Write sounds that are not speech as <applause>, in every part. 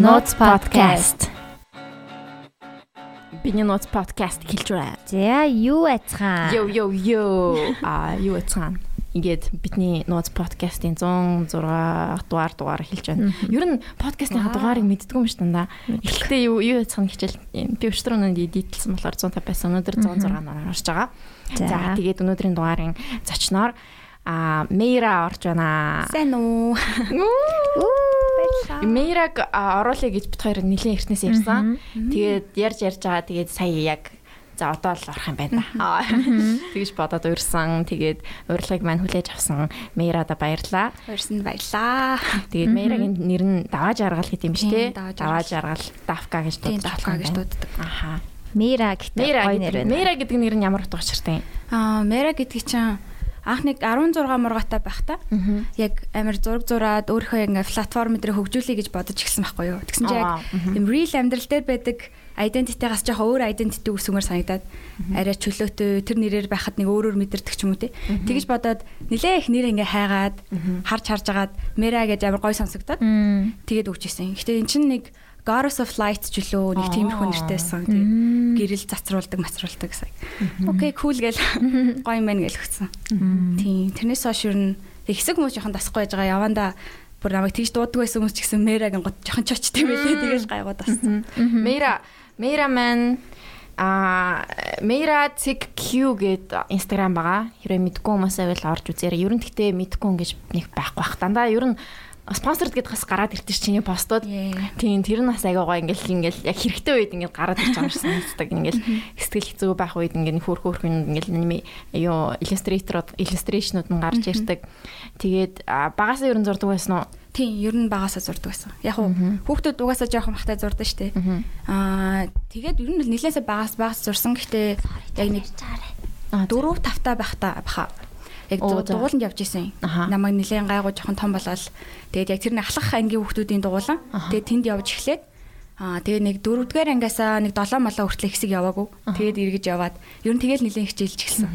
Notes podcast. Биний Notes podcast хэлж байна. За юу яцхан? Йо йо йо. А юу яцхан? Ингээд бидний Notes podcast-ийн 106 дугаар дугаар хэлж байна. Ер нь подкастын дугаарыг мэддгүй юм шүү дээ. Эхлээд юу юу яцхан хичээл би өчтөр өнөөдөр дийдэлсэн болохоор 150 байсан. Өнөөдөр 106 наар орж байгаа. За тэгээд өнөөдрийн дугаарын зочноор а Мейра орж байна. Сайн уу? Мейраг оруулъя гэж бит хоёр нэлийн эртнээс ярьсан. Тэгээд ярьж ярьж байгаа. Тэгээд сая яг за одоо л орох юм байна. Тэгэж бодоод урьсан. Тэгээд урилгыг маань хүлээж авсан Мейрада баярлаа. Урьсан баярлаа. Тэгээд Мейрагийн нэр нь даваа жаргал гэдэг юм шүү дээ. Даваа жаргал Давка гэж дууддаг. Давка гэж дууддаг. Аха. Мейра гэдэг гоё нэр байна. Мейра гэдэг нэр нь ямар утга учиртай юм? Аа, Мейра гэдэг чинь анх нэг 16 мургатай байхдаа яг амар зураг зураад өөрийнхөө ингээ платформ дээр хөгжүүлэе гэж бодож эхэлсэн байхгүй юу. Тэгсэн чинь яг юм real амьдрал дээр байдаг identity-гаас жоохон өөр identity үсгэмээр санагдаад арай чөлөөтэй тэр нэрээр байхад нэг өөрөөр мэдэрдэг ч юм уу те. Тэгэж бодоод нилээ их нэр ингээ хайгаад харж харж агаад Мера гэж амар гой сонсогдоод тэгээд өгчээсэн. Гэтэ эн чинь нэг Goddess of Light ч үлөө нэг тиймэрхүү нэртэйсэн. Тэгээд гэрэл цацруулдаг, мацруулдаг гэсэн. Окей, cool гэл гоё юм байна гэл өгсөн. Тийм. Тэрнээс хойш ер нь хэсэг хүмүүс жоохон дасахгүй байж байгаа яванда бүр намайг тэгж дууддаг байсан хүмүүс ч гэсэн Мэрагийн гот жоохон чочтой байлээ. Тэгэл гайгууд бассан. Мэра, Мэра man а Мэра Цик Q гээд инстаграм байгаа. Хэрвээ мэдгүй хүмүүс байвал орж үзээрэй. Ер нь гэхдээ мэдгүй гэж нэг байхгүй бах. Дандаа ер нь спонсорд гэдээ бас гараад ирдэг чинь постууд. Тийм тэр нь бас аягаа гоё ингээл ингээл яг хэрэгтэй үед ингээл гараад ирж байгаа юм шиг санагддаг. <laughs> Ингээл сэтгэл хэцүү байх үед ингээл хөөх хөөх ингээл аниме юу иллюстраторууд иллюстрашнууд нь гарч ирдэг. Тэгээд багасаа ер нь зурдаг байсан уу? Тийм, ер нь багасаа зурдаг байсан. Яг уу хүүхдүүд угаасаа жоохон бахтай зурдаг штэ. Аа тэгээд ер нь нэлээсээ багас багас зурсан. Гэхдээ яг нэг 4 5 байхта баха яг дугууланд явж исэн. Намайг нэлээд гайгүй жоохон том болоод тэгээд яг тэр нэг ахлах ангийн хүүхдүүдийн дугуулan. Тэгээд тэнд явж эхлээд Аа тэгээ нэг дөрөвдүгээр ангиасаа нэг 7 молоо хүртэл хэсэг яваагүй. Тэгээд эргэж яваад ер нь тэгэл нэлээд хичээлж эхэлсэн.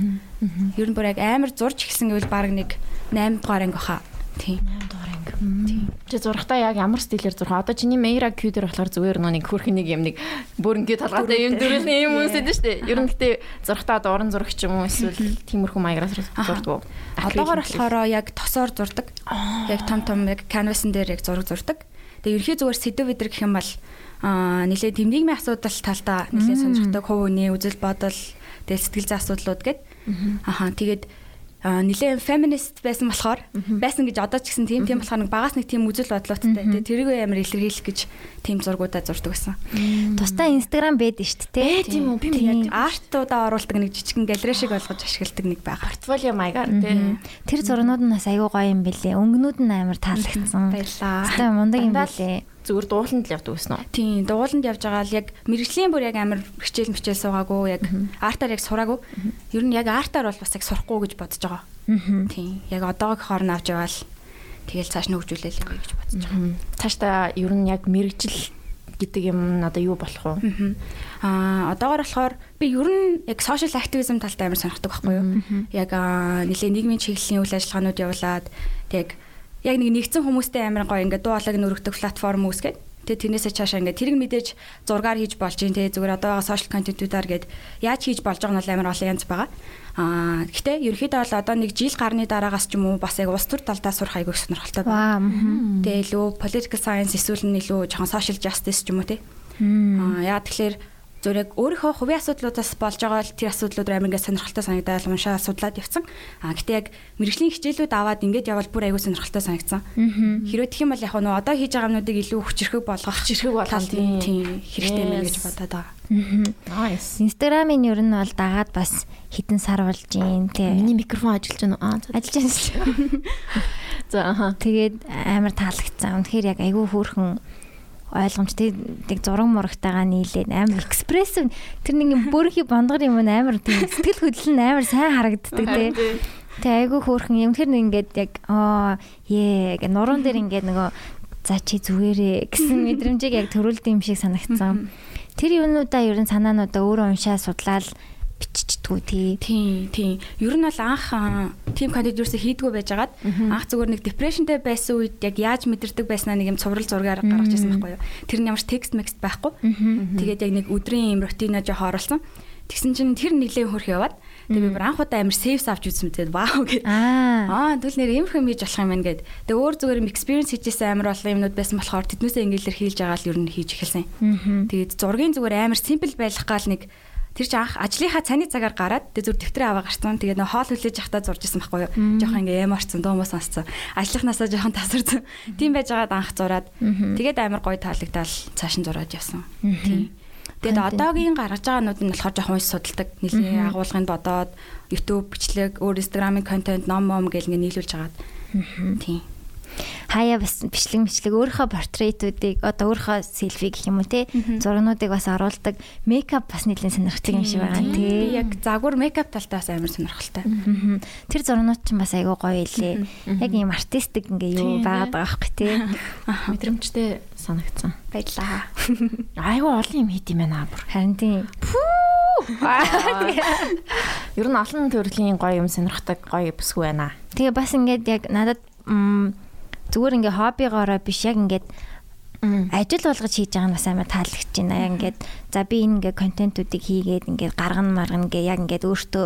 Ер нь бүр яг амар зурж эхэлсэн гэвэл баг нэг 8 дугаар анги баха. Тийм. 8 дугаар. Чи зурхтаа яг ямар стилээр зурх? Одоо чиний Mera Q дээр болохоор зүгээр нэг хөрх нэг юм нэг бүр ингээд толгойтой юм дөрөвний юм үсэд нь шүү дээ. Ер нь гэтээ зурхтаа уран зурагч юм уу эсвэл тиймэрхүү маягаар зурдаг уу? Одоогоор болохоор яг тосоор зурдаг. Яг том том яг canvas-н дээр яг зураг зурдаг. Тэгээ ерхий зүгээр сэдв өдр гэх юм бол аа нэлээ тэм нийгмийн асуудал талдаа нэлээ сонирхдаг хувь хүний үзэл бодол тэгэл сэтгэл зүйн асуудлууд гээд ахаа тэгээд нэлээд феминист байсан болохоор байсан гэж одоо ч гэсэн тийм тийм болохоор нэг багаас нэг тийм үзэл бодлоотой. Тэгээ тэрийг амар илэрхийлэх гэж тийм зургуудаа зурдаг байсан. Тусдаа инстаграм байдаг шүү дээ. Тийм үү? Би яг артуудаа оруулдаг нэг жижигэн галерей шиг болгож ашигладаг нэг байгаа. Портфолио маягаар тийм. Тэр зурнууд нь бас аюу гоё юм бэлээ. Өнгнүүд нь амар таалагдсан. Баярлаа. Тэ мундаг юм бэлээ зүгээр дууланд л явдаг гэсэн үү? Тийм, дууланд явж байгаа л яг мэрэгжлийн бүр яг амар хичээл мичээл суугаагүй, яг артаар яг сураагүй. Ер нь яг артаар бол бас яг сурахгүй гэж бодож байгаа. Тийм, яг одоогоор хорн авч яваал тэгэл цааш нь хөгжүүлээл явъя гэж бодож байгаа. Цаашдаа ер нь яг мэрэгжил гэдэг юм одоо юу болох вэ? Аа одоогоор болохоор би ер нь яг social activism талтай амар сонирхдаг байхгүй юу? Яг нэлээ нийгмийн чиглэлийн үйл ажиллагаанууд явуулаад тэг яг нэг нэгдсэн хүмүүстэй амар гоё ингээд дуу хоолойг нөрөгдөх платформ үүсгээд тэгээ тэрнээсээ цаашаа ингээд тэрэг мэдээж зургаар хийж болж юм тэгээ зүгээр одоо байгаа сошиал контентуудаар гээд яаж хийж болж байгаа нь амар олон янз байгаа. Аа гэхдээ ерөөхдөө бол одоо нэг жил гарны дараагаас ч юм уу бас яг улс төр талдаа сурах айгүй сонирхолтой байна. Тэгээ илүү political science эсвэл нь илүү жоохон social justice ч юм уу те. Аа яа тэгэхээр зүрэг өөрийнхөө хувийн асуудлуудаас болж байгаа л тэр асуудлууд амар ингээд сонирхолтой санагдаад уншаа судлаад явцсан. А гэтээ яг мэрэгжлийн хичээлүүд аваад ингээд явбал бүр аягүй сонирхолтой санагдсан. Хэрвээ тэгэх юм бол яг нь одоо хийж байгаа юмнуудыг илүү хүчрхэг болгох хүчрхэг болгох тийм хэрэгтэй мэн гэж бодоод байгаа. Nice. Инстаграмын ер нь бол дагаад бас хитэн сар болж гин тий. Миний микрофон ажиллаж байна уу? Ажиллаж байна. <laughs> <laughs> За аа. Тэгээд амар таалагдсан. Үнэхээр яг айгүй хөөрхөн ойлгомжтой тэг зураг мурагтайгаа нийлээд амар экспрессив. Тэр нэг бөөрхи бондгор юм амар тийм сэтгэл хөдлөл нь амар сайн харагддаг тий. Тэг айгүй хөөрхөн юм. Тэр нэг ингээд яг аа ээ гэ нуруунд дээр ингээд нөгөө за чи зүгээрээ гэсэн мэдрэмжийг яг төрүүлдэг юм шиг санагдсан. Тэр юмнуудаа ер нь санаануудаа өөрөө уншаа судлаад биччихдгүү тий. Тийм, тийм. Ер нь бол анх тим контент ерөөсө хийдгүү байжгаад анх зүгээр нэг депрешнтэй байсан үед яг яаж мэдэрдэг байснаа нэг юм цуврал зургаар гаргаж ирсэн байхгүй юу. Тэр нь ямар ч текст мекст байхгүй. Тэгээд яг нэг өдрийн юм рутина жоо оруулсан. Тэгсэн чинь тэр нилээн хөрх яваад Тэгээ би бүр анх удаа амар сейвс авч үзсэн мэт вау гэд. Аа тэгвэл нэр юм хэм хийж болох юм байна гэд. Тэгээ өөр зүгээр юм experience хийжсэн амар олон юмнууд байсан болохоор тэднээсээ ингээл хийлж байгаа л ер нь хийж эхэлсэн. Тэгээд зургийн зүгээр амар simple байх гал нэг тэр чи анх ажлынхаа цааны цагаар гараад тэг зүр дэвтрээ аваа гарцсан. Тэгээд нөө хоол хүлээж явахдаа зурж исэн байхгүй юу. Жохон ингээ ямарцсан, дуумаа сонсцсон. Ажлынхнаасаа жохон тасарсан. Тийм байжгаад анх зураад тэгээд амар гоё таалагдал цааш нь зураад явсан. Тийм. Тэгээд одоогийн гаргаж байгаанууд нь болохоор жоохон их судалдаг. Нилийн агуулгыг бодоод YouTube бичлэг, өөр Instagram-ын контент, ном мом гэл ингээ нийлүүлж хагаад. Тийм хаяа бас бичлэг мэтлэг өөрийнхөө портретуудыг одоо өөрийнхөө селфи гэх юм уу те зургнуудыг бас оруулдаг мейкап бас нэлээд сонирхолтой юм шиг байгаа тий. Яг загвар мейкап талтай бас амар сонирхолтой. Тэр зургнууд ч бас айгүй гоё илээ. Яг ийм артистик ингээ юу байгаад байгаа байхгүй те. <laughs> Мэдрэмжтэй санагдсан. Баярлаа. <laughs> Айгүй олон юм хийд юм байна бүр. Харин тийм. <laughs> Ер нь олон төрлийн гоё юм сонирхдаг гоё бүсгүй байна. Тэгээ бас ингээд яг надад зүгээр ингээ хоббигоороо биш яг ингээд ажил болгож хийж байгаа нь бас амар таалагдж байна. Яг ингээд за би энэ ингээ контентуудыг хийгээд ингээ гаргана маргана гэ яг ингээд өөртөө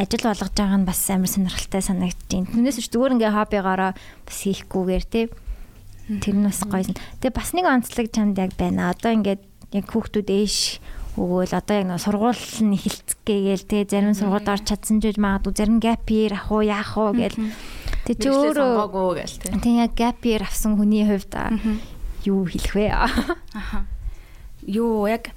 ажил болгож байгаа нь бас амар сонирхолтой санагдаж байна. Түүнээс ч зүгээр ингээ хоббигоороо бас хийхгүйгээр те тэр нь бас гоё. Тэгээ бас нэг онцлог чамд яг байна. Одоо ингээд яг хүүхдүүд ээш өгөөл одоо яг нэг сургууль нь эхэлцгээгээл те зарим сургуульд орч чадсан ч гэж магадгүй зарим gap year ах уу яах уу гээл Тэг чи өөрөө гээл те. Тэг яг gap year авсан хүний хувьд юу хэлэх вэ? Аха. Юу яг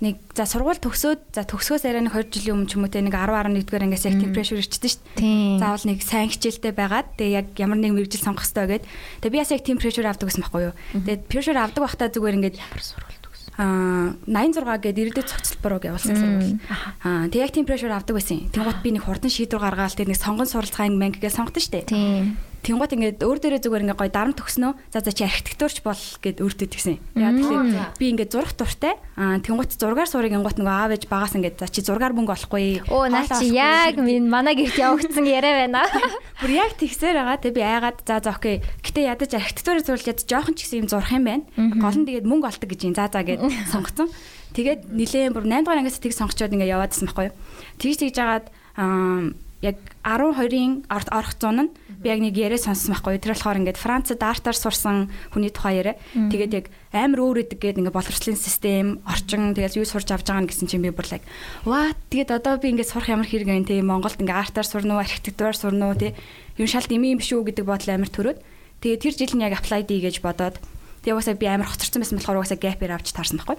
нэг за сургууль төгсөөд за төгсгөөс арай нэг 20 жилийн өмнө ч юм уу те нэг 10 11-р ангиас яг температур ирчихдээ шүү дээ. Заавал нэг сайн хичээлтэй байгаад тэгээ яг ямар нэг мэрэгжил сонгох хэрэгтэй гэгээд тэгээ би бас яг температур авдаг гэсэн байхгүй юу. Тэгээд температур авдаг байхдаа зүгээр ингээд ямар сургууль аа 86 гээд ирээдүйд цогцлбор уу явуулсан сургууль. Аа тэг яг тийм прешэр авдаг байсан. Тэнгуут би нэг хурдан шийдвэр гаргаал тэг нэг сонгон суралцгаан банк гэж сонгосон шүү дээ. Тийм. Тэнгуут ингээд өөр дээрээ зүгээр ингээд гоё дарам төгснөө. За за чи архитектурч бол гэд өөртөө тэгсэн. Яа тэгэхээр би ингээд зурх дуртай. Аа тэнгуут зургаар суурыг ингуут нөгөө аав ээж багаас ингээд за чи зургаар мөнгө олохгүй. Оо наа чи яг минь манай гэрт явагдсан яриа байна. <laughs> Бүр яг тэгсээр байгаа. Тэг би айгаад за за окей. Гэтэ ядаж архитектурыг зурлаж яд жоохон ч гэсэн юм зурх юм байна. Гол нь тэгээд мөнгө олдог гэж юм. За за гэд <laughs> сонгоцсон. Тэгээд нилээн бүр 8 дугаар ангиас тийг сонгочоод ингээд яваадсан байхгүй юу. Тэгж тэгж жагаад аа яг 12-ын орох зун нь би яг нэг яриа сонссон байхгүй. Тэр болохоор ингээд Францад артаар сурсан хүний тухай яриа. Тэгээд яг амар өөр идэг гэдэг ингээд боловсролын систем, орчин тэгээд юу сурч авч байгаа нь гэсэн чинь би бүр лайк ваа тэгээд одоо би ингээд сурах ямар хэрэг юм те Монголд ингээд артаар сурна уу, архитектураар сурна уу те юм шалт юм юм шүү гэдэг бодол амар төрөөд. Тэгээд тэр жил нь яг apply дий гэж бодоод тэгээд угаасаа би амар хоцорсон байсан болохоор угаасаа gap year авч таарсан байхгүй.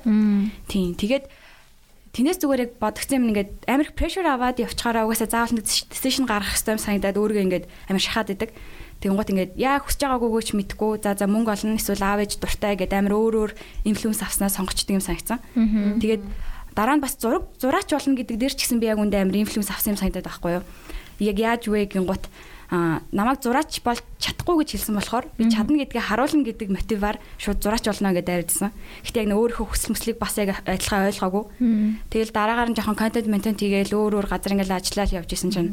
Тийм. Тэгээд Тинээс зүгээр яг бодгцсан юм ингээд амар прешэр аваад явчихаараа угаасаа заавал нэг decision гаргах хэрэгтэй юм санагдаад өөрийгөө ингээд амар шахаад идэг. Тэнгуут ингээд яа хүсэж байгаагүйгөө ч мэдгүй за за мөнгө олно эсвэл аав ээж дуртай гэдэг амар өөр өөр инфлюенс авснаа сонгочдөг юм санагдсан. Тэгээд дараа нь бас зураг зураач болно гэдэг дээр ч гэсэн би яг үндэ амар инфлюенс авсан юм санагдаад байхгүй юу. Яг яаж вэ гингут намайг зураач бол чадахгүй гэж хэлсэн болохоор би чадна гэдгээ харуулна гэдэг мотиваар шууд зураач болно гэдээ ярьдсан. Гэтэ яг нэг өөрийнхөө хүсэл мөслийг бас яг адилхан ойлгоогүй. Тэгэл дараагаар нь жоохон контент ментент хийгээл өөр өөр газар ингээл ажиллаад явж исэн чинь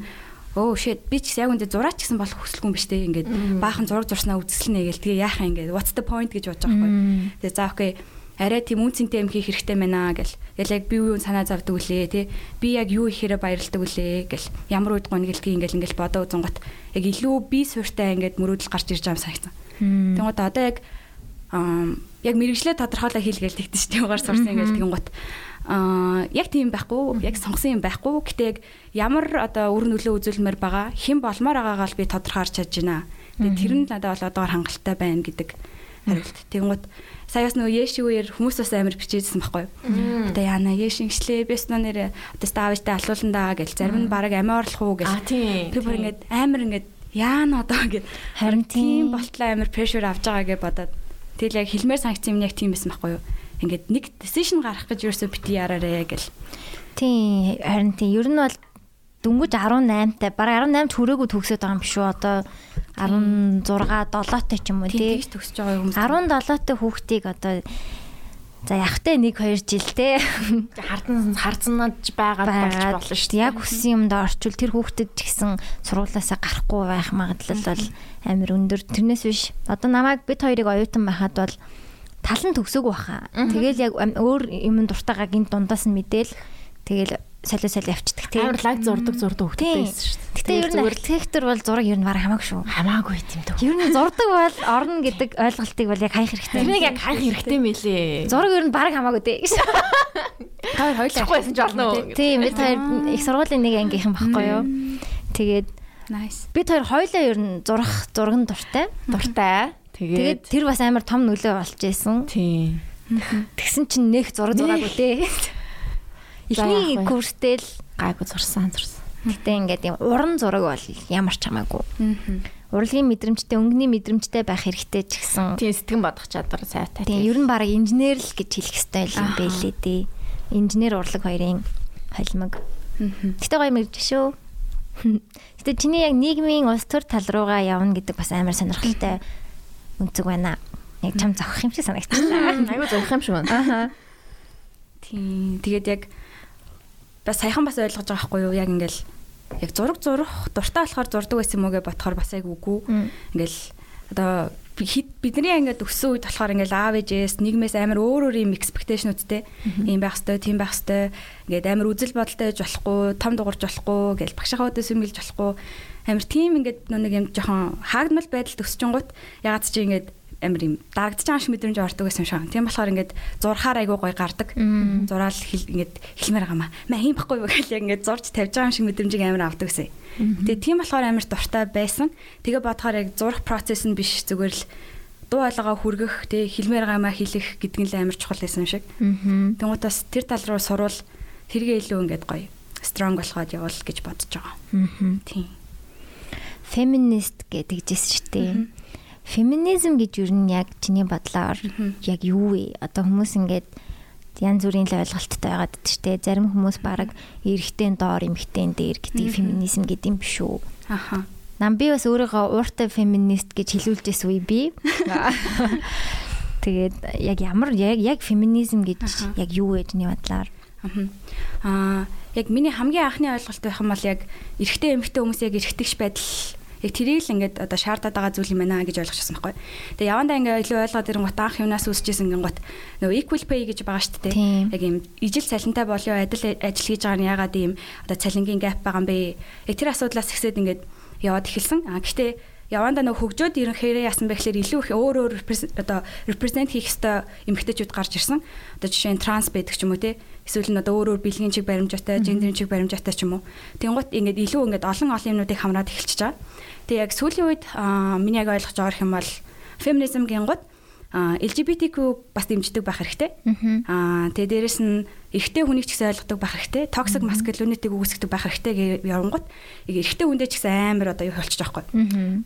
Оо shit би ч яг үндэ зураач гэсэн болох хүсэлгүй юм биш те ингээд баахан зураг зурснаа үзэсгэлнэ гээл тэгээ яахаа ингээд what's the point? гэж бодож байгаа байхгүй. Тэгээ за окей арай тийм үнцэнтэй юм хийх хэрэгтэй байна гэл. Тэгэл яг би юу санаа завдаг үлээ тий. Би яг юу ихээр баярлдаг үлээ гэл. Ямар үед гонгэлтгий ингээл ингээл бодоо үзэн гот яг илүү би сууртай ингээд мөрөөдөл гарч ирж байгаа юм санагцсан. Тэнгууд одоо яг яг мэрэгжлээ тодорхойлоо хийлгээл тэгдэж дээ. Угаар сурсан ингээл гот аа яг тийм байхгүй яг сонгосон юм байхгүй гэтээ яг ямар одоо үр нөлөө үзүүлмээр байгаа хэн болмоор байгаагаа л би тодорхойлж чадж байна. Тэгээ тэр нь надад бол одоор хангалттай байна гэдэг хариулт. Тэнгууд саяас нөгөө Яши үеэр хүмүүс бас амар бичээжсэн байхгүй юу. Одоо яана Яши ингэслээ бис нэр одоо ставжтай алуулан даа гэл зарим нь баг амиа орлох уу гэл. Тэр бүр ингээд амар ингээд яана одоо ингээд харин тийм болтлоо амар прешэр авч байгаа гэж бодоод тэгэл яг хэлмээр санкц юм яг тийм байсан байхгүй юу. Ингээд нэг decision гаргах гэж ерөөсөө бити яраарэ гэл. Тийм харин тийм ер нь бол дөнгөж 18-тай бараг 18 хүрээгүй төгсөөд байгаа юм биш үү? Одоо 16 7-тай ч юм уу тий? Төгсөж байгаа хүмүүс. 17-тай хүүхдийг одоо За явахтай 1 2 жил те <laughs> Хардан харцнаж байгаа болж байгаад болно шүү дээ. яг хүссэн юмд орчвол тэр хүүхдэд ч гэсэн сургуулаасаа гарахгүй байх магадлал бол амар өндөр. Тэрнээс биш. Одоо намайг бид хоёрыг оюутан байхад бол талан төгсөөг баха. Тэгэл яг өөр юм дуртайгаа гинт дундаас нь мэдээл. Тэгэл солио солио явчихдаг те. Амар лаг зурдаг зурдаг хөлтэй Тийм. байсан шүү дээ. Гэтэ ер нь архитектор бол зураг ер нь баг хамаагүй шүү. хамаагүй тийм төв. Ер нь зурдаг бол орно гэдэг ойлголтыг бол яг хайх хэрэгтэй. Тэрийг яг хайх хэрэгтэй мэлээ. зураг ер нь баг хамаагүй дээ. Хоёр хоёул Чихгүйсэн ч олно уу? Тийм бид хоёр их сургуулийн нэг ангийнхан баггүй юу. Тэгээд Nice. бид хоёр хоёлаа ер нь зурах зурган дуртай. Дуртай. Тэгээд Тэгээд тэр бас амар том нөлөө болж исэн. тийм. Тэгсэн чинь нэх зураг зураагүй дээ. <laughs> Эхний курстэй л гайгүй зурсан зурсан. гэтээ ингээд юм уран зураг бол ямар ч хамаагүй. Урлагийн мэдрэмжтэй, өнгөний мэдрэмжтэй байх хэрэгтэй ч гэсэн. Тийм сэтгэн бодох чадвар сайтай. Тийм ер нь баг инженер л гэж хэлэх хэрэгтэй юм байлээ дээ. Инженер урлаг хоёрын холимог. Гэтэ гоё мэрж шүү. Гэтэ чиний яг нийгмийн улс төр тал руугаа явна гэдэг бас амар сонирхолтой үнцэг байна. Яг чам зовх юм шиг санагдчихлаа. Айгуу зорих юм шиг байна. Аха. Тийм. Тэгээд яг бас саяхан бас ойлгож байгаа байхгүй юу? Яг ингээл яг зураг зурах дуртай болохоор зурдаг байсан юм уу гэж бодохоор бас айг үгүй. Ингээл одоо бидний ингээд өссөн үед болохоор ингээл аав ээжээс нийгмээс амар өөр өөр юм экспекташнуудтэй юм байх хэвээр тийм байх хэвээр ингээд амар үзэл бодолтой байж болохгүй том дуурж болохгүй гэл багшаахаа өдөөс юм билж болохгүй. Амар тийм ингээд нэг юм жоохон хаагдмал байдалд өсч гингут ягаад чи ингээд амар юм дарагдж байгаа шиг мэдрэмж ордог юм шиг. Тийм болохоор ингээд зурхаар айгуу гоё гардаг. Зураал хэл ингээд хэлмээр байгаа маа. Маа хийм байхгүй юу гэж яг ингээд зурж тавьж байгаа юм шиг мэдрэмжийг амар авдаг гэсэн. Тэгээ тийм болохоор амар дуртай байсан. Тэгээ бодохоор яг зурх процесс нь биш зүгээр л дуу хоолойгоо хүргэх, тэгээ хэлмээр байгаа маа хэлэх гэдэг нь л амар чухал байсан шиг. Мгм. Тэнгуутаас тэр тал руу сурвал тэргээ илүү ингээд гоё strong болоход явал гэж бодож байгаа. Тийм. Феминист гэдэг жисэн шүү дээ. Феминизм гэж юу нь яг чиний бодлоор яг юу вэ? Одоо хүмүүс ингээд янз бүрийн л ойлголттой байгаад байдаг шүү дээ. Зарим хүмүүс бараг эрэгтэй доор эмэгтэй дээр гэдэг феминизм гэдэг юм биш үү? Аха. Нам би бас өөрийгөө ууртай феминист гэж хэлүүлж байсан үе би. <laughs> Тэгээд яг ямар яг яг феминизм гэж яг юу вэ чиний бодлоор? Аа яг миний хамгийн анхны ойлголт байх юм бол яг эрэгтэй эмэгтэй хүмүүс яг эрэгтэйгш байдал яг тэрийг л ингээд одоо шаардаад байгаа зүйл юм байна гэж ойлгочихсон байхгүй. Тэгээ явандаа ингээд илүү ойлгоод ирэн гот анх юунаас үсчихсэн гин гот нөгөө equal pay гэж байгаа шүү дээ. Яг юм ижил цалинтай болоо адил ажил хийж байгаа нь ягаад ийм одоо цалингийн gap байгаа юм бэ? Яг тэр асуудлаас ихсээд ингээд яваад эхэлсэн. А гэхдээ явандаа нөгөө хөгжөөд ирэхээр яасан бэ гэхээр илүү их өөр өөр одоо represent хийх ёстой эмэгтэйчүүд гарч ирсэн. Одоо жишээ нь транс байдаг ч юм уу те. Эсвэл нь одоо өөр өөр бэлгийн чиг баримжаатай, гендерийн чиг баримжаатай ч юм уу. Тэнгуут ингээд илүү ингээд олон олон юмнуудыг хамраад эхэлчихэж байгаа. Тэгээ яг сүүлийн үед миний яг ойлгож байгаа юм бол феминизм гингууд а LGBTQ бас дэмждэг байх хэрэгтэй. Аа тэгээ дээрэс нь эрэгтэй хүнийг ч гэсэн ойлгодог байх хэрэгтэй. Токсик маскулинитиг үүсгдэг байх хэрэгтэй гэж явангууд эрэгтэй хүндээ ч гэсэн амар одоо юу болчих жоохгүй.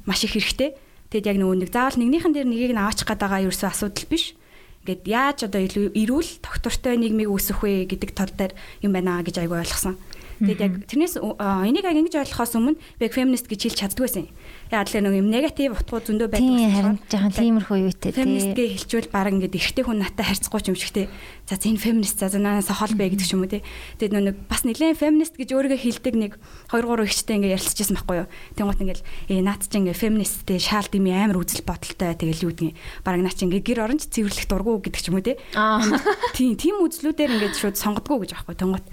Маш их хэрэгтэй. Тэгэд яг нөгөө нэг заавал нэгнийхэн дээр нэгийг нь аваачих гээд байгаа ерөөсөө асуудал биш. Ингээд яаж одоо илүү эрүүл тогтвортой нийгмийг үүсгэх вэ гэдэг тал дээр юм байна гэж айгүй ойлгосон. Тэгэд яг тэрнээс энийг яг ингэж ойлгохоос өмнө би феминист гэж хэлж чаддгүй байсан. Яг л нэг юм негатив утгууд зөндөө байдаг Тийм болохоор харин жоохон тиймэрхүү юутэй феминист тий. гээ хэлчихвэл баг ингээд эрэгтэй хүн надтай харьцахгүй ч юм шигтэй. За энэ феминист за занаасаа хол бай гэдэг ч юм уу тий. Тэгээд нөө нэг бас нэлээд феминист гэж өөрийгөө хэлдэг нэг 2 3 ихчтэй ингээд ярилцчихсан байхгүй юу. Тэнгуут ингээд ээ наад чи ингээд феминисттэй шаал дими амар үзэл бодолтой тэгэл юу гэдгийг баг наа чи ингээд гэр оронч цэвэрлэх дургу гэдэг ч юм уу тий. Тийм тийм үзлүүдээр ингээд шууд сонгодгоо гэж аахгүй. Тэнгуут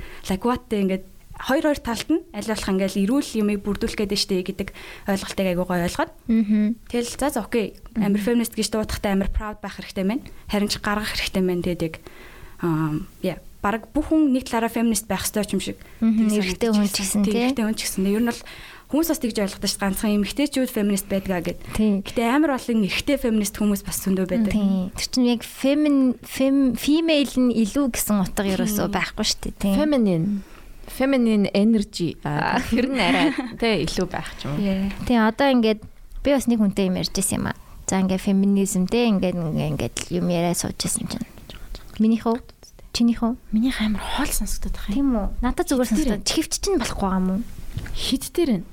те ингээд хоёр хоёр талд нь аль болох ингээд эрүүл юмыг бүрдүүлэх гэдэг штэ гэдэг ойлголтыг айгуу гой ойлгоод. Тэгэл за за окей. Амар феминист гэж дуудахтаа амар proud байх хэрэгтэй байна. Харин ч гаргах хэрэгтэй байна. Тэгээд яг аа яа баг бүх хүн нэг талаараа феминист байх ёстой юм шиг. Мгм, Тийг эрэгтэй санагдаж хүн ч гэсэн, Тийм, тий. Эрэгтэй хүн ч гэсэн. Ер нь бол хүмүүс бас тэгж ойлгодог ш ганцхан эмэгтэйчүүд феминист байдгаа гэд. Гэтэ амар олон эрэгтэй феминист хүмүүс бас зөндөө байдаг. Тийм. Тэр чинь яг фемин фем female нь илүү гэсэн утга ерөөсөө байхгүй шүү дээ. Тийм. Feminine. Feminine energy. Тэр нь арай тэ илүү байх ч юм уу. Тийм одоо ингээд би бас нэг хүнтэй юм ярьж байсан юм аа. За ингээд феминизм те ингээд ингээд юм яриа сууж байсан чинь. Минийхөө чинийхөө Миний амар хоол сонсогдоод байгаа юм. тийм үү? Надад зүгээр сонсдог. Чихвч чинь болохгүй юм уу? Хит дээр нь.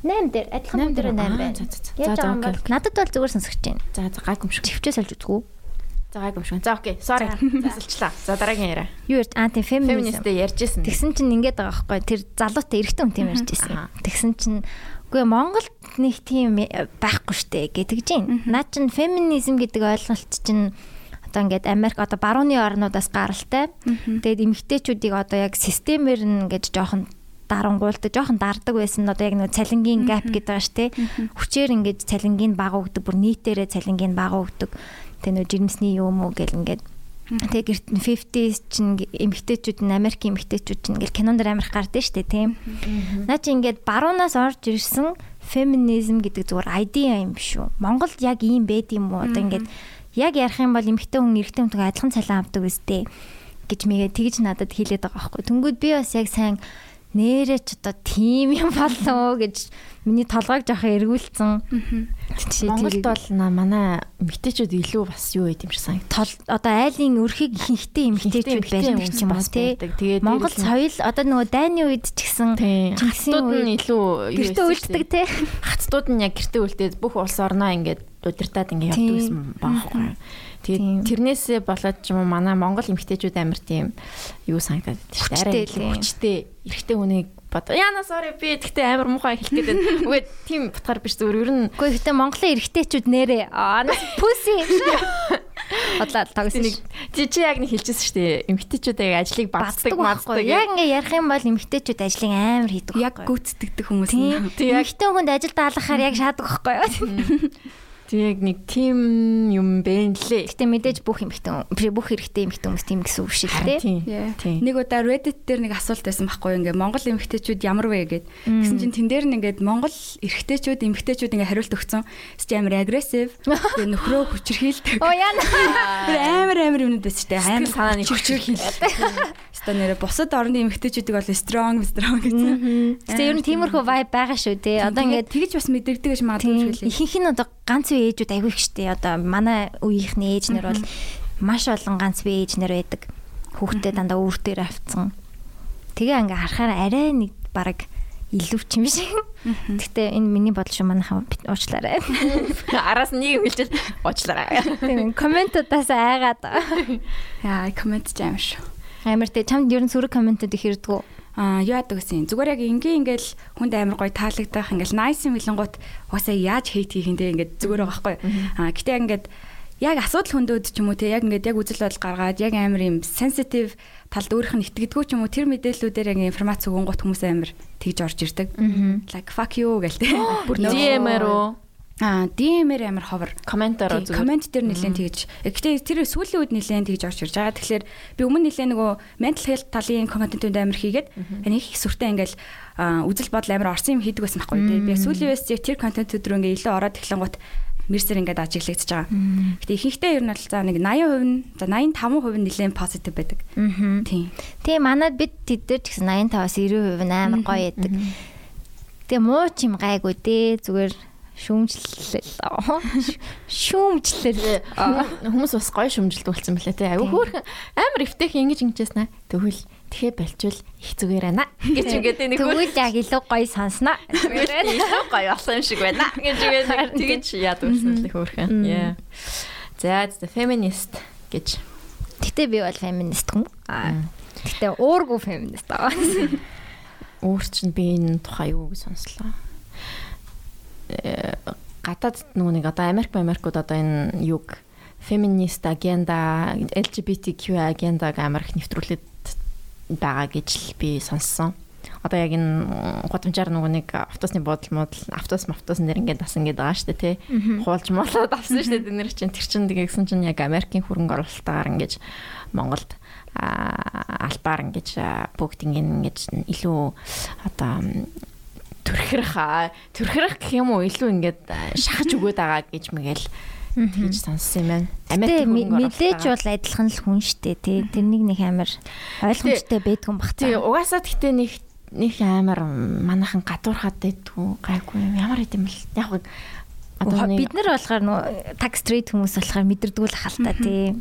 8 дээр адилхан хүн дээр 8 байна. За за окей. надад бол зүгээр сонсогч байна. За за гайг юм шиг. Чихвчээс олж үзгүй. За гайгүй шиг. За окей. Sorry. Засалчлаа. За дараагийн яриа. Юу ярьж анти феминизм. Феминисттэй ярьжсэн. Тэгсэн чинь ингээд байгаа байхгүй тэр залуутай эрэгтэй хүн тийм ярьж ирсэн. Аха. Тэгсэн чинь үгүй Монголд нэг тийм байхгүй штэ гэтгэж байна. Наа чин феминизм гэдэг ойлголт чинь одоо ингээд Америк одоо барууны орнуудаас гаралтай. Тэгээд эмэгтэйчүүдийг одоо яг системээр нь ингээд жоохон дарангуулдаг, жоохон дардаг байсан. Одоо яг нэг цалингийн gap гэдэг байгаа шүү, тэ. Хүчээр ингээд цалингийн бага өгдөг, бүр нийтээрээ цалингийн бага өгдөг. Тэ нөө жирэмсний юм уу гэл ингээд Тэгээ гэрт нь 50s чинь эмгтээчүүд нь Америкийн эмгтээчүүд чинь ингээл кинонд амирх гардаг дээ тийм. Наа чи ингээд баруунаас орж ирсэн феминизм гэдэг зүгээр айдиа юм шүү. Монголд яг ийм байд юм уу? Одоо ингээд яг ярих юм бол эмгтээ хүн эрэгтэй хүнтэйгээ адилхан цалин авдаг үстэй гэж мэгээ тэгж надад хэлээд байгаа байхгүй. Тэнгүүд би бас яг сайн нэрээ ч одоо тийм юм болов уу гэж миний толгойг жоохон эргүүлсэн. Монголд бол на- манай эмэгтэйчүүд илүү бас юу юм шиг санагд. тол одоо айлын өрхийг ихэнхдээ эмгтээчүүд байдаг ч юм уу тий. Тэгээд Монгол соёл одоо нөгөө дайны үед ч гэсэн хатууд нь илүү гэртээ үлддэг тий. хатууд нь яг гэртээ үлдээд бүх улс орноо ингээд удирдаад ингээд явдаг гэсэн баахгүй. Тэгээд тэрнээсээ болоод ч юм уу манай монгол эмэгтэйчүүд амар тийм юу санагдаад байдаг шүү дээ. Лээ. хүчтэй эрэгтэй хүнийг бод. Яна sorry би тэгтээ амар муухай хэлэх гээд байна. <laughs> Үгүй тийм утгаар биш зүгээр ер нь Гэхдээ гэтээ Монголын эрэгтэйчүүд нэрээ пүси бодлоо тогсон нэг чи яг нэг хэлчихсэн шүү дээ. Эмэгтэйчүүд яг ажлыг бацдаг мацдаг. Яг ингээ ярих юм бол эмэгтэйчүүд ажлыг амар хийдэг Яг гүйцэтгэдэг хүмүүс Тийм. Эмэгтэй хүнд ажил даалгахаар яг шаадаг байхгүй <laughs> юу? Тэг нэг тим юм бэ нэлээ. Гэтэ мэдээж бүх биш, бүх эрэгтэй эмэгтэй хүмүүс тийм гэсэн үг шиг тий. Нэг удаа Reddit дээр нэг асуулт байсан байхгүй ингээ Монгол эмэгтэйчүүд ямар вэ гэд. Тэгсэн чинь тэн дээр нь ингээд Монгол эрэгтэйчүүд эмэгтэйчүүд ингээ хариулт өгсөн. Чи амар агрессив. <laughs> Тэгээ нөхрөө хүчрхийлдэг. Оо яна. Тэр <laughs> амар амар юмнууд байсан шүү дээ. Сэтгэл Амар санааны хүчрхийлдэг. <laughs> Хэвээ нэрэ бусад орны эмэгтэйчүүдийг бол strong strong гэсэн. Гэтэ ер нь тиймэрхүү vibe байгаа шүү тий. Одоо ингээд тэгж бас мэдэрдэг гэж магадгүй тийм шүү лээ. ихэнх нь одоо ганц үе ээжүүд айгүй их штэ. Одоо манай үеийнхний ээжнэр бол маш олон ганц үе ээжнэр байдаг. Хүүхдээ дандаа үүр дээр авцсан. Тэгээ ингээ харахаар арай нэг баг илүү ч юм шиг. Гэтэ энэ миний бодол шүү манайхаа уучлаарай. <laughs> Араас нэг юм хэлчихэл уучлаарай. Тийм комментуудаас айгаад <laughs> Яа, комент ч амар шүү. Амар тий чамд ер нь сүрэг комментууд их ирдгүү. Аа, юу яадаг гэсэн. Зүгээр яг ингийн ингээл хүнд амар гоё таалагдах ингээл nice юм хэлэнгуут угаасаа яаж хейт хийх юм те ингээд зүгээр байгаа байхгүй. Аа, гэтээ ингээд яг асуудал хөндөөд ч юм уу те яг ингээд яг үзэл бодол гаргаад яг амар юм sensitive талд өөрийнх нь итгэдэггүй ч юм уу тэр мэдээллүүдээр яг информац өгөнгөт хүмүүс амар тэгж орж ирдэг. Like fuck you гэл те. <gasps> Бүр DM-ээр үү? Аа, DM-ээр амар ховор. Комментоор Тийм, комент дээр нэлээд тэгж. Гэхдээ тэр сүүлийн үед нэлээд тэгж орж ирж байгаа. Тэгэхээр би өмнө нэлээд нөгөө mental health талын контентууд амар хийгээд нэг их сүртэй ингээл үзэл бодол амар орсон юм хийдэг байсан байхгүй тий. Би сүүлийн үеэс тэр контентууд руу ингээ илүү ороод эхлэнгуут мэрсэр ингээд ажиглагдчихж байгаа. Гэтэ ихэнхдээ ер нь бол за нэг 80% нь за 85% нь нэлээд позитив байдаг. Тийм. Тэгээ манад бид тэд дээр ч гэсэн 85-аас 90% нь амар гоё яадаг. Тэгээ муу ч юм гайгүй дээ. Зүгээр шүүмжлэл. Шүүмжлэл. Хүмүүс бас гоё шүмжилт болсон мөлий те. Аюу хөөрхөн амар эвтэйх ингэж ингэжсэн. Тэгвэл тэгэхээр болчвол их зүгээр байна. Гэж үгээд нэг Тэгвэл яг илүү гоё сонсноо. илүү гоё болсон юм шиг байна. Гэж үгээд тэгэж яад үлсэн мөлий хөөрхөн. Яа. За феминист гэж. Гэтэ би бол феминист хүн. Аа. Гэтэ уургүй феминист аа. Өөр чинь би энэ тухай юу гэж сонслоо. Э, гадаад нөгөө нэг одоо Америк Америкууд одоо энэ юг феминист агенда LGBTQ агендаг амар их нэвтрүүлээд байгаа гэж л би сонссон. Одоо яг энэ гудамжаар нөгөө нэг автобусны буудал модал автобус автобус нэр ингээд бас ингээд байгаа шүү дээ тий. Хуулж молоод авсан шүү дээ нэр чинь тэр чинь тэгсэн чинь яг Америкийн хөрөнгө оруулалтаар ингээд Монголд албаар ингэж а, бүгд ингэ ингэж илүү одоо м, төрхрөх а, төрхрөх гэх юм уу илүү ингээд а, шахаж өгöd байгаа гэж мэгэл тэгж сонссон юм байна. Хөрөнгө мэдээж бол адилхан л хүн штэ тий. Тэрнийг нэг амар ойлгомжтой байдгүй бах Тий, угаасаа гэхдээ нэг нэг амар манайхан гадуурхаад байдгүй гайгүй юм. Ямар идэм бэл. Яг одоо Бид нар болохоор нөө такс трейд хүмүүс болохоор мэдэрдгүй л хальта тий.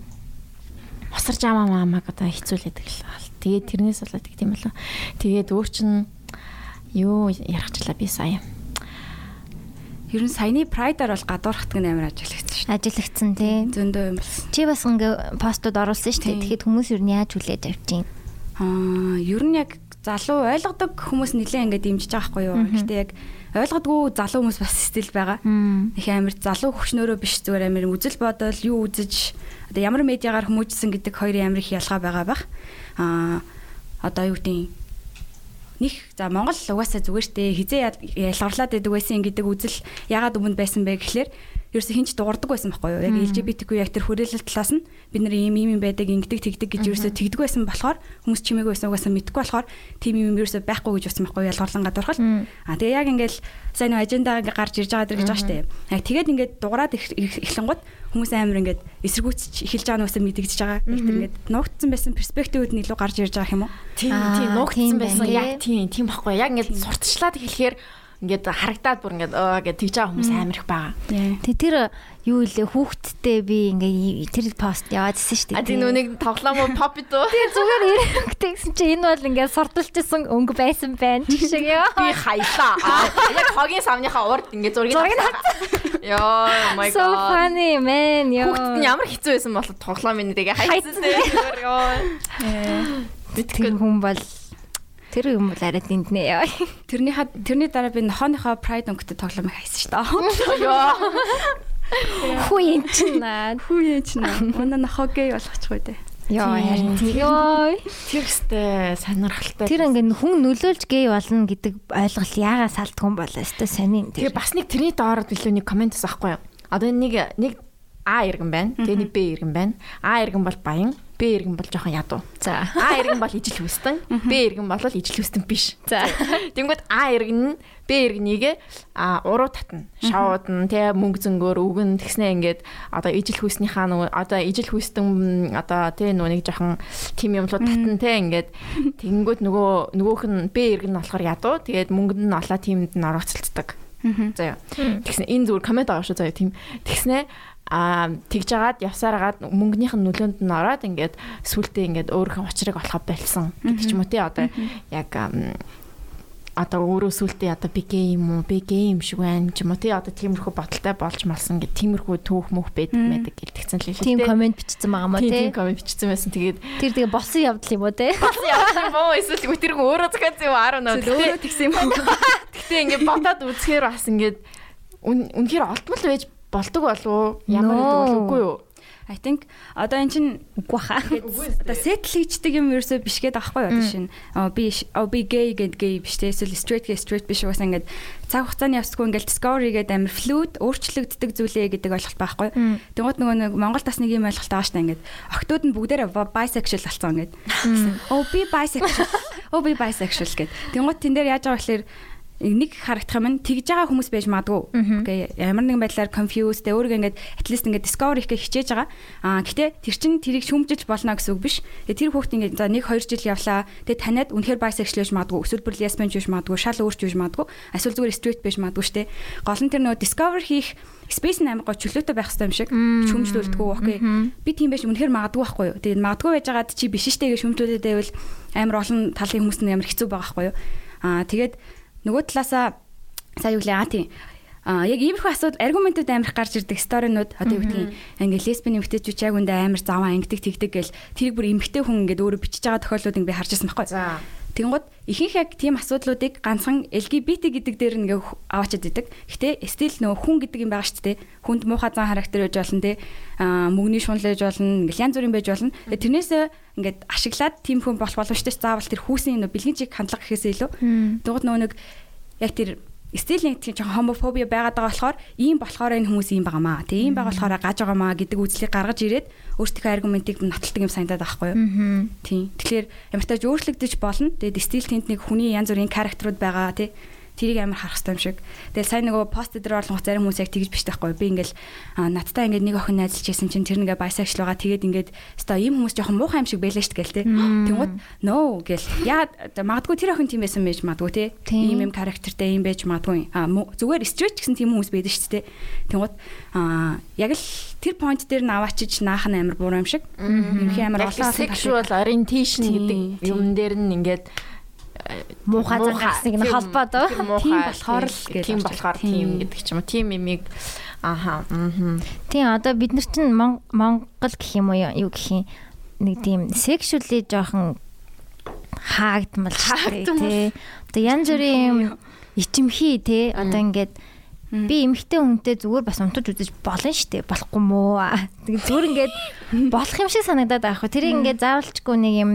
босарч амаа маамаг одоо хэцүүлээд гэл хаал. Тэгээд тэрнээс болоод юм болоо. Тэгээд өөр чин юу ярахчлаа би сая. Ер нь саяны Pride-аар бол гадуурхат гэн амар ажиллагдсан шүү. Ажиллагдсан тий. Зөндөө юм болсон. Чи бас ингээ постууд оруулсан шүү. Тэгэхэд хүмүүс ер нь яаж хүлээж авч чинь? Аа, ер нь яг залуу ойлгодог хүмүүс нэлээ ингээд дэмжиж байгаа хгүй юу. Гэхдээ яг ойлгодгүй залуу хүмүүс бас стил байгаа. Их амар залуу хөвчнөрөө биш зүгээр амар үзэл бодол юу үзэж одоо ямар медиагаар хүмүүжсэн гэдэг хоёрын амар их ялгаа байгаа бах. Аа одоо юу гэдэг них за Монгол угаасаа зүгээр штэ хизээ ялгарлаад байдаг байсан гэдэг үзэл ягаад өмнө байсан бэ гэхлээр ерөөсө хинч дуурдаг байсан байхгүй юу? Яг LGBTQ яг тэр хүрээлэл талаас нь бид нар ийм ийм байдаг, ингэдэг, тэгдэг гэж ерөөсө тэгдэг байсан болохоор хүмүүс чимээг байсан угаасаа мэдгүй болохоор тийм юм ерөөсө байхгүй гэж утсан байхгүй ялгарлан гадуурхал. А тэгээ яг ингээл сайн нэг ажендаа гарч ирж байгаа дэр гэж байгаа штэ. Яг тэгээд ингээд дуурайд эхлэнгууд хүмүүс амар ингээд эсэргүүцэж эхэлж байгаа нуусаа мэдэгдэж байгаа. Яг тэр ингээд нуугдсан байсан перспективүүд нь илүү гарч ирж байгаа юм уу? Тийм тийм нуугдсан байсан. Яг тийм тийм баггүй. Яг ингээд сурталчлаад эхлэхээр ингээд харагдаад бүр ингээд оо гэж тэгж байгаа хүмүүс амар их байгаа. Тэг тэр юу илээ хүүхдтэй би ингээ тэр пост яваадсэн шүү дээ. А тийм нүг тоглоом уу pop дөө. Тэгээ зүгээр ирэхтэй гэсэн чи энэ бол ингээ сурталчсан өнгө байсан байна гэх шиг яа. Би хаялаа. Яг хогийн савныхаа урд ингээ зургийг Йоо my god. So funny man. Йоо. Хүүхдэд нь ямар хэцүү байсан бол тоглоом энэ тэгээ хайцсан зүгээр ёо. Битгэн хүн бол Тэр юм бол арай дэнднэ яа. Тэрний тэрний дараа би нохооныхоо Pride өнгөтэй тоглоом хайсан шүү дээ. Йоо. Хүү юм чинь наа. Хүү юм чинь наа. Манай нохоогэй болгочихгүй дээ. Йоо харин ёо. Тэр өстэй сонирхолтой. Тэр ингээ хүн нөлөөлж гей болно гэдэг ойлголт яагаас алдгүй юм болоо өстэй сонин. Тэгээ бас нэг тэрний доорд илүү нэг комментс авахгүй юу? Одоо нэг нэг А иргэн байна. Тэгээ нэг Б иргэн байна. А иргэн бол баян, Б иргэн бол жоохон ядуу. За. А иргэн бол ижил хүстэн, Б иргэн бол ижил хүстэн биш. За. Тэнгүүд А иргэн нь Б иргэнийг а уруу татна. Шавууд нь тэ мөнгө зөнгөөр үгэн тэгснэ ингээд одоо ижил хүснийхаа нөгөө одоо ижил хүстэн одоо тэ нэг жоохон тим юмлууд татна тэ ингээд тэнгүүд нөгөө нөгөөх нь Б иргэн нь болохоор ядуу. Тэгээд мөнгөнд нь олоо тимд нь орооцолцдог. Заяа. Тэгснэ энэ зүгээр коммент аваа шүү заяа тийм. Тэгснэ а тэгж жагаад явсараад мөнгөнийх нь нөлөөнд нь ороод ингээд сүултээ ингээд өөрийнхөө учрыг олохоо болсон гэдэг ч юм уу тий одоо яг одоо өөрөө сүултээ одоо би гей юм уу би гей юм шиг байна ч юм уу тий одоо тиймэрхүү бодолтой болж малсан гэх тиймэрхүү түүх мөх байдаг мэдэг гэлтгцэн л хэлээ. Тийм комент бичсэн байгаа мó тий. Тийм комент бичсэн байсан. Тэгээд тэр тэгээ болсон явдал юм уу тий. Болсон явдал юм уу эсвэл хүн өөрөө захиад юм аа нөө. Өөрөө тэгсэн юм. <laughs> Гэхдээ ингээд бодоод үзэхээр бас ингээд үнэхээр олдмол байж болдог болов ямар гэдэг бол үгүй юу? I think одоо эн чин үгүй хаа. <laughs> Одоо settle хийчдэг юм ерөөсөө биш гээд авахгүй одоо шин. Аа би оо би gay гэд gay биш те эсвэл straight гэ straight биш угаасаа ингээд цаг хугацааны явцгүй ингээд discovery гээд амир fluid өөрчлөгддөг зүйлээ гэдэг ойлголт байхгүй. Тэгвэл нөгөө нэг Монгол бас нэг юм ойлголт байгаа штэ ингээд октод нь бүгдээрээ bisexual болсон ингээд. Оо би bisexual. Оо би bisexual гэд. Тэгвэл тэн дээр яаж байгаа гэхээр нэг харагдах юм тэгж байгаа хүмүүс байж магадгүй. Окей. Ямар нэгэн байдлаар confused тэ өөрийгөө ингээд at least ингээд discover хийх хичээж байгаа. Аа гэтээ тэр чин тэрийг шүмжилж болно гэсэн үг биш. Тэгээ тэр хүүхд ингээд за 1 2 жил явлаа. Тэгээ таниад үнэхээр bisexual байж магадгүй. Эсвэл бүр lesbian байж магадгүй. Шал өөрч байж магадгүй. Эсвэл зүгээр straight байж магадгүй штэ. Гол нь тэр нөгөө discover хийх space нь амар гоо чөлөөтэй байх хэрэгтэй юм шиг шүмжлүүлдэггүй окей. Би тийм байж үнэхээр магадгүй байхгүй юу. Тэгээ магадгүй байж байгаад чи биш штэ гэж шүмжлүүлээд байвал амар олон талын хүмүүс нь амар хэцүү байгаа байхгүй юу. Аа тэгээд нөгөө талаасаа сая юу лээ аа тийм А яг иймэрхүү асуудал аргументууд амирх гарч ирдэг сторинууд одоо юу гэдгийг ингээ лесбийн эмэгтэйчүүд яг үндэ амар заваа ангидаг тэгдэг гэл тэрийг бүр эмэгтэй хүн ингээд өөрөө бичиж байгаа тохиолдлууд ингээ харж ирсэн байхгүй. Тэнгууд ихэнх яг тийм асуудлуудыг ганцхан LGBT гэдэг дээр ингээ аваачаад идэг. Гэтэ стил нөгөө хүн гэдэг юм байгаа шүү дээ. Хүнд муухай зан характер байж болно те. А мөнгөний шунал байж болно, ингээ янз бүрийн байж болно. Тэрнээс ингээд ашиглаад тийм хүн болох боломжтой ч заавал тэр хүүсийн нөгөө бэлгийн чиг хандлага гэхээсээ илүү. Тэгвэл нөгөө нэг яг тэр стил нэг тийм жоохон хомофобia байгаад байгаа болохоор ийм болохоор энэ хүмүүс ийм байгаамаа. Тэгээ ийм байгаа болохоор гаж байгаамаа гэдэг үзлийг гаргаж ирээд өөрсдийнхөө аргументыг нотолдог юм санагдаад байхгүй юу? Тийм. Тэгэхээр ямар ч тааж өөрчлөгдөж болно. Тэгээд стил тэнд нэг хүний янз бүрийн характерууд байгаа тий тэрийг амар харах хэрэгтэй юм шиг. Тэгэл сайн нөгөө пост дээр орлох зарим хүмүүс яг тэгж бичдэг байхгүй. Би ингээл надтай ингээд нэг охин найзалж байсан чинь тэр нэгэ bisexual байгаа. Тэгээд ингээд өстой ийм хүмүүс жоохон муухай юм шиг байлаа шүү гээл те. Тэнгууд no гэл. Яа магадгүй тэр охин тийм байсан байж магадгүй те. Ийм юм характертай ийм байж магадгүй. А зүгээр straight гэсэн тийм хүмүүс байдаг шүү дээ. Тэнгууд а яг л тэр point дээр нь аваачиж наах нь амар буруу юм шиг. Юм хий амар олон sexual orientation гэдэг юм дээр нь ингээд Муухай загнасныг нь холбоод оо. тийм болохоор л гэж тийм болохоор тийм гэдэг ч юм уу. Тийм имийг ааха. Тийм одоо бид нар чинь Мон- Монгол гэх юм уу юу гэх юм нэг тийм sexually жоохон хаагдмал шүү дээ тий. Одоо янз бүрийн ичимхий тий. Одоо ингээд би эмэгтэй хүнтэй зүгээр бас унтаж үзэж болно шүү дээ. Болохгүй мүү? Тэгээ зүгээр ингээд болох юм шиг санагдаад байгаа хөө. Тэрийг ингээд заавалчгүй нэг юм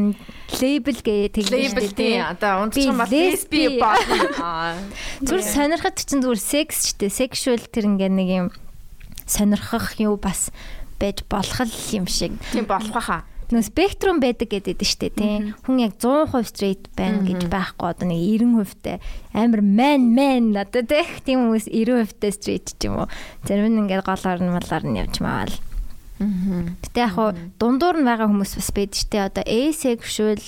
лейбл гээ тэгж Лейбл тий. Одоо унтчих юм бол Би лесби болно. Зүгээр сонирхот чинь зүгээр секс ч дээ. Sexual тэр ингээд нэг юм сонирхох юу бас байж болох юм шиг. Тийм болох байхаа. Нөө спектрум байдаг гэдэг штэ тий. Хүн яг 100% straight байна гэж байхгүй одоо нэг 90% тай амар man man надад тий. Тийм хүмүүс 90% тай straight ч юм уу. Зарим нь ингээд голоор нь малаар нь явж маавал. Гэтэ яг хуу дундуур нь байгаа хүмүүс бас байдаг штэ одоо asexual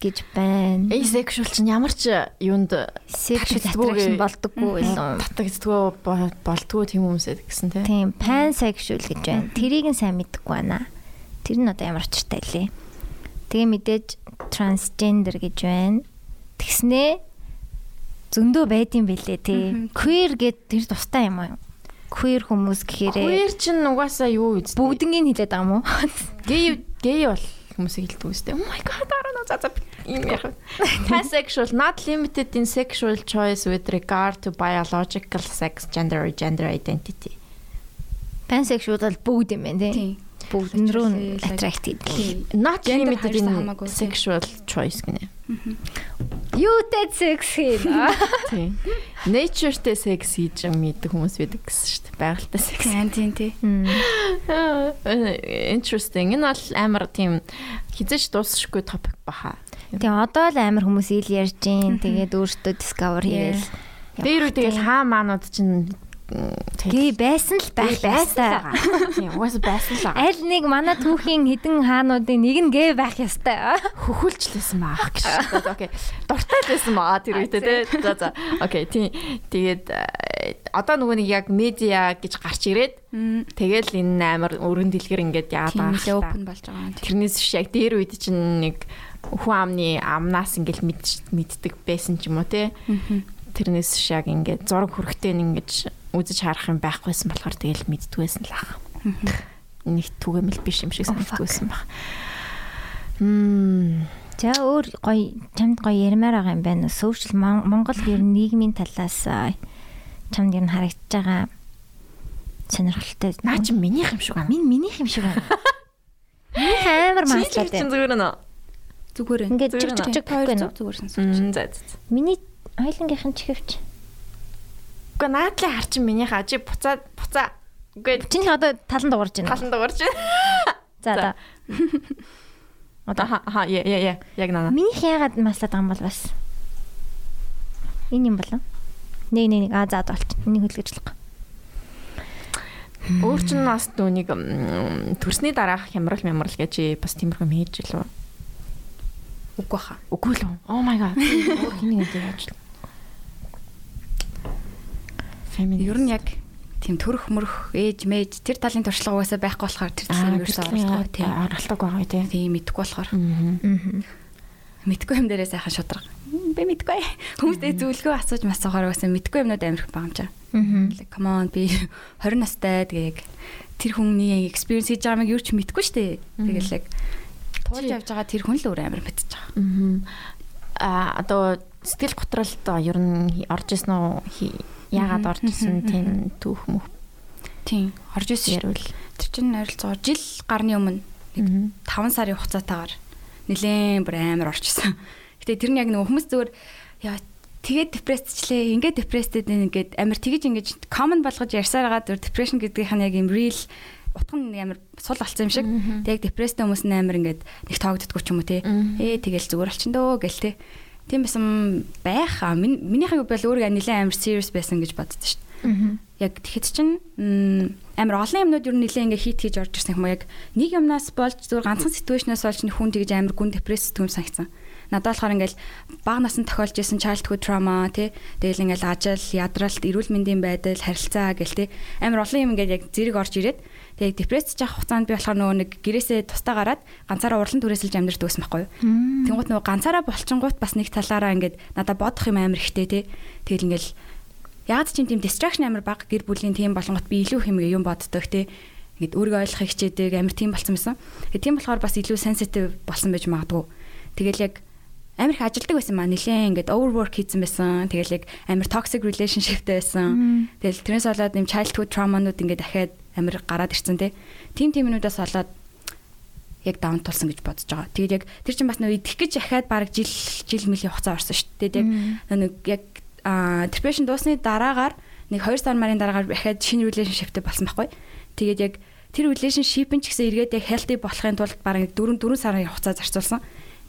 гэж байна. Asexual чинь ямар ч юунд Sexual attraction болдоггүй байсан. татагддгөө болдгоо тийм хүмүүсэд гэсэн тий. Тийм, pansexual гэж байна. Тэрийг нь сайн мэдгүй байна. Тэр нь одоо ямар учиртай лээ. Тэгээ мэдээж transgender гэж байна. Тэгснээ зөндөө байдсан бэлээ тий. Queer гэд тэр тустай юм аа. Queer хүмүүс гэхээрээ Queer чинь угаасаа юу үст? бүгднийг хэлээд байгаа юм уу? <laughs> гей гей бол хүмүүсийг хэлдэг үстэй. Oh my god, дараа нь за за юм яах вэ? <laughs> Pansexual not limited in sexual choice with regard to biological sex, gender or gender identity. Pansexual бол бүгд юм байна тий. Бүгд рүү нь attract хийдэг. Тийм. Not limited in sexual choice гинэ. Юутэй секс хийна? Тийм. Nature-тэй sex хийж мэддэг хүмүүс байдаг гэсэн шүү дээ. Байгальтай sex. Тийм тийм тий. Interesting. Энэ бол амар тийм хизэж дуусахгүй топик баха. Тэгээ одоо л амар хүмүүс ил ярьж гин. Тэгээд өөртөө discover хийгээл. Тэр үе тэгэл хаа маанууд чинь Гээ байсан л байх байсан. Тийм, угаасаа <laughs> байсан л. Аль нэг манай түүхийн хідэн хаануудын нэг нь гээ байх ёстой. хөхүүлчлээсэн маах гэж. <laughs> Окей. Дуртай байсан маа тэр үедээ тий. За за. Окей. Тийм. Тэгээд э, одоо нөгөө нэг яг медиа гэж гарч ирээд тэгэл энэ амар өргөн дэлгэр ингээд яагаад Тийм л юм open болж байгаа юм. Тэрнээс биш яг дээр үед чинь нэг хүн амны амнаас ингээд мэд- мэддэг байсан ч юм уу тий. Тэрнээс биш яг ингээд зураг хүрхтээ ингэж үзэж харах юм байхгүйсэн болохоор тэгэл мэддгүйсэн л ах. Нэг түгээмэл биш юм шиг санагддгүйсэн баг. Мм. За өөр гоё чамд гоё ярмаар байгаа юм байна. Mon- Монгол ер нь нийгмийн талаас аа, чамд ер нь харагдаж байгаа сонирхолтой. Наа чи минийх юм шиг байна. Минь минийх юм шиг байна. <laughs> Минийх амар мааслаад байна. зүгээр нөө. Зүгээр ээ. Ингээд чиг чиг чиг зүг нөө. зүгээр сонсож. За за. Миний хоёлынгийнх нь чихвч. Уга наадлын хар чин минийх ажи буцаа буцаа. Үгүй Чиний одоо талан дуурж байна. талан дуурч. За за. Одоо ха ха я я я яг наа. Минийх яагаад маслаад байгаа юм бол бас. Энэ юм болов. Нэг нэг нэг аа заад болч. Энийг хөлгөжлөх. Өөр чин бас нүуник төрсний дараах хямрал мямрал гэж бас тиймэрхүү юм хийж илүү. Үгүй хаа. Үгүй л. Oh my god. Өөр хиний гэж яаж. Ер нь яг тийм төрөх мөрөх ээж мэж тэр талын туршлага угаасаа байхгүй болохоор тэр талын ерөөсөө оролцохгүй тийм. оролдог байгаа тийм. Тийм мэдгүй болохоор мэдгүй юм дээрээ сайхан шудраг. Би мэдгүй. <laughs> Хүмүүстэй зөвлөгөө асууж масуухаар угаасаа мэдгүй юмнууд амирх чаа. Аа. Come on би <laughs> 20 настай тэгээ тэр хүний experience хийж байгааг юу ч мэдгүй штэ. Тэгэл яг туулж явж байгаа тэр хүн л өөр амир мэдчихэж байгаа. Аа одоо сэтгэл готролд ер нь орж исэн үү? Яагаад орж исэн тийм түүх мөх Тийм. Орж ирсэн шүү. ярил. Тэр чинь ойролцоогоор жил гарны өмнө нэг 5 сарын хугацаатаагаар нэлээд бүр амар орчихсон. Гэтэ тэр нь яг нөгөө хүмүүс зүгээр яа тэгээд депрессчлээ, ингээд депресстэд ингээд амар тэгэж ингэж common болгож ярьсаар байгаа зүгээр depression гэдгийнх нь яг юм real утга нь амар сул болсон юм шиг. Тэг яг депресстэй хүмүүс нь амар ингээд нэг тоогддггүй ч юм уу те. Ээ тэгэл зүгээр болчин дөө гэл те. Тийм байсан байх. аа. Min- Минийхээ бол өөрөө нэлээд амар serious байсан гэж боддоо шүү дээ. Яг тэгэхэд чинь амар олон юмнууд ер нь нэлээ ингээ хит хийж орж ирсэн юм яг нэг юмнаас болж зүгээр ганцхан ситүэйшнээс болж хүн тэгж амар гүн депресс сэтгүүм санагцсан. Надад болохоор ингээл бага насанд тохиолж исэн childhood trauma тий тэгэл ингээл ажил, ядралт, эрүүл мэндийн байдал, харилцаа гэл тий амар олон юм ингээд яг зэрэг орж ирээд тэгээ депрессж явах хугацаанд би болохоор нөгөө нэг гэрээсээ тустаа гараад ганцаараа урлан түрээсэлж амьдрэх байсан байхгүй юу. Тэнгуут нөгөө ганцаараа болчингууд бас нэг талаараа ингээд надад бодох юм амар ихтэй тий тэгэл ингээл яг ч тийм distraction амар баг гэр бүлийн тийм болонгот би илүү хэмгээ юм боддог тий ингээд өөрийгөө ойлгохыг хичээдэг амар тийм болсон байсан. Тэгээ тийм болохоор бас илүү sensitive болсон байж магадгүй. Тэгэл яг амар их ажилдаг байсан маа нилээн ингээд overwork хийсэн байсан. Тэгэл яг амар toxic relationshipтэй байсан. Тэгэл тэрнээс болоод юм childhood trauma-нууд ингээд дахиад амар гараад ирсэн тий. Тим тимнүүдээс болоод яг даун тулсан гэж бодож байгаа. Тэгээд яг тэр чинь бас нөө идэх гэж ахаад баг жил жил мөлийн хугацаа орсон шүү дээ. Яг нэг яг depression дуусны дараагаар нэг 2 сар марын дараагаар дахиад шинэ relationshipтэй болсон байхгүй. Тэгээд яг тэр relationship-ын ч гэсэн эргээд яг healthy болохын тулд бараг 4 4 сарын хугацаа зарцуулсан.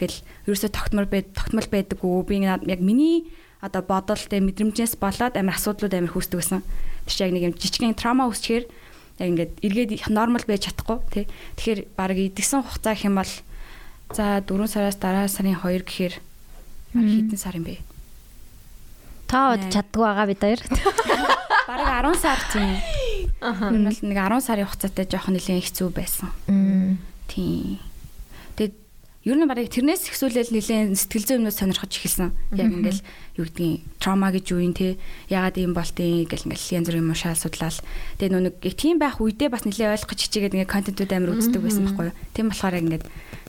Ингээл ерөөсөө тогтмол байд тогтмол байдаггүй. Би яг миний одоо бодол тэ мэдрэмжээс болоод амар асуудлууд амар хүүсдэг байсан. Тэр чинь яг нэг юм жижигхэн трама үүсчихээр яг ингээд эргээд нормал байж чадахгүй тий. Тэгэхээр баг идэгсэн хугацаа гэх юм бол за 4 сараас дараа сарын 2 гэхээр хэдэн сар юм бэ? Та од чаддгүй байгаа бид хоёр. <laughs> Бараг 10 сар тийм. Бол нэг 10 сарын хугацаатай жоохон нэлээд хэцүү байсан. Тийм. Ер нь барыг тэрнээс ихсүүлэл нэлээд сэтгэл зүйн юмнууд сонирхож эхэлсэн. Яг ингээл юу гэдгийг траума гэж юу юм те ягаад ийм болтын гэл ингээл янз бүрийн юм шаал судлаад тэгээд нүг тийм байх үедээ бас нэлээд ойлгож хичээгээд ингээ контентууд амар үздэг байсан байхгүй юу. Тийм болохоор яг ингээд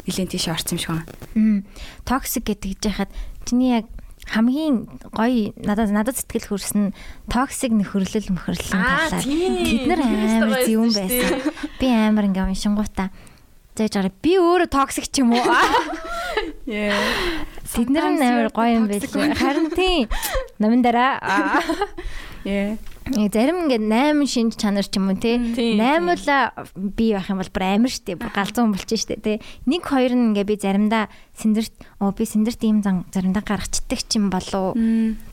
нэлээд тийш орсон юм шиг байна. Токсик гэдэг гэж яхад чиний яг хамгийн гоё надад надад сэтгэл хүрсэн токсик нөхөрлөл мөхөрлөлийн талаар тэд нар амар зөв байсан. Би амар ингээм уншингуудаа зааж байгаа. Би өөрөө токсик ч юм уу? <laughs> Яа. Тэд нар амар гоё юм байлээ. Харин тийм. Номин дараа. <laughs> Яа. Зарим ингээд 8 шинж чанар ч юм уу те 8 л би байх юм бол бүр амар штэ бүр галзуун болчих штэ те нэг хоёр нь ингээд би заримдаа сэндэрт оо би сэндэрт ийм зан заримдаа гаргацдаг ч юм болов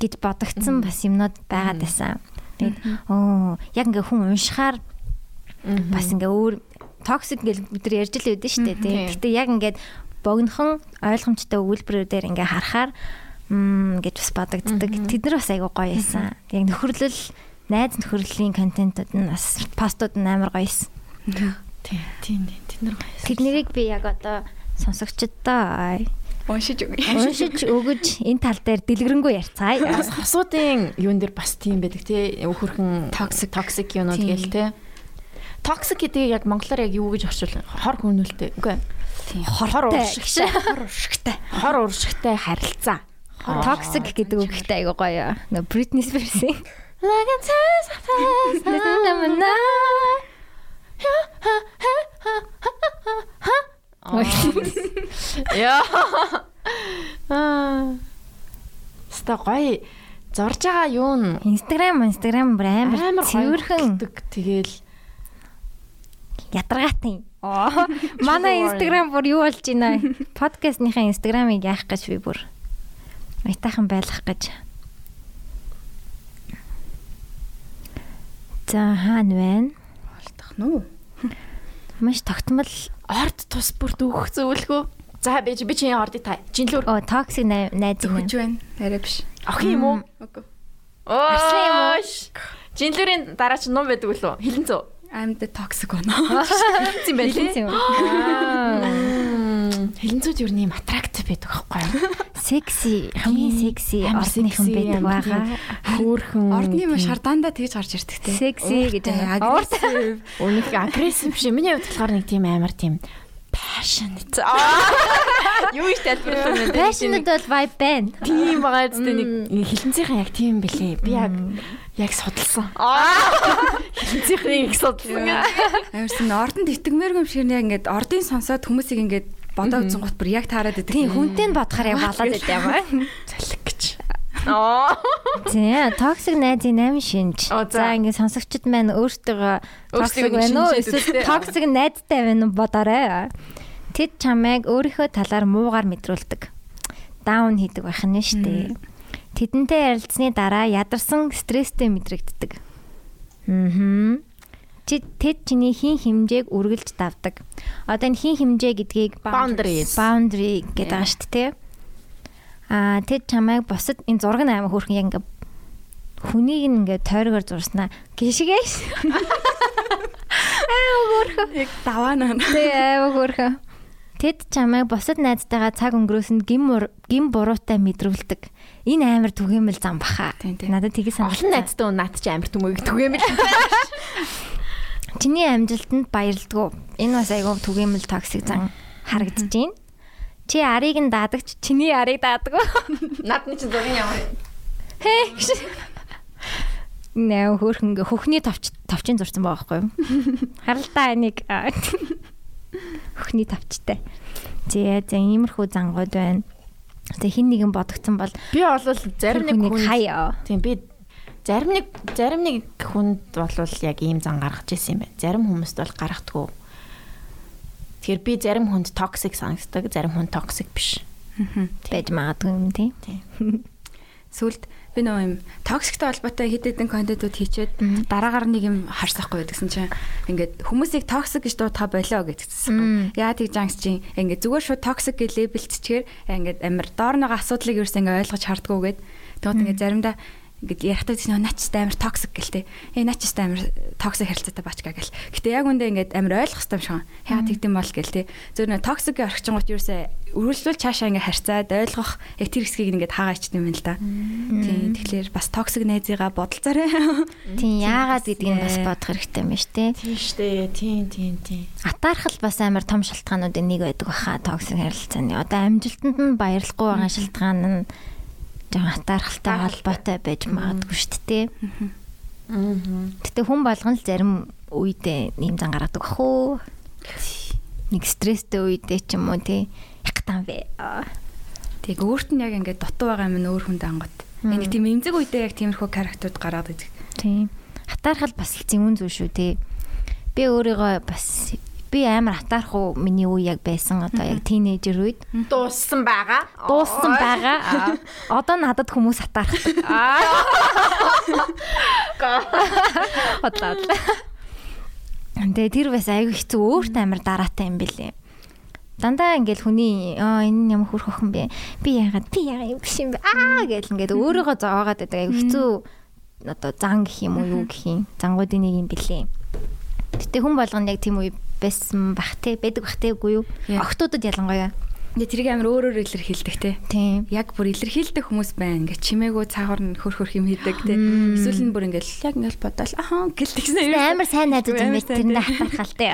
гэж бодогдсон бас юмнууд байгаад байсан. Тэгээд оо яг ингээд хүн уншихаар бас ингээд өөр токсик гэж бид нар ярьж л байдсан штэ те гэтээ яг ингээд богинохон ойлгомжтой өгүүлбэрүүдээр ингээд харахаар мм гэж бас бодогддог. Тэд нар бас айгуу гоё байсан. Яг нөхөрлөл найз нөхөрлийн контентууд нь бас постууд нь амар гоёсэн. Тийм тийм тэд нар гоё. Тэднийг би яг одоо сонсогчдоо уншиж өгье. уншиж өгөж энэ тал дээр дэлгэрэнгүй ярьцгаая. Хосуудын юун дээр бас тийм байдаг тий өөхөрхөн токсик токсик юунууд гээл тий. Токсик гэдгийг яг монголоор яг юу гэж орчуул хор хүнүүлтэй. Үгүй Тийм. хор уршигтай. Хор уршигтай. Хор уршигтай харилцаа. Токсик гэдэг үг ихтэй айгуу гоё. Нөө Britney Spears-ийн Like a test Яа. Аа. Ста гоё зорж байгаа юу н Instagram Instagram бүр амар цэвэрхэн тэгэл ядаргаатай. Оо <laughs> манай Instagram бүр юу болж байна? Подкастныхаа <laughs> Instagram-ыг яах гэж би бүр айтайхан байлгах гэж. За хаана байна? Болдох нү. <laughs> Маш тогтмол орд тус бүрт өгөх зөвлөгөө. За би би чинь ордыг та. Жинлүүр оо токсик найз юм. Зөвхөж байна. Арай биш. ах юм уу? Үгүй. Уу? Жинлүүрийн дараа чинь ном байдаг үлээ. Хилэн зөө. I'm the toxic one. Хилэн байл Хэлсэн юм. Хилэн зүүд юу нэм аттрактив байдаг байхгүй юу? Секси хамгийн секси ордныхан секси, байдаг байгаа. Хөөхөн. Ордны юм шардаандаа тэгж гарч ирдэг те. Секси гэж. Агрессив. Өнөх агрессив биш. Миний хувьд болохоор нэг тийм амар тийм Аа. <laughs> Юу их тайлбарлах вэ? Passionate бол vibe байна. тийм байгаа зү нэг хилэнцийнхэн яг тийм бэлээ. Би яг яг судалсан. Аа. <laughs> Хилэнцийнхэн их судалсан. Амарсан ордонд итгэмээргүй юм шиг яг ингээд ордын сонсоод хүмүүсийг ингээд бодоо үзэн гот бүр яг таарад байдаг. Тийм хүнтэй нь бодохоор яг болоод байд юм аа. Залхи гэж. Аа. Тийм, токсик найзын 8 шинж. Оо, за. Ингээд сонсогчд маань өөртөө токсик байна уу? Эсвэл токсик найзтай байна уу бодоорой. Тэд чамайг өөрийнхөө талаар муугаар мэдрүүлдэг. Даун хийдэг байх нь шүү дээ. Тэдэнтэй ярилцсны дараа ядарсан стресстэй мэдрэгддэг. Мм. Чи тэд чиний хин хэмжээг үргэлж давдаг. Одоо энэ хин хэмжээ гэдгийг Boundaries. boundary гэдэг шүү дээ. Аа тэд чамайг босод энэ зураг нь амар хөөрхөн яг ингээ хүнийг ингээ тойрогоор зурснаа гიშгээс. Аа хөөрхөн. Яг даваа наа. Тэ аа хөөрхөн. Тэд чамайг босод найзтайгаа цаг өнгөрөөсөнд гим гим буруутай мэдрүүлдэг. Энэ амар түгээмэл зам баха. Надад тгий Олон санагдсан. найзтай уу наад чи амар түмэг түгээмэл. <laughs> Чиний амжилтанд баярлдгүү. Энэ бас айгүй түгээмэл токсик зан харагдаж байна. Чи арыг нь даадагч чиний арыг даадаг. <laughs> Надны чи зургийн ямар Хээ. гэж. Наа хөөхөн хөхний товч товчийн зурсан байгаа байхгүй юу? <laughs> Харалтаа энийг хөхний товчтой. Зээ зэ иймэрхүү зангууд байна. Тэг хин нэгэн бодогцсон бол би бол зарим нэг хүн хаяа. Тийм би зарим нэг зарим нэг хүнд бол яг ийм зан гаргаж ирсэн юм байна. Зарим хүмүүст бол гаргадаггүй. Тэгэхээр би зарим хүнд токсик санагддаг, зарим хүн токсик биш. байж магадгүй юм тий. Сүлд би нөө юм токсиктэй холбоотой хэд хэдэн контентууд хийчээд дараагаар нэг юм харсахгүй гэдгсэн чинь ингээд хүмүүсийг токсик гэж дуудаа болоо гэдгсэн. Яа тийж ангс чинь ингээд зүгээр шууд токсик гэж лейблэлцчихээр ингээд амар доор нэг асуудлыг ерөөс ингээд ойлгож хардггүйгээд тэгвэл ингээд заримдаа ингээд ярихтаа тийм начтай амар токсик гэлтэй. Э начтай амар токсик харилцаатай бачгаа гэл. Гэтэ яг үндэ ингээд амар ойлгох юм шиг. Яа тэгдэм бол гэл тий. Зөв нэг токсикийн орчингууд ерөөсөө өргөлжүүл цаашаа ингээд харьцаад ойлгох яг тэр хэсгийг ингээд хаагаа ичдэг юм л да. Тийм тэгэхээр бас токсик найзыгаа бодолцоорой. <laughs> Тийм яагаад гэдгийг бас бодох хэрэгтэй юм шүү дээ. Тийм штэ. Тийм тийм тийм. Атаархал бас амар том шалтгаануудын нэг байдаг баха токсик харилцааны. Одоо амжилтанд нь баярлахгүй байгаа шалтгаан нь жоохон атаархалтай холбоотой байж магадгүй шүү дээ. Аа. Гэтэ хүн болгон л зарим үедээ ийм зан гаргадаг уу. Нэг стресстэй үедээ ч юм уу тий. Хятан бэ. Аа. Тэг өөрт нь яг ингээд дотоо байгаа юм өөр хүнд ангот. Энийг тийм эмзэг үедээ яг тиймэрхүү характерууд гараад идэг. Тийм. Атаархал бас л зэвүүн зүйл шүү тий. Би өөрийгөө бас би амар атаарх уу миний үе яг байсан одоо яг тийнейжер үед Дууссан байгаа. дууссан байгаа. Аа. Одоо надад хүмүүс атаархдаг. Бодлоо. Тэгээ тэр бас аягүй хэцүү өөрт амар дараатай юм бэлээ. Дандаа ингээл хүний аа энэ ямар хөрх охин бэ? Би яагаад би яагаад юм биш юм бэ? Аа гэл ингээд өөрийгөө зовоогоод байдаг аягүй хэцүү одоо зан гэх юм уу юу гэх юм. Зангуудын нэг юм бэлээ. Гэтэ хүн болгоно яг тийм үе байсан бах те байдаг бах те үгүй юу? Охтуудад ялангуяа. Тэгээ тэрийг амар өөрөөр илэрхийлдэг те. Тийм. Яг бүр илэрхийлдэг хүмүүс байна. Ингээд чимээгөө цаагуур нь хөр хөрх юм хийдэг те. Эсвэл нь бүр ингээд яг ингээд бодоол ахаа гэлтэгсэн юм. Амар сайн найзууд юм байна. Тэрэндээ хатаархалтай.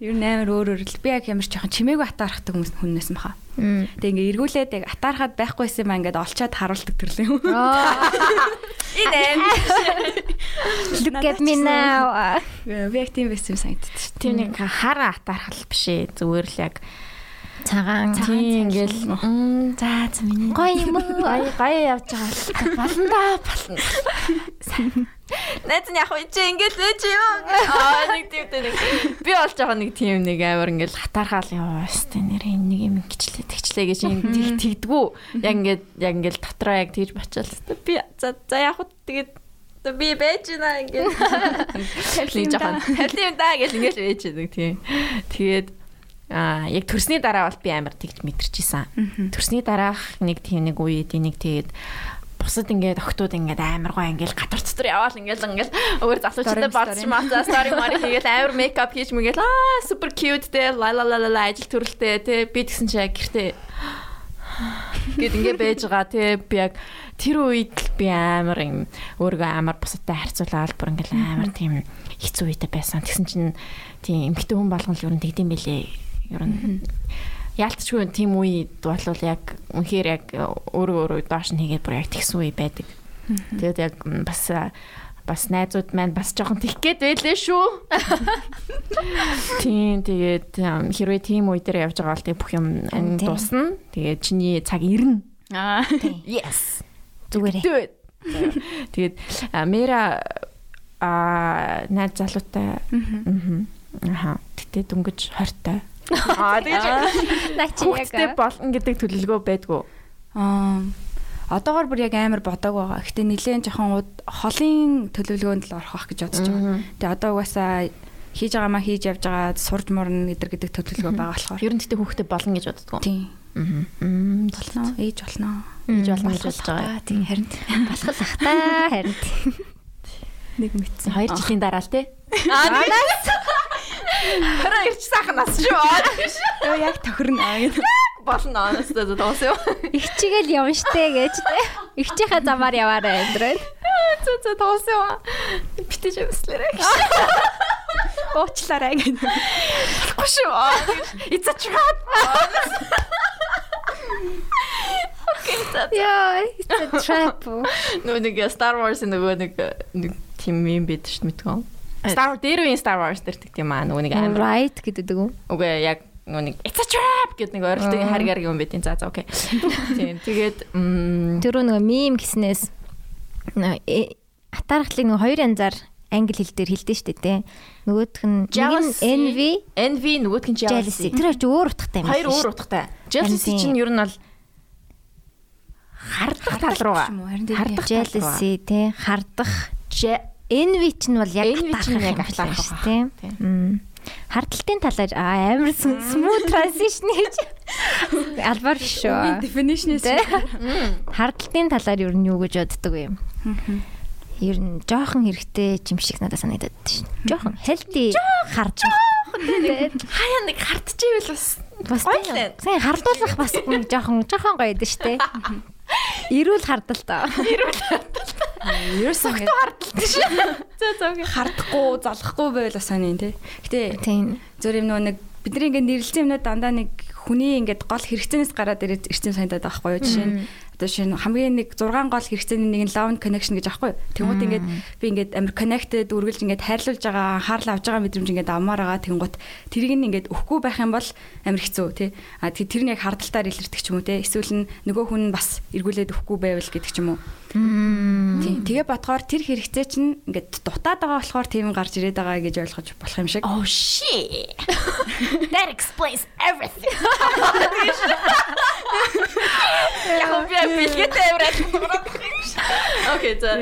Ер нь амар өөрөөр л би яг ямар ч жоохон чимээгөө атаархдаг хүмүүс хүннээс мха. Тэгээ ингээд эргүүлээд яг атаархаад байхгүйсэн маа ингээд олчоод харуулдаг төрлөө юм. <laughs> Энэ <laughs> Look at me now. би яг тийм байсан юм шүү. Тийм нэг хар атаархал биш ээ. Зүгээр л яг Цагаан. тийм ингээл за за миний Гоё юм гоё гоё явж байгаа. Болно да болно. Найз нь яг чи ингээд байж юу? Аа нэг тийм тийм нэг. Би бол жоохон нэг тийм нэг амар ингээд хатаархаал яваа штэ нэр нэг юм гिचлээ тэгчлээ гэж тэг тэгдгүү. Яг ингээд яг ингээд дотроо яг тэгж бочвол би за за яг уу тэгээд би байж байна ингээд. <laughs> Нэг жоохон талын юм да гэж ингээд байж байдаг тийм. Тэгээд Аа яг төрсний дараа бол би амар тэгж мэдэрчээсэн. Төрсний дараах нэг тийм нэг үед нэг тэгээд бусад ингээд охтууд ингээд амар гоо ингээд гатар дотор яваал ингээд ингээд өөр залуучуудад бодч маца стори мари хийгээл амар мейкап хийж мэгээл аа супер кьют те ла ла ла ла ажил төрөлтэй те би тэгсэн чи яг гэртээ гэд ингээд байж байгаа те би яг тэр үед л би амар юм өөрийгөө амар бусадтай харьцуулаад бүр ингээд амар тийм хэцүү үедээ байсан. Тэгсэн чинь тийм эмгтэн хүн болгон л ер нь тэгдэм билээ. Ер нь яалтчгүй тийм үед бол яг үнэхээр яг өөрөө өөрөө доош нь хийгээд бүр яг тэгсэн үе байдаг. Тэгээд яг бас бас найзууд маань бас жоохон тех гээд байлээ шүү. Тийм тэгээд хэрвээ тийм үе дээр явж байгаа бол тэг бүх юм дуусна. Тэгээд чиний цаг ирнэ. Аа. Yes. It. Тэгээд мера а найз залуутай. Мгм. Аха. Тэгтээ дөнгөж 20 тай. Аа тэгэж Наа чи яг хүүхдтэй болно гэдэг төлөвлөгөө байдгүй. Аа. одоогор бүр яг амар бодог байгаа. Гэтэ нилээн жоохон холын төлөвлөгөөнд л орох гэж бодож байгаа. Тэгээ одоо угаасаа хийж байгаамаа хийж явж байгаа сурж морно гэдэр гэдэг төлөвлөгөө байгаа болохоор. Ер нь тэгтээ хүүхдээ болно гэж боддгоо. Тийм. Аа. Болно. Ээж болно. Хийж болно гэж бодож байгаа. Тийм харин болох л ах та харин. <laughs> нэг мэдсэн. 2 жилийн дараа л тий. Аа <laughs> тэгээс. Хараа ирч сайхан нас шүү. Өө яг тохирно аа гэнэ. Болно анастай тоос юу. Их чигээл явна штэ гэж тэ. Их чихээ замаар яваарай өндрөө. Зөө зөө тоос юу. Битэж өмслээрэй. Уучлаарай гэнэ. Болохгүй шүү. A trap. Яа, it's a trap. Нэг Star Wars нөгөө нэг нэг тийм юм бид шүү мэдгүй. Star Wars дээр үе Star Wars дээр тэг тийм аа нөгөө нэг амар Right гэдэг үү? Үгүй яг нөгөө нэг it's a trap гэдэг нэг ойролтын Аа. харгаар юм байт. За за окей. <laughs> Тийм тэгээд Тэрөө нөгөө мим гиснээс э, атаархлыг нөгөө хоёр янзаар англи хэл дээр хэлдэг штэ тэ. Нөгөөх нь нэг нь Jealousy, envy, envy нөгөөх нь jealousy. Тэр ч өөр утгатай юм Хоёр байна өөр шүү утгатай. Jealousy чинь ер нь бол хардах тал руу ч юм уу, харин тийм. хардах дээ. Jealousy тэ хардах. Envy ч нь бол яг атаархах юм шүү Тийм. Хардталтын талаар аа, амар smooth transition гэж албаар биш шүү. Definition-ээс. Хардталтын талаар ер нь юу гэж боддөг юм? Ер нь жоохон хэрэгтэй юм шиг надад санагдаад шин. Жоохон healthy харж байгаа. <laughs> хаяа нэг хардчихвэл бас Бас сайн хардуулах бас жоохон жоохон гоё дээ штэ. Ирүүл хардал таа. ерөөсөө ингэ хардталтай шүү. За за окей. хардахгүй, залахгүй байвал бас сони тий. Гэтэ Тийм. зөв юм нөгөө нэг бидний ингээд нэрлэлсэн юмнууд дандаа нэг хүний ингээд гол хэрэгцээнээс гараад ирээд ирсэн санагдаад байхгүй юу жишээ нь одоо шинэ хамгийн нэг 6 гол хэрэгцээний нэг нь love connection гэж аахгүй. Тэгмүүд ингээд би ингээд амар connected үргэлж ингээд хайрлуулж байгаа анхаарал авж байгаа мэдрэмж ингээд авмаар байгаа. Тэнгуут тэрийг нь ингээд өгөхгүй байх юм бол амар хэцүү тий а тэр нь яг хардталтаар илэрдэг ч юм уу тий эсвэл нөгөө хүн бас эргүүлээд өгөхгүй байвал гэдэг ч юм уу тэгээ бодохоор тэр хэрэгцээ чинь ингээд дутаад байгаа болохоор тийм гарч ирээд байгаа гэж ойлгож болох юм шиг Oh shit. <laughs> That explains everything. Яг би бэлгээтэй аваад. Окей, за.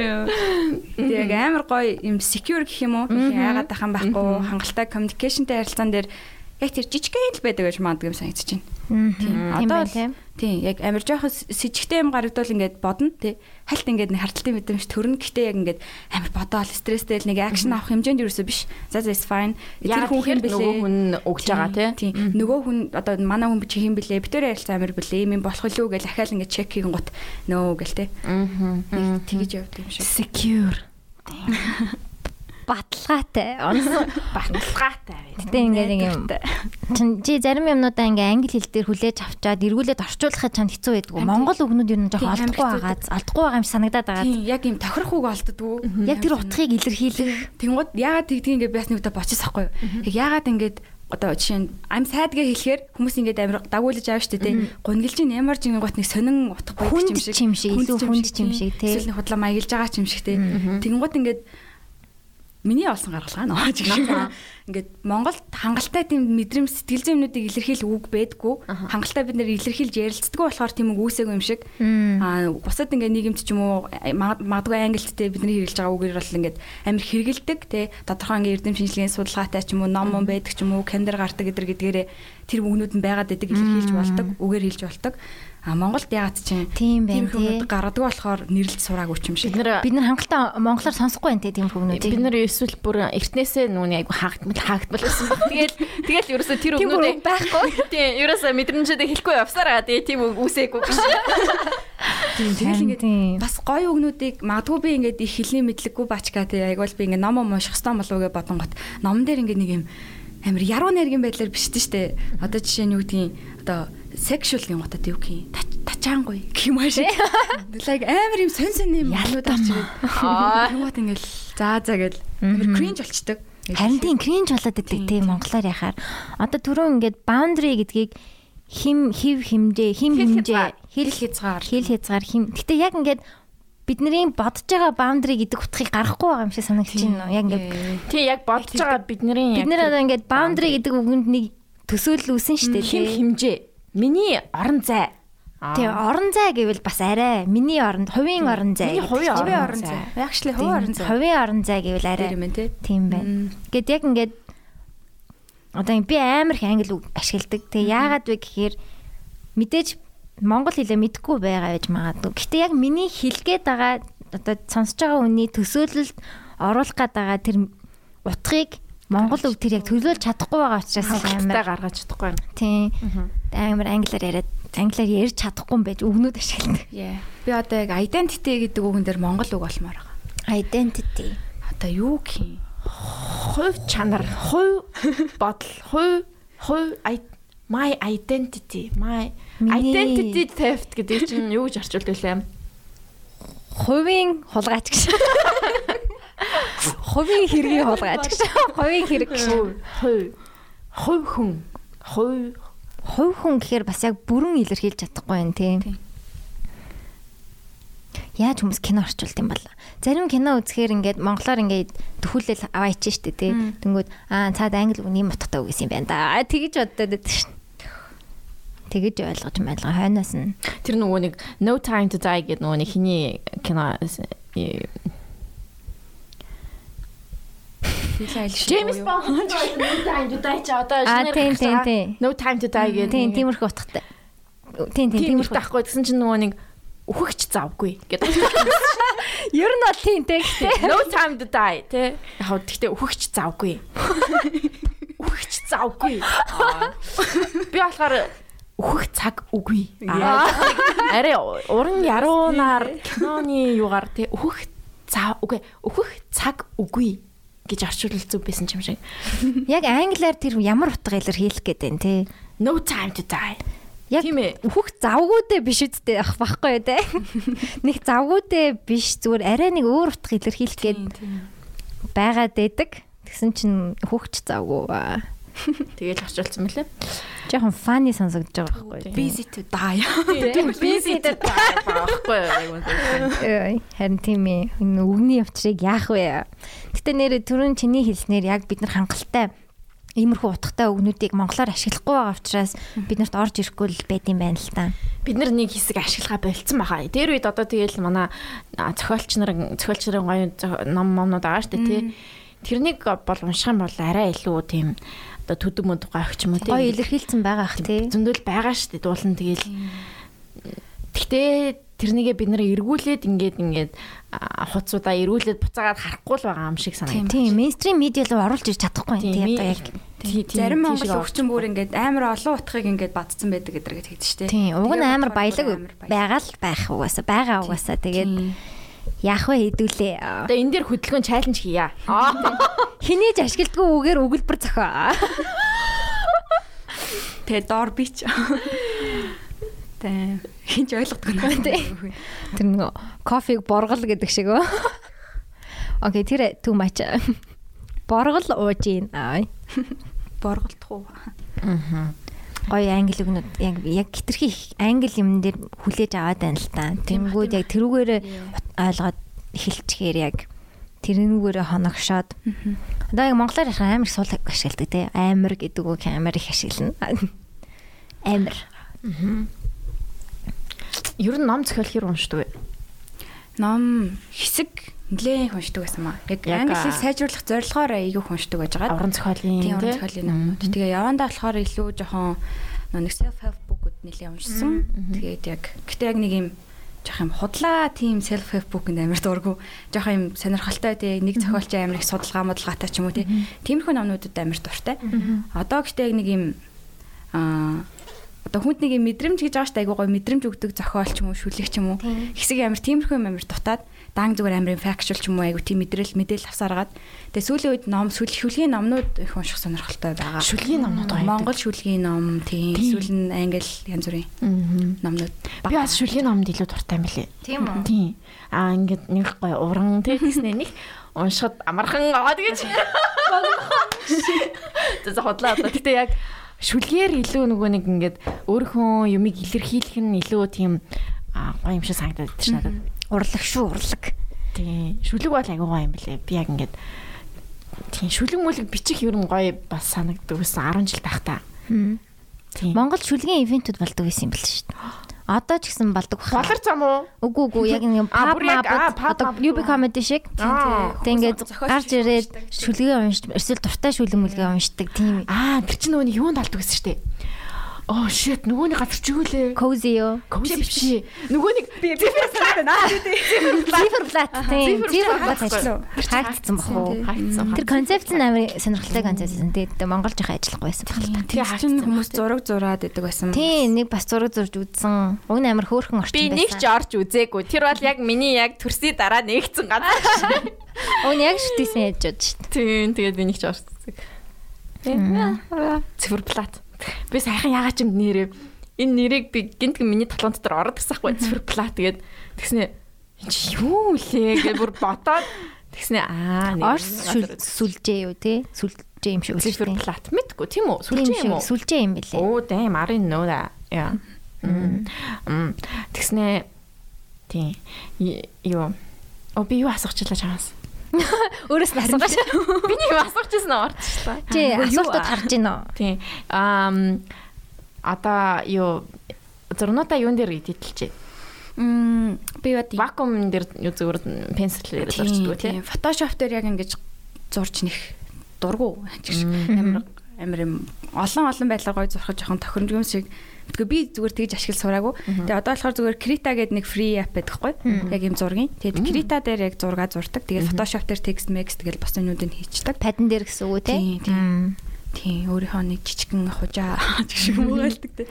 Тэгээ амар гоё юм secure гэх юм уу? Яагаад тахan байхгүй хангалттай communicationтэй харилцаан дээр яг тэр жижигхэн л байдаг гэж манддаг юм. Тийм Одоо тийм. Тийм яг амар жоохон с- จ гтэй юм гарагдвал ингээд бодно тий. Хальт ингээд нэг харталтын мэдрэмж төрнө гэхдээ яг ингээд амар бодоол стресстэй л нэг акшн авах хэмжээнд юу биш. За за is fine. Яг хүн хэн нөгөө хүн өгж байгаа тий. Нөгөө хүн одоо манай хүн чи хэн блэ? Битүүр ярилцсан амар блэ? Ийм болох уу гэж ахаал ингээд чек хийгэн гут нөө гэл тий. Аа. Тэгэж явдаг юм шиг. Secure. <laughs> Баталгаатай. Баталгаатай. Гэтэ ингээд нэг юм. Чи зарим юмнуудаа ингээ англи хэл дээр хүлээж авчаад эргүүлээд орчуулахад чанд хэцүү байдаг. Монгол үгнүүд ер нь жоохон олдохгүй байгаа. Алдахгүй байгаа юм шиг санагдаад байгаа. Тийм яг юм тохирох үг олддгүү. Яг тэр утгыг илэрхийлэх. Тэнгууд яагаад тэгдгийг ингээд бас нэг удаа бочихс ахгүй юу. Яг яагаад ингээд одоо жишээ нь I'm sad гэж хэлэхээр хүмүүс ингээд амир дагуулж аав штэ тий. Гунгэлж ин ямар ч юм гот нэг сонин утга байдаг Хүнд ч юм шиг, илүү хүнд ч юм шиг, тий. Эсвэл нэг худлаа маягилж байгаа ч юм шиг тий. Тэнгууд ингээд миний олсон гаргалгаа гэх юм. Ингээд Монголд хангалттай тийм мэдрэмж сэтгэл зүйн юмнуудыг илэрхийлэх үг байдгүй. Хангалттай бид нэр илэрхийлж ярилцдаг болохоор тийм үг үүсээгүй юм шиг. Аа бусад ингээд нийгэмд ч юм уу маг- магадгүй англидтэй бидний хэрэглэж байгаа үгээр бол ингээд амир хэрэгэлдэг тий тодорхой ингээд эрдэм шинжилгээний судалгаатай ч юм уу ном ном байдаг ч юм уу кандидат гардаг гэдэр гэдгээрээ тэр үгнүүд нь байгаад байдаг илэрхийлж болдог үгээр хэлж болдог а Монголд ягаад чинь Тийм тийм тий. хүмүүс гаргадаг болохоор нэрлэлт сураагүй ч юм шиг Бид нэр Бид нар хангалттай монголоор сонсохгүй те тийм хүмүүнийг. бид нар эсвэл бүр эртнээсээ нүуний айгу хаагдмал хаагдмал байсан баг. Тэгэл тэгэл ерөөсө тэр Тийм үг байхгүй. Тийм ерөөсө мэдрэмжүүдээ хэлэхгүй явсараа тэгээ тийм үсээгүй гэж. тэгэл ингээд Тийм. бас гоё үгнүүдийг магадгүй би ингээд их хэлний мэдлэггүй бачка тий айгуул би ингээд ном унших хэвээр болов гэж бодонгот номон дээр ингээд нэг юм амир яруу найргийн байдлаар бичсэн штэ одоо жишээ нь юу гэдгийг одоо sexual одоо юу гэх юм? Тачаангүй гэх юм ааш like амир юм сон сон юм ялууд орч ирээд Аа. юмуут ингээд за за гэл. Амир cringe болчдөг Харин тийм кринж болоод идэг тийм монголоор яхаар. Одоо түрүү ингээд boundary гэдгийг хим хев химжээ хим химжээ хэл хязгаар. хэл хязгаар хим. Гэтэ яг ингээд бидний бодож байгаа boundary гэдэг утгыг гаргахгүй байгаа юм шиг санагдаж байна. Яг ингээд Тийм яг бодож байгаа бидний бид нэр одоо ингээд boundary. гэдэг үгэнд нэг төсөөлөл үүсэн шүү дээ. хим тий. химжээ. Миний орон зай. Тэгээ орон зай гэвэл бас арай миний орон хувийн орон зай. Миний хувийн орон зай. Actually хувийн орон зай. Хувийн орон зай гэвэл арай байна тийм байна. Гэт яг ингээд одоо би амар их англи үг ашигладаг. Тэгээ яагаад вэ гэхээр мэдээж монгол хэлээ мэдгүй байгаа гэж магадгүй. Гэтэ яг миний хэлгээд байгаа одоо сонсож байгаа хүний төсөөлөлд оруулах гээд байгаа тэр утгыг монгол үг тэр яг төлөөлж чадахгүй байгаа учраас амар гаргаж чадахгүй. тийм амар англиар яриад англиар ярьж чадахгүй юм байж үгнүүд ашигладаг. Би одоо яг identity гэдэг үгэн дээр монгол үг болмоор байгаа. Identity. Одоо юу гэх юм? Хувь чанар, хувь бодол, хувь хувь my identity, my identity theft гэдэг чинь юу гэж орчуулдаг вэ? Хувийн хулгайч гэж. Хувийн хэргийн хулгайч гэж. Хувийн хэрэг хувь, хувь хүн, хувь Хувь хүн гэхээр бас яг бүрэн илэрхийлж чадахгүй юм тийм. Яаж хүмүүс кино орчуулд юм бол зарим кино үзэхээр ингээд монголоор ингээд төхүүлэл аваач штэ тий. Тэнгүүд аа цаад англи үг нэм утгатай үг гэсэн юм байна да. Тэгэж боддод байдаг шин. Тэгэж ойлгож байлгаа хойноос нь. тэр нөгөө нэг No Time to Die гэдэг нөгөө нэг хиний кино э, James Bond No Time to Die ч одоо Аа, шинээр. No Time to Die гэдэг. Тийм тиймэрхүү утгатай. Тийм тийм тиймэрхүү тахгүй гэсэн чинь нөгөө нэг үхэгч завгүй гэдэг. Ер нь бол тийм те. No time to die тэ. Яг гэхдээ үхэгч завгүй. Үхэгч завгүй. <laughs> Би болохоор үхэх цаг үгүй. Арай уран яруунаар киноны юугаар тэ үхэх цаа үгүй үхэх цаг үгүй гэж орчуулал зүг байсан юм шиг. <laughs> Яг англиар тэр ямар утга илэрхийлэх гээд байна те. No time to die. Яг өөхөх завгуудээ биш үсттэй ах байхгүй те. <laughs> Нэг завгуудээ биш зүгээр арай нэг өөр утга илэрхийлэх гээд байгаад байдаг. Тэгсэн чинь хөөгч завгүй. аа. Тэгэл орчуулсан мөлий. Жохон фаны сонсогдож байгаа байхгүй юу? Busy to die. Тийм busy to die <laughs> байхгүй. Ой, Харин тийм ээ. Үгний явцыг яах вэ? Гэтэ нэр түрүүн чиний хэлснээр яг бид нар хангалттай иймэрхүү утгатай үгнүүдийг монголоор ашиглахгүй байгаа учраас бид нарт орж ирэхгүй л байд юм байна л та. бид нар нэг хэсэг ашиглахаа болцсон баха. Тэр үед одоо тэгэл манай зохиолч нар зохиолч нарын гоё ном момнууд байгаа шүү дээ тий. Тэрнийг бол унших юм бол арай илүү тийм одоо төдөг мөдөг гайх ч юм уу тий. Гоё илэрхийлсэн байгаа ах тий. зөндөл байгаа шүү дээ дуулан тэгэл. Гэхдээ тэрнийгээ бид нэр эргүүлээд ингээд ингээд хуцуудаа эргүүлээд буцаагаад харахгүй л байгаа юм шиг санагдав. Тийм, мейнстрим медиа руу оруулж ирж чадахгүй юм тий одоо яг. Зарим монгол өвчин бүр ингээд амар олон утгыг ингээд бадцсан байдаг гэдэр гэж хэлдэг шүү дээ. Тийм, уг нь амар баялаг. байгаа л байх угаасаа байгаа угаасаа тэгээд яах вэ хэдүүлээ. Одоо энэ дээр хөдөлгөөн чаленж хийя. Аа. Хинээж ашигладгүй үгээр өгүүлбэр зохио. Тэгээ доор би ч. Тэ хинч ойлгохгүй наа. Тэр нөгөө кофег боргол гэдэг шиг өө. Окей, тэр too much. Боргол ууж ийн. Аа. Борголдох уу? Гоё англи үгнүүд яг яг хитрхи их англи юм дээр хүлээж аваад байна л та. Тэнгүүд яг тэрүүгээр ойлгоод эхэлчихээр яг тэрнүүгээр хоногшоод. Одоо яг монголоор ярих амар сул ашигладаг те. Амар гэдэг үг амар их ашиглана. <laughs> Амар. Ер нь ном зохиол хэр уншдаг вэ? Ном хэсэг нэлээд уншдаг байсан маа. Яг англи хэл сайжруулах зорилгоор айгүй уншдаг байж байгаа. Уран зохиолын Тийм тий? зохиолын номнууд. Тэгээ явандаа болохоор илүү жоохон нэг self help book-уд нэлээд уншсан. Тэгээд яг гэтээ яг нэг юм жоох юм худлаа тийм self help book-нд амар дургу. Жоох юм сонирхолтой тий нэг зохиолч амар их судалгаа модлогаатай ч юм уу тий. Тиймэрхүү номнуудад амар дуртай. Одоо гэтээ яг нэг юм аа одоо хүнд нэг юм мэдрэмж гэж байгаа шүү дээ айгуу гоё мэдрэмж өгдөг зохиол ч юм уу шүлэг ч юм уу хэсэг амар тиймэрхүү амар дутаад дан зүгээр амар факчуал ч юм уу айгуу тийм мэдрэл мэдээлэл авсараад тэгээ сүүлийн үед ном сүлхүлгийн номнууд их унших сонирхолтой байгаа. Шүлгийн номнууд гоё. Монгол шүлгийн ном тийм эсвэл нь англи янз бүрийн Аа. номнууд. Би бас шүлгийн номд илүү дуртай юм билээ. Тийм үү? Тийм. Аа ингээд нэг гоё уран тий гэснээр нэг уншихад амархан аваад гэж. За за одоо. Гэтэ яг шүлгээр илүү нөгөө нэг ингээд өөрийнхөө юмыг илэрхийлэх нь илүү тийм аа гоё юм шиг санагдаад тийм надад. Урлаг шүү, урлаг. Тийм. Шүлэг бол аягүй гоё юм билээ. Би яг ингээд тийм шүлэг мүлэг бичих нь гоё бас санагддаг байсан 10 жил байхдаа. Тийм. Монгол шүлгийн ивентүүд болдог байсан юм бэл шүү дээ. Одоо ч гэсэн болдог баха. Болор зам уу? Үгүй үгүй яг нэг pop одоо. UB comedy шиг. Тэг ингээд гарч ирээд шүлгээ уншдаг. Эсвэл дуртай шүлэг мүлгээ уншдаг тийм Аа, тэр чинь нөгөө юунд алдаг гэсэн штэ. Оо shit, нөгөөний газар чи юу лээ? cozy юу? Кози биш. Нөгөө нэг би би санаад байна. Циферблат тийм циферблат Циферблат ажил. Хаагдсан бах уу? хайцсан. Тэр концепт нь амар сонирхолтой концепт. Тэгээд монголч их ажиллахгүй байсан баг л та. Тэр чинь хүмүүс зураг зураад идэг байсан. Тийм нэг бас зураг зурж үзсэн. Уг нь амар хөөрхөн орчин Би байсан. нэг ч орж үзээгүй. Тэр бол яг миний яг төрсний дараа нэгцэн газар. <laughs> Уг нь яг шүтээсэн яж удаа шүү Тийм, тэгээд би нэг ч орж үзег. Циферблат. Би сайхан ягаа ч юм нэрээ. Энэ нэрийг би гинт миний толгойн дотор ороод ирсэн хгүй циферблат тэгээд тэгснэ энэ чи юу лээ гэж бүр ботоод тэгснэ аа дээ. Орс сүлжээ юу те? Сүлжээ юм шиг үлээ. циферблат мэдгүй тийм үү? Сүлжээ юм уу? Сүлжээ юм бэлээ. Оо that. Yeah. Мм. Мм. Тэгснэ тийм юу О би юу асуучихлаа чамаас. <laughs> Өөрөөс нь асуугааш. Би нэг асуучихсан орчихлаа. Чи Юу асуултууд аа? харж байна уу? Тийм. Ам одоо юу зурнуудаа юун дээр эдитэлж Мм би бод вакуум дээр юу зүгээр пенсилээр зурчдаг тийм. Photoshop дээр яг ингэж зурж нэх дургу амар амар юм олон олон байдлаар гоё зурхаж жоохон тохиромжгүй юм шиг Тэгвэл би зүгээр тэгж ашиглаж сураагүй. Тэгээ одоо болохоор зүгээр Krita гэдэг нэг free app байдаг хгүй. Яг юм зургийн. Тэгээд Krita дээр яг зураг зурдаг. Тэгээд Photoshop дээр text mex тэгэл бос юмнуудыг хийчихдэг. Падан дээр гэсэн үг те. Тийм, тийм. Тийм өөрийнхөө нэг жижигэн хужаа уу <laughs> гэлдэг те.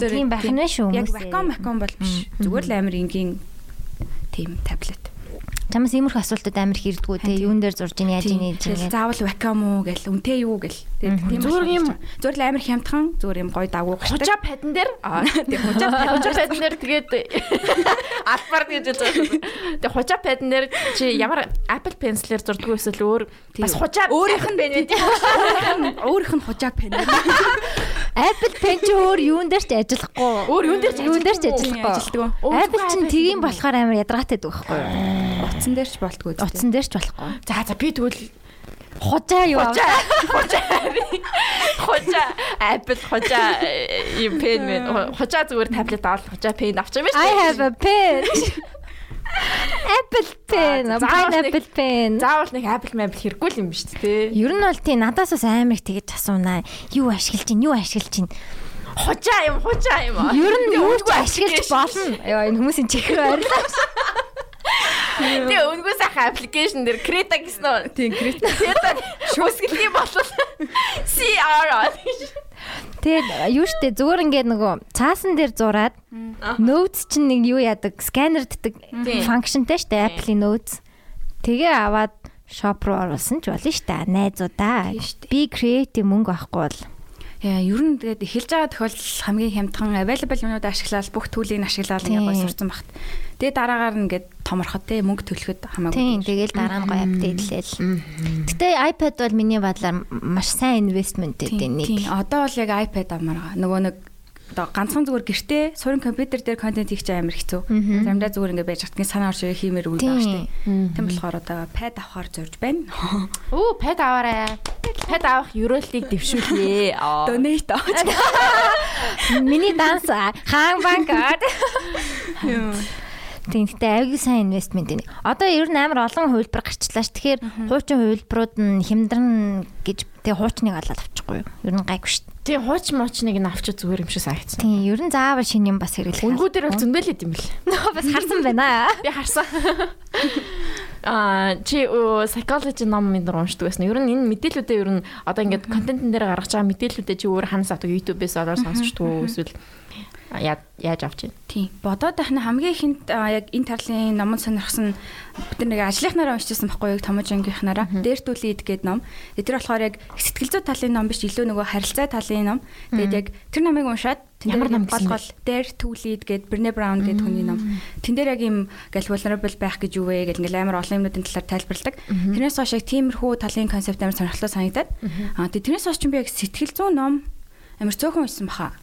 Тийм байх нь шүү Яг вакуум вакуум бол биш. Зүгээр л амар энгийн тийм таблет. Чамаас иймэрхүү асуултууд амар их ирдгүү те. Юун дээр зурж ийн яаж ийн ийн. заавал вакуум уу гэл үнтэй юу гэл. Тэгээд тийм Зүгээр юм- зүгээр л амар хямдхан зүгээр юм гоё дагуу Хужаа падан дээр аа тийм хужаа хужаа падан дээр тэгээд <laughs> албаар гэж үзсэн. Тэгээд хужаа падан дээр чи ямар Apple Pencil-ээр зурдаг эсвэл өөр бас хужаа Өөрийнх нь байна өөрийнх нь хужааг пен. <laughs> Apple Pen ч өөр юун дээр ч ажиллахгүй. Өөр юун дээр ч юун дээр ч ажиллахгүй. Apple чинь тгийм болохоор амар ядаргаатай байхгүй юу? Утсан дээр ч болтгүй. Утсан дээр ч болохгүй. За за би тэгвэл Хужаа юу хужаа хужаа Apple хужаа юм пен мэн хужаа зүгээр таблет авал хужаа пен авчих юм I шүү. have a pen. Apple Pen, Apple Pen. Заавал нэг Apple Mail хэрэггүй юм ба шүү дээ. Ер нь бол тий надаас бас амар их тэгэж асуунаа. Юу ашиглаж чинь, юу ашиглаж чинь. Хужаа юм хужаа юм. Ер нь юу ч ашиглаж болно. Яа энэ хүмүүсийн чихэр ойрлоо. <laughs> Тэгээ өнгөө сайхан аппликейшн дээр Крета гэсэн үү? Тийм. Крета шүсгэлтийн болол CR Тэгээд юу штэ зүгээр ингээд нөгөө цаасан дээр зураад notes чинь нэг юу яадаг? Сканерддаг функшнтай штэ Apple-ийн notes. Тэгээ аваад shop руу оруулсан ч болно штэ. Найзуудаа. Би creative мөнгө авахгүй бол. Яа, ер нь тэгээд эхэлж байгаа тохиолдол хамгийн хямдхан available юмнууд ашиглаад бүх түүлийг нь ашиглаад Тийм. ингээ гой сурцсан багт. Тэгээд дараагаар нь ингээд томорхот те мөнгө төлөхөд хамаагүй. тийм тэгэл дараа нь гоё апдейтлээл. Гэтэ iPad бол миний бодлоор маш сайн инвестмент гэдэг нэг. тийм. Одоо бол яг iPad амарга. Нөгөө нэг одоо ганцхан зүгээр гэртээ суурин компьютер дээр контент хийх чинь амар хэцүү. Заримдаа зүгээр ингээ байж хатгийн санаа орж ирэх хиймээр үйл байгаа дээ. Тийм болохоор одоо pad авахар зорж байна. Оо, пэд аваарай. Пэд авах ерөөлтийг дэвшүүлье. <laughs> Аа. Donate авах. <laughs> Миний данс хаан банкад. <laughs> Тийм гэхдээ аягүй сайн инвестмент энэ. Одоо ер нь амар олон хувилбар гарчлаа ш. Тэгэхээр хуучин хувилбарууд нь хямдран гэж тэгээ хуучныг олоод авчихгүй юу? Ер нь гайгүй ш. Тий, хууч муучныг нь авчиж зүгээр юм шиг санагдсан. Тийм ер нь заавал шинэ юм бас хэрэглэх. Өнгөө дээр бол зөндөлөд юм бэл. бас харсан байна. Би харсан. <laughs> Аа, чи psychology ном минь уншдаг байсан. Ер нь энэ мэдээлүүдээ ер нь одоо ингээд контентын дээр гаргаж байгаа мэдээлүүдээ чи өөр ханаас авдаг YouTube-ээс олоод сонсчдгоо эсвэл яа яаж авч байна? Тийм. Бодоод байх нь хамгийн ихэнд яг энэ тарлын номонд сонирхсан бид нэг ажлынхнаараа уншижсэн байхгүй юу томож ангийнхнаараа дээртүү лид гэдэг ном. Тэр болохоор яг сэтгэл зүй талын ном биш илүү нөгөө харилцаа талын ном. Тэгээд яг тэр номыг уншаад Ямар ном гол гол to Lead гэдэг Brené Brown гэдэг хүний ном. Тэн дээр яг юм гал vulnerable байх гэж юу вэ гэл ингээл амар олон юмнуудын талаар тайлбарладаг. Тэрнээс хойш яг тиймэрхүү талын концепт амар сонирхолтой санагдаад. Аа тэрнээс хойш ч би яг сэтгэл зүй ном амар цөөхөн уншсан баха.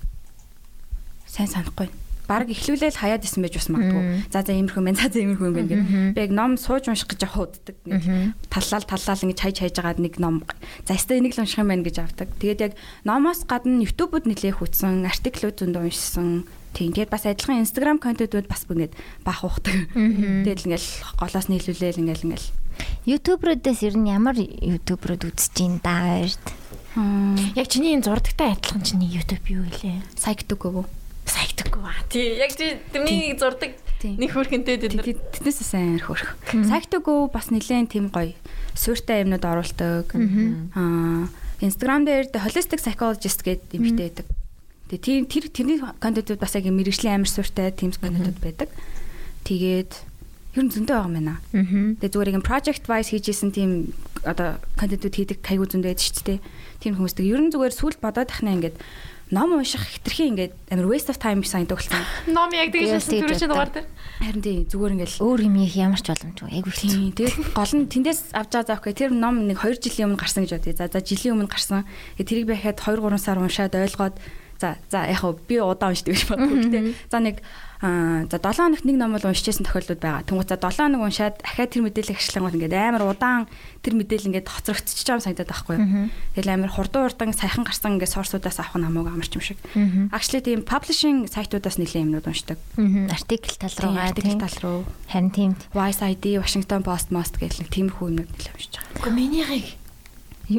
Сайн санахгүй. Бараг эхлүүлээл хаяад исэн байж бас магадгүй. За за иймэрхүү байна. За за иймэрхүү юм байна гэх. Би яг ном сууж унших гэж явах уддаг. Нэг таллал таллал ингэж хайж хайж агаад нэг ном. За өстой энийг л унших юм байна гэж авдаг. Тэгээд яг номоос гадна YouTube-уд нэлээх үтсэн, артиклууд зөндөө уншсан. Тийм. Тэгээд бас адилхан Instagram контентууд бас ингээд баах ухдаг. Тэгэл ингээл голоос нийлүүлээл ингээл ингээл. YouTube-руудаас ер нь ямар YouTube-рууд үзэж ин даа баярт. Яг чиний энэ зурдагтай адилхан чиний YouTube юу вэ? Сайгдаггүй. Сайгдаггүй ба. Тий. Яг тэрний зурдаг нэг хөрхөнтэй тэд тэднээс сайн хөрх. Сайгдаггүй бас нэлээд тийм гоё сууртай юмнууд оруулдаг. Аа Instagram дээр holistic psychologist гэдэг эмэгтэй байдаг. Тэгээ тэр тэрний контентууд бас яг мэрэгжлийн амар сууртай teams контентууд байдаг. Тэгээд ер нь зөндөө байгаа юм байна. Тэгээ зүгээр юм project wise хийжсэн тийм одоо контентууд хийдэг кайгуу зөндөө байдаг шүү дээ. Тийм хүмүүстэй ер нь зүгээр сүлд бодоод тахна ингээд ном унших хитрхи ингээд амар waste of time санагдав болсон. <laughs> Ном яг тэгж хэлсэн түрүү чинь дугаар дээр. Харин тийм зүгээр ингээд өөр юм их ямар ч боломжгүй. Айгу тийм. Тэгээд гол нь тэндээс авч байгаа заах гэх тэр ном нэг 2 жилийн өмнө гарсан гэж бодъё. За за жилийн өмнө гарсан. Тэрийг би хахад 2 3 сар уншаад ойлгоод за за яг би удаан уншдаг гэж боддог. Гэтэ за нэг Аа за 7 хоногт нэг ном бол уншижсэн тохиолдлууд байгаа. Тэнгуут за 7 хоног уншаад ахаа тэр мэдээлэл ашиглангууд ингээд амар удаан тэр мэдээлэл ингээд хоцрогдчихж байгаа юм санагдаад байхгүй юу. Тэгэл амар хурдан хурдан сайхан гарсан ингээд сорсуудаас авах нь хамаагүй амарч юм шиг. Actually тийм publishing сайтуудаас нэлээд юмнууд уншдаг. Артикл тал руугаа артикл тал руу. Харин тийм. Vice ID, Washington Post, Most гэх нэг тиймэрхүү юмнууд нэлээд уншиж байгаа. Гэхдээ минийхийг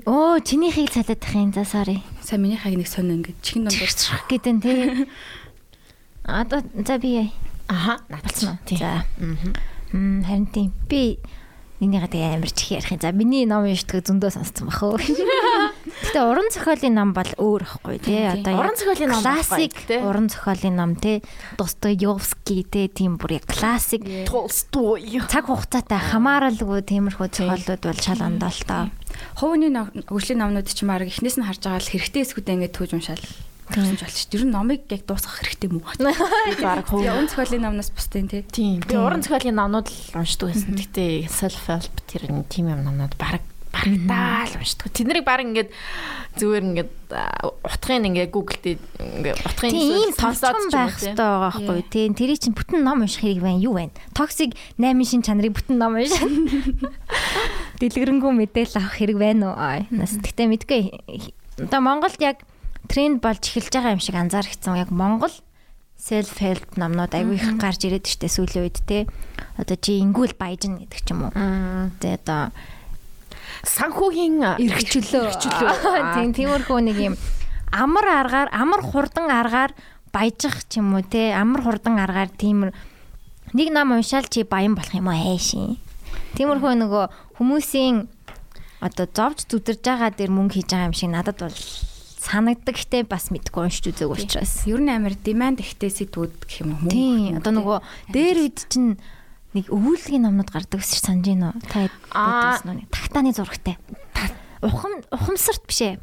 Оо, чинийхийг цалаад тах юм за sorry. Сайн минийхийг нэг сонь ингээд чихэн ном гэдэг нь тий. <laughs> Одоо за би аха наацсан. За. Мм харин тийм. Би энийгээ тэгээ амар чих ярих юм. За миний ном уншдаг зөндөө сонсцсон бах уу. <laughs> Гэтэ уран зохиолын ном бол өөр ихгүй тий. Одоо уран зохиолын ном классик уран зохиолын ном тий. Достоевский тий тийм бүр яг классик Толстой. Цаг хугацаатай хамааралгүй тиймэрхүү зохиолууд бол шал тоо. Хувийн хөгжлийн номнууд ч маар эхнээс нь харж байгаа л хэрэгтэй эсгүүдээ ингээд түүж уншаал гэсэн ч болчих. Ер нь номыг яг дуусгах хэрэгтэй мүү? <laughs> Би баг хувь уран зохиолын номноос бусдын тий. Тийм. Би уран зохиолын номнууд л уншдаг байсан. Гэтэ self help тэр нэг тийм юм номнууд баг багтаа л уншдаг. Тэднийг баг ингээд зүгээр ингээд утгын ингээд Google дээр ингээд утгын зүйл сонсоод байх хэрэгтэй байгаа байхгүй тий. Тэрий чинь бүтэн ном унших хэрэг байна. Юу байна? Toxic 8 шин чанарыг бүтэн ном унших. <laughs> Дэлгэрэнгүй мэдээлэл авах хэрэг байна уу? Нас гэтээ мэдгүй. Одоо Монголд яг тренд болж эхэлж байгаа юм шиг анзаарчихсан. Яг Монгол self help номнууд айгүй их гарч ирээд штэ сүүлийн үед те. Одоо чи ингүүл баяжна гэдэг ч юм уу. Тэгээ одоо санхүүгийн эрхчлөө. <laughs> Тийм тиймэрхүү нэг юм амар аргаар амар хурдан аргаар баяжих ч юм уу те. Амар хурдан аргаар тийм нэг ном уншаал чи баян болох юм уу хайшин. Тиймэрхүү нөгөө хүмүүсийн одоо зовж зүдэрж байгаа дээр мөнгө хийж байгаа юм шиг надад бол санагддаг гэтээ бас мэдгүй уншиж үзег учраас. Ер нь амар demand ихтэй сэдвүүд гэх юм уу? Тийм. Одоо нөгөө дээр үед чинь нэг өвүүлгийн номнууд гардаг ус санаж байна уу? Та байдсан уу? Тагтааны зурагтай. Ухам ухамсарт биш ээ.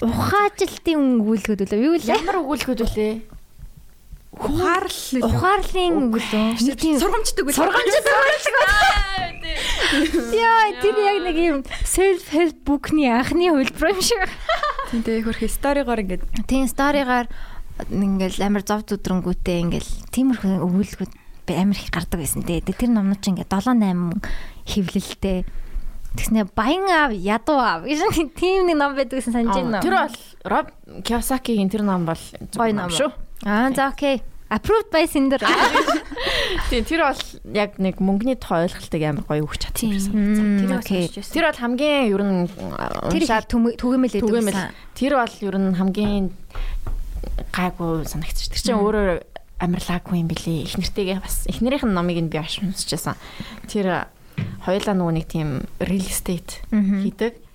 Ухаажилтын өгүүлгүүд үлээ. Юу вэ? Ямар өгүүлгүүд үлээ? Ухаарл ухаарлын үгэлөө нэг тийм сургамжтай үйл сургамжтай Яа тэр яг нэг юм self help book-ны анхны хувилбар юм шиг. Тийм хөрх сторигоор ингээд тийм сторигоор ингээл амар зов зүдрэнгүүтэй ингээл тиймэрхүү өгүүлбэрүүд амар их гардаг байсан те тэр номнууд чинь ингээд 7 8 хөвлөлтэй. Тэгснэ баян аав ядуу аав гэж тийм нэг ном байдаг гэсэн санаж байна. Тэр бол Роб Киосакигийн тэр ном бол гоё ном шүү. Аа за окей. Approved by Cinder. <laughs> Тийм тэр бол яг нэг мөнгөний тухай ойлголтыг амар гоё өгч чадсан юм. Тэр окей. Тэр бол хамгийн ер нь уншаад түгээмэл түгээмэл. Тэр бол ер нь хамгийн гайгүй санагдчих. Тэр чинь өөрөө амарлаагүй юм билий. Их нэртэйгээ бас их нэрийнх нь номыг нь би аш уншижсэн. Тэр хоёлаа нөгөө нэг тийм real estate хийдэг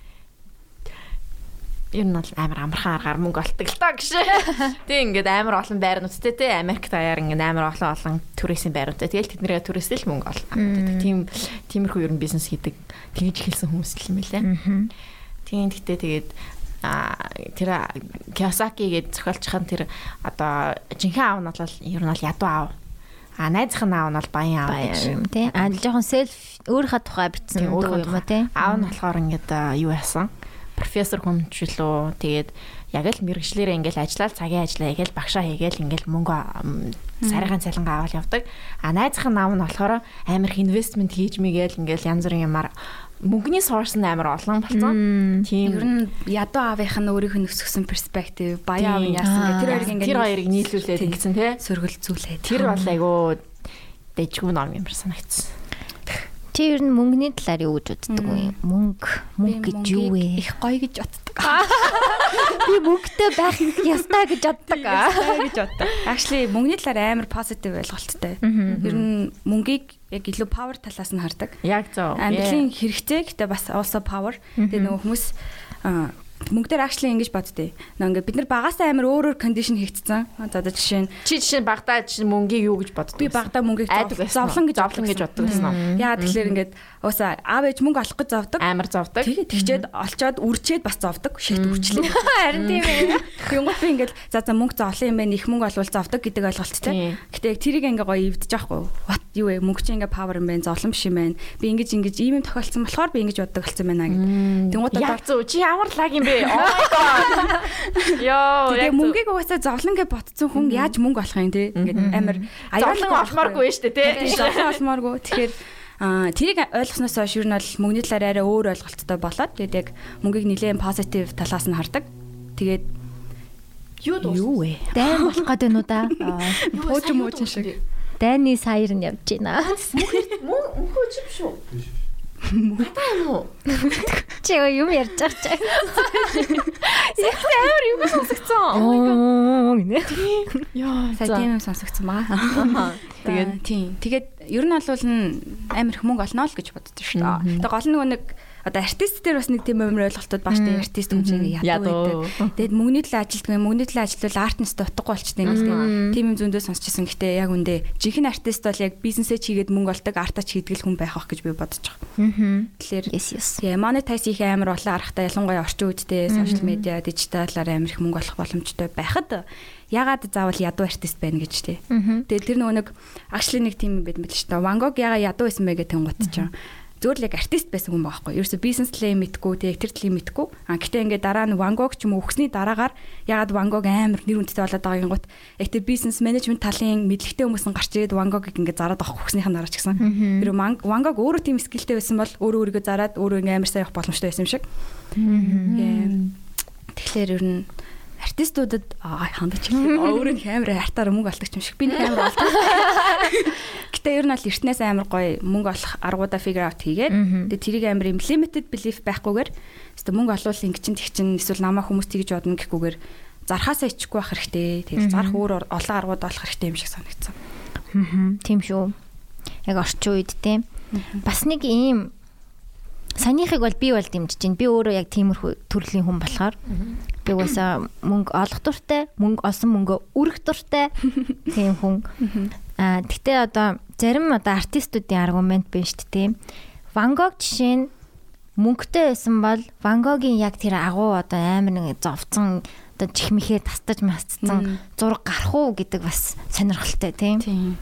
ер нь бол амар амархан аргаар мөнгө олдог л таа гэж. <laughs> Тэг ингээд амар олон байрнуудтай те Америкт аяар ингээд амар олон олон түрээсийн байрнуудтай. Тэгэл тэднэрээ түрээсэл мөнгө олно. Тийм тиймэрхүү ер нь бизнес хийдэг тэгж хэлсэн хүмүүс л юм байлаа. Тийм гэхдээ тэгээд а тэр Киосаки гэж зохиолчхан тэр одоо жинхэнэ аав нь бол ер нь бол ядуу аав. А найзах нь аав нь бол баян аав гэж тий. А жоохон селф өөрийнхөө тухай бичсэн юм уу тий. Аав нь болохоор ингээд юу яасан профессор хүмжлөө тэгээд яг л мэрэгчлэрээ ингээл ажиллаад цагийн ажиллаа яг л багшаа хийгээл ингээл мөнгө сарайхан цалингаа аваад явдаг. А найзынхаа нам нь болохоор амар их инвестмент хийж мэгээл ингээл янз бүрийн юмар мөнгөний source нь амар олон болсон. Тийм. Ер нь ядуу аавынх нь өөрийнх нь өсгсөн перспектив, баяа аав нь яасан гэх тэр хоёрыг ингээд тэр хоёрыг нийлүүлээд ингэсэн тий. сөргөлцүүлээд. Тэр бол айгүй дэжгүй ном юм санагдсан. Чи ер нь мөнгөний талаар юу гэж боддог вэ? Мөнгө, мөнгө гэж юу вэ? Их гоё гэж боддог. <laughs> Би мөнгөтэй байх ёстой гэж боддог. Гоё <laughs> гэж боддог. Actually мөнгөний талаар амар positive ойлголттой. Ер нь мөнгийг яг илүү power талаас нь хардаг. Яг зөв. Амьдралын хэрэгцээ гэхдээ бас also power. Тэгээ нөгөө хүмүүс мөнгө дээр actually ингэж боддتي. Наа ингээд бид нар багасаа амар өөр өөр кондишн хийгдсэн. За одоо жишээ нь чи жишээ нь багтаа жишээ мөнгийг юу гэж боддог? би багтаа байсан. зовлон гэж зовлон гэж боддог байсан уу? Яа тэгэхээр ингээд уусаа аав ээж мөнгө олох гэж зовдөг. Амар зовдөг. Тэгээ тэгчээд олцоод үрчээд бас зовдөг. Шийт үрчлээ. <laughs> Харин тийм ээ. Тэнгуут би ингээд за за мөнгө зовлон юм байна. Их мөнгө олвол зовдөг гэдэг ойлголттой. Гэтэ яг тэрийг ингээ гоё ивдэж байхгүй. What юу вэ? Мөнгө чинь ингээ power юм байна. Зовлон биш юм байна. Би ингэж ингэж ийм юм тохиолдсон болохоор би ингэж боддог болсон байна гэдэг. Тэнгуут одоо зөв. Чи ямар лаг юм бэ? Oh my god. <laughs> Йоо. Тэгээ мөнгийг угаасаа зовлон гэж ботцсон хүн яаж мөнгө олох юм те? Ингээд амар зовлон олмооргүй шүү дээ тий. Зовлон олмооргүй. Тэгэхээр Аа тэрийг ойлгосноос хойш ер нь бол мөнгөний талаар арай өөр ойлголттой болоод тэгээд яг мөнгийг нэлээд позитив талаас нь хардаг. Тэгээд Юу дуу? юу вэ? Дайн болох гэдэг нь уу да? Пууж мууж шиг. Дайны саяр нь явж байна. Мөн мөнхөө чи биш үү? Мата юм уу? Чи юм ярьж байгаа чи. Амар юу сонсогцсон. Оо гинэ. Яа. Сая тийм юм сонсогдсон баа. Тэгээд тийм. Тэгээд ер нь бол амар их мөнгө олно л гэж боддог шүү дээ. Тэгээд гол нөгөө нэг одоо артист дээр бас нэг тийм амар ойлголтууд бааш тээ артист хэмжээгээ ядуу байдаг. Тэгээд мөнгөний талаар ажилтдаг юм мөнгөний талаар ажиллавал артист утгагүй болчтой юм л тээ. Тийм юм зөндөө сонсчихсан. Гэхдээ яг үндэ жинхэнэ артист бол яг бизнесээ чигээд мөнгө олдог артач хийдэг хүн байх ах гэж би бодож байгаа. Аа. Тэгэхээр. Тэгээ монетайз хийх амар олон аргатай ялангуяа орчин үедээ сошиал медиа, дижиталаар амар их мөнгө олох боломжтой байхад ягаад заавал ядуу артист байна гэж тий. Тэгээ тэр нөгөө нэг actually нэг тийм юм байд мэт л шүү дээ. Ван Гог ягаад ядуу байсан бэ гэдэг тэнгуут чинь зөвөр л яг артист байсан хүн байхгүй. Ерөөсө бизнес талын мэдгүй, тэгээ тэр талын мэдгүй. А гэтээ ингээ дараа нь Ван Гог ч юм уу өгсний дараагаар ягаад Ван Гог амар нэр хүндтэй болоод байгаа гингут яг тэр бизнес менежмент талын мэдлэгтэй хүмүүс нь гарч ирээд Ван Гогыг ингээ зараад авах өгснийх нь дараа ч гэсэн. Тэр Ван Гог өөрөө тийм скиллтэй байсан бол өөрөө өөрийгөө зараад өөрөө ингээ амар сайн явах боломжтой байсан юм шиг. Тэгэхээр ер нь артистуудад хандаж өөрөө их амар артаар мөнгө олдог юм шиг би нэг амар олдог. Гэтэ ер нь бол эртнээс амар гоё мөнгө олох аргуудаа figure out хийгээд тэгээ тэрийг амар юм limited belief байхгүйгээр өстө мөнгө олвол ингэ чин тэг чин эсвэл намаа хүмүүс тэгж бодно гэхгүйгээр зархаасаа ичихгүй байх хэрэгтэй. Тэгээд зарах өөр олон аргууд олох хэрэгтэй юм шиг санагдсан. Аа. Тийм шүү. Яг орчин үед тийм. Бас нэг ийм санийхыг бол би бол дэмжиж байна. Би өөрөө яг тиймэрхүү төрлийн хүн болохоор би угаасаа мөнгө олох дуртай, мөнгө олсон мөнгө өргөх дуртай <laughs> тийм хүн. Аа гэтээ одоо зарим одоо артистуудын аргумент байна шүү дээ. Ван Гог жишээ нь мөнгөтэй байсан бол Ван Гогийн яг тэр агуу одоо амар нэг зовцсон одоо чихмихээ тастаж масцсан зураг гарах уу гэдэг бас сонирхолтой тийм. Тийм.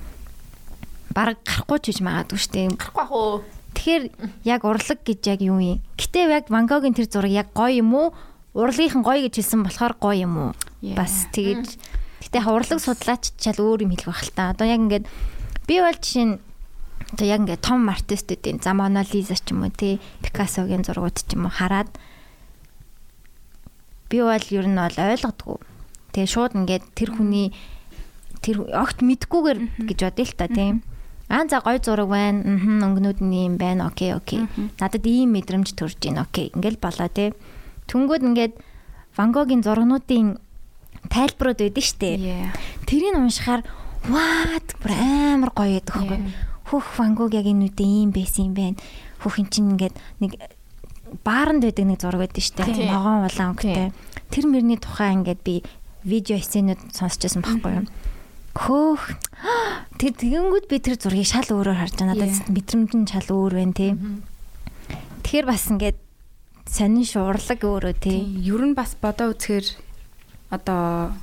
Бараг гарахгүй ч гэж магадгүй шүү дээ. Гарахгүй ах уу? Тэгэхээр яг урлаг гэж яг юу юм? Гэтэ яг Ван Гогийн тэр зураг яг гоё юм уу? Урлагийнхан гоё гэж хэлсэн болохоор гоё юм уу? Бас тэгэж гэтэ урлаг судлаач чал өөр юм хэлэх байх л та. Одоо яг ингээд би бол жишээ нь одоо яг ингээд том артистуудын за Мона Лиза ч юм уу тий Пикассогийн зургууд ч юм уу хараад би бол ер нь бол ойлгодгүй. Тэгээ шууд ингээд тэр хүний тэр огт мэдгүйгээр гэж бодъё л та тийм. Аа за гой зураг байна. Аа өнгнүүд нь юм байна. Окей, окей. Надад ийм мэдрэмж төрж байна. Окей. Ингээл болоо тий. Түнгүүд ингээд Ван Гогийн зургнуудын тайлбарууд байдэн штэ. Тэрийг уншихаар what бүр амар гоё яддаг байхгүй. Хөх Ван Гог яг энэ үедээ ийм байсан юм байна. Хөх эн чинь ингээд нэг бааранд байдаг нэг зураг байдэн штэ. Ногоон улаан өнгөтэй. Тэр мөрний тухай ингээд би видео эссенүүд сонсчихсан байхгүй юу? Хөөх. Тэр тэгэнгүүт би тэр зургийг шал өөрөөр харж байгаа. Надад мэдрэмж нь шал өөр байна тий. Тэгэхээр бас ингээд сонин шуурлаг өөрөө тий. Ер нь бас бодоо үзэхээр одоо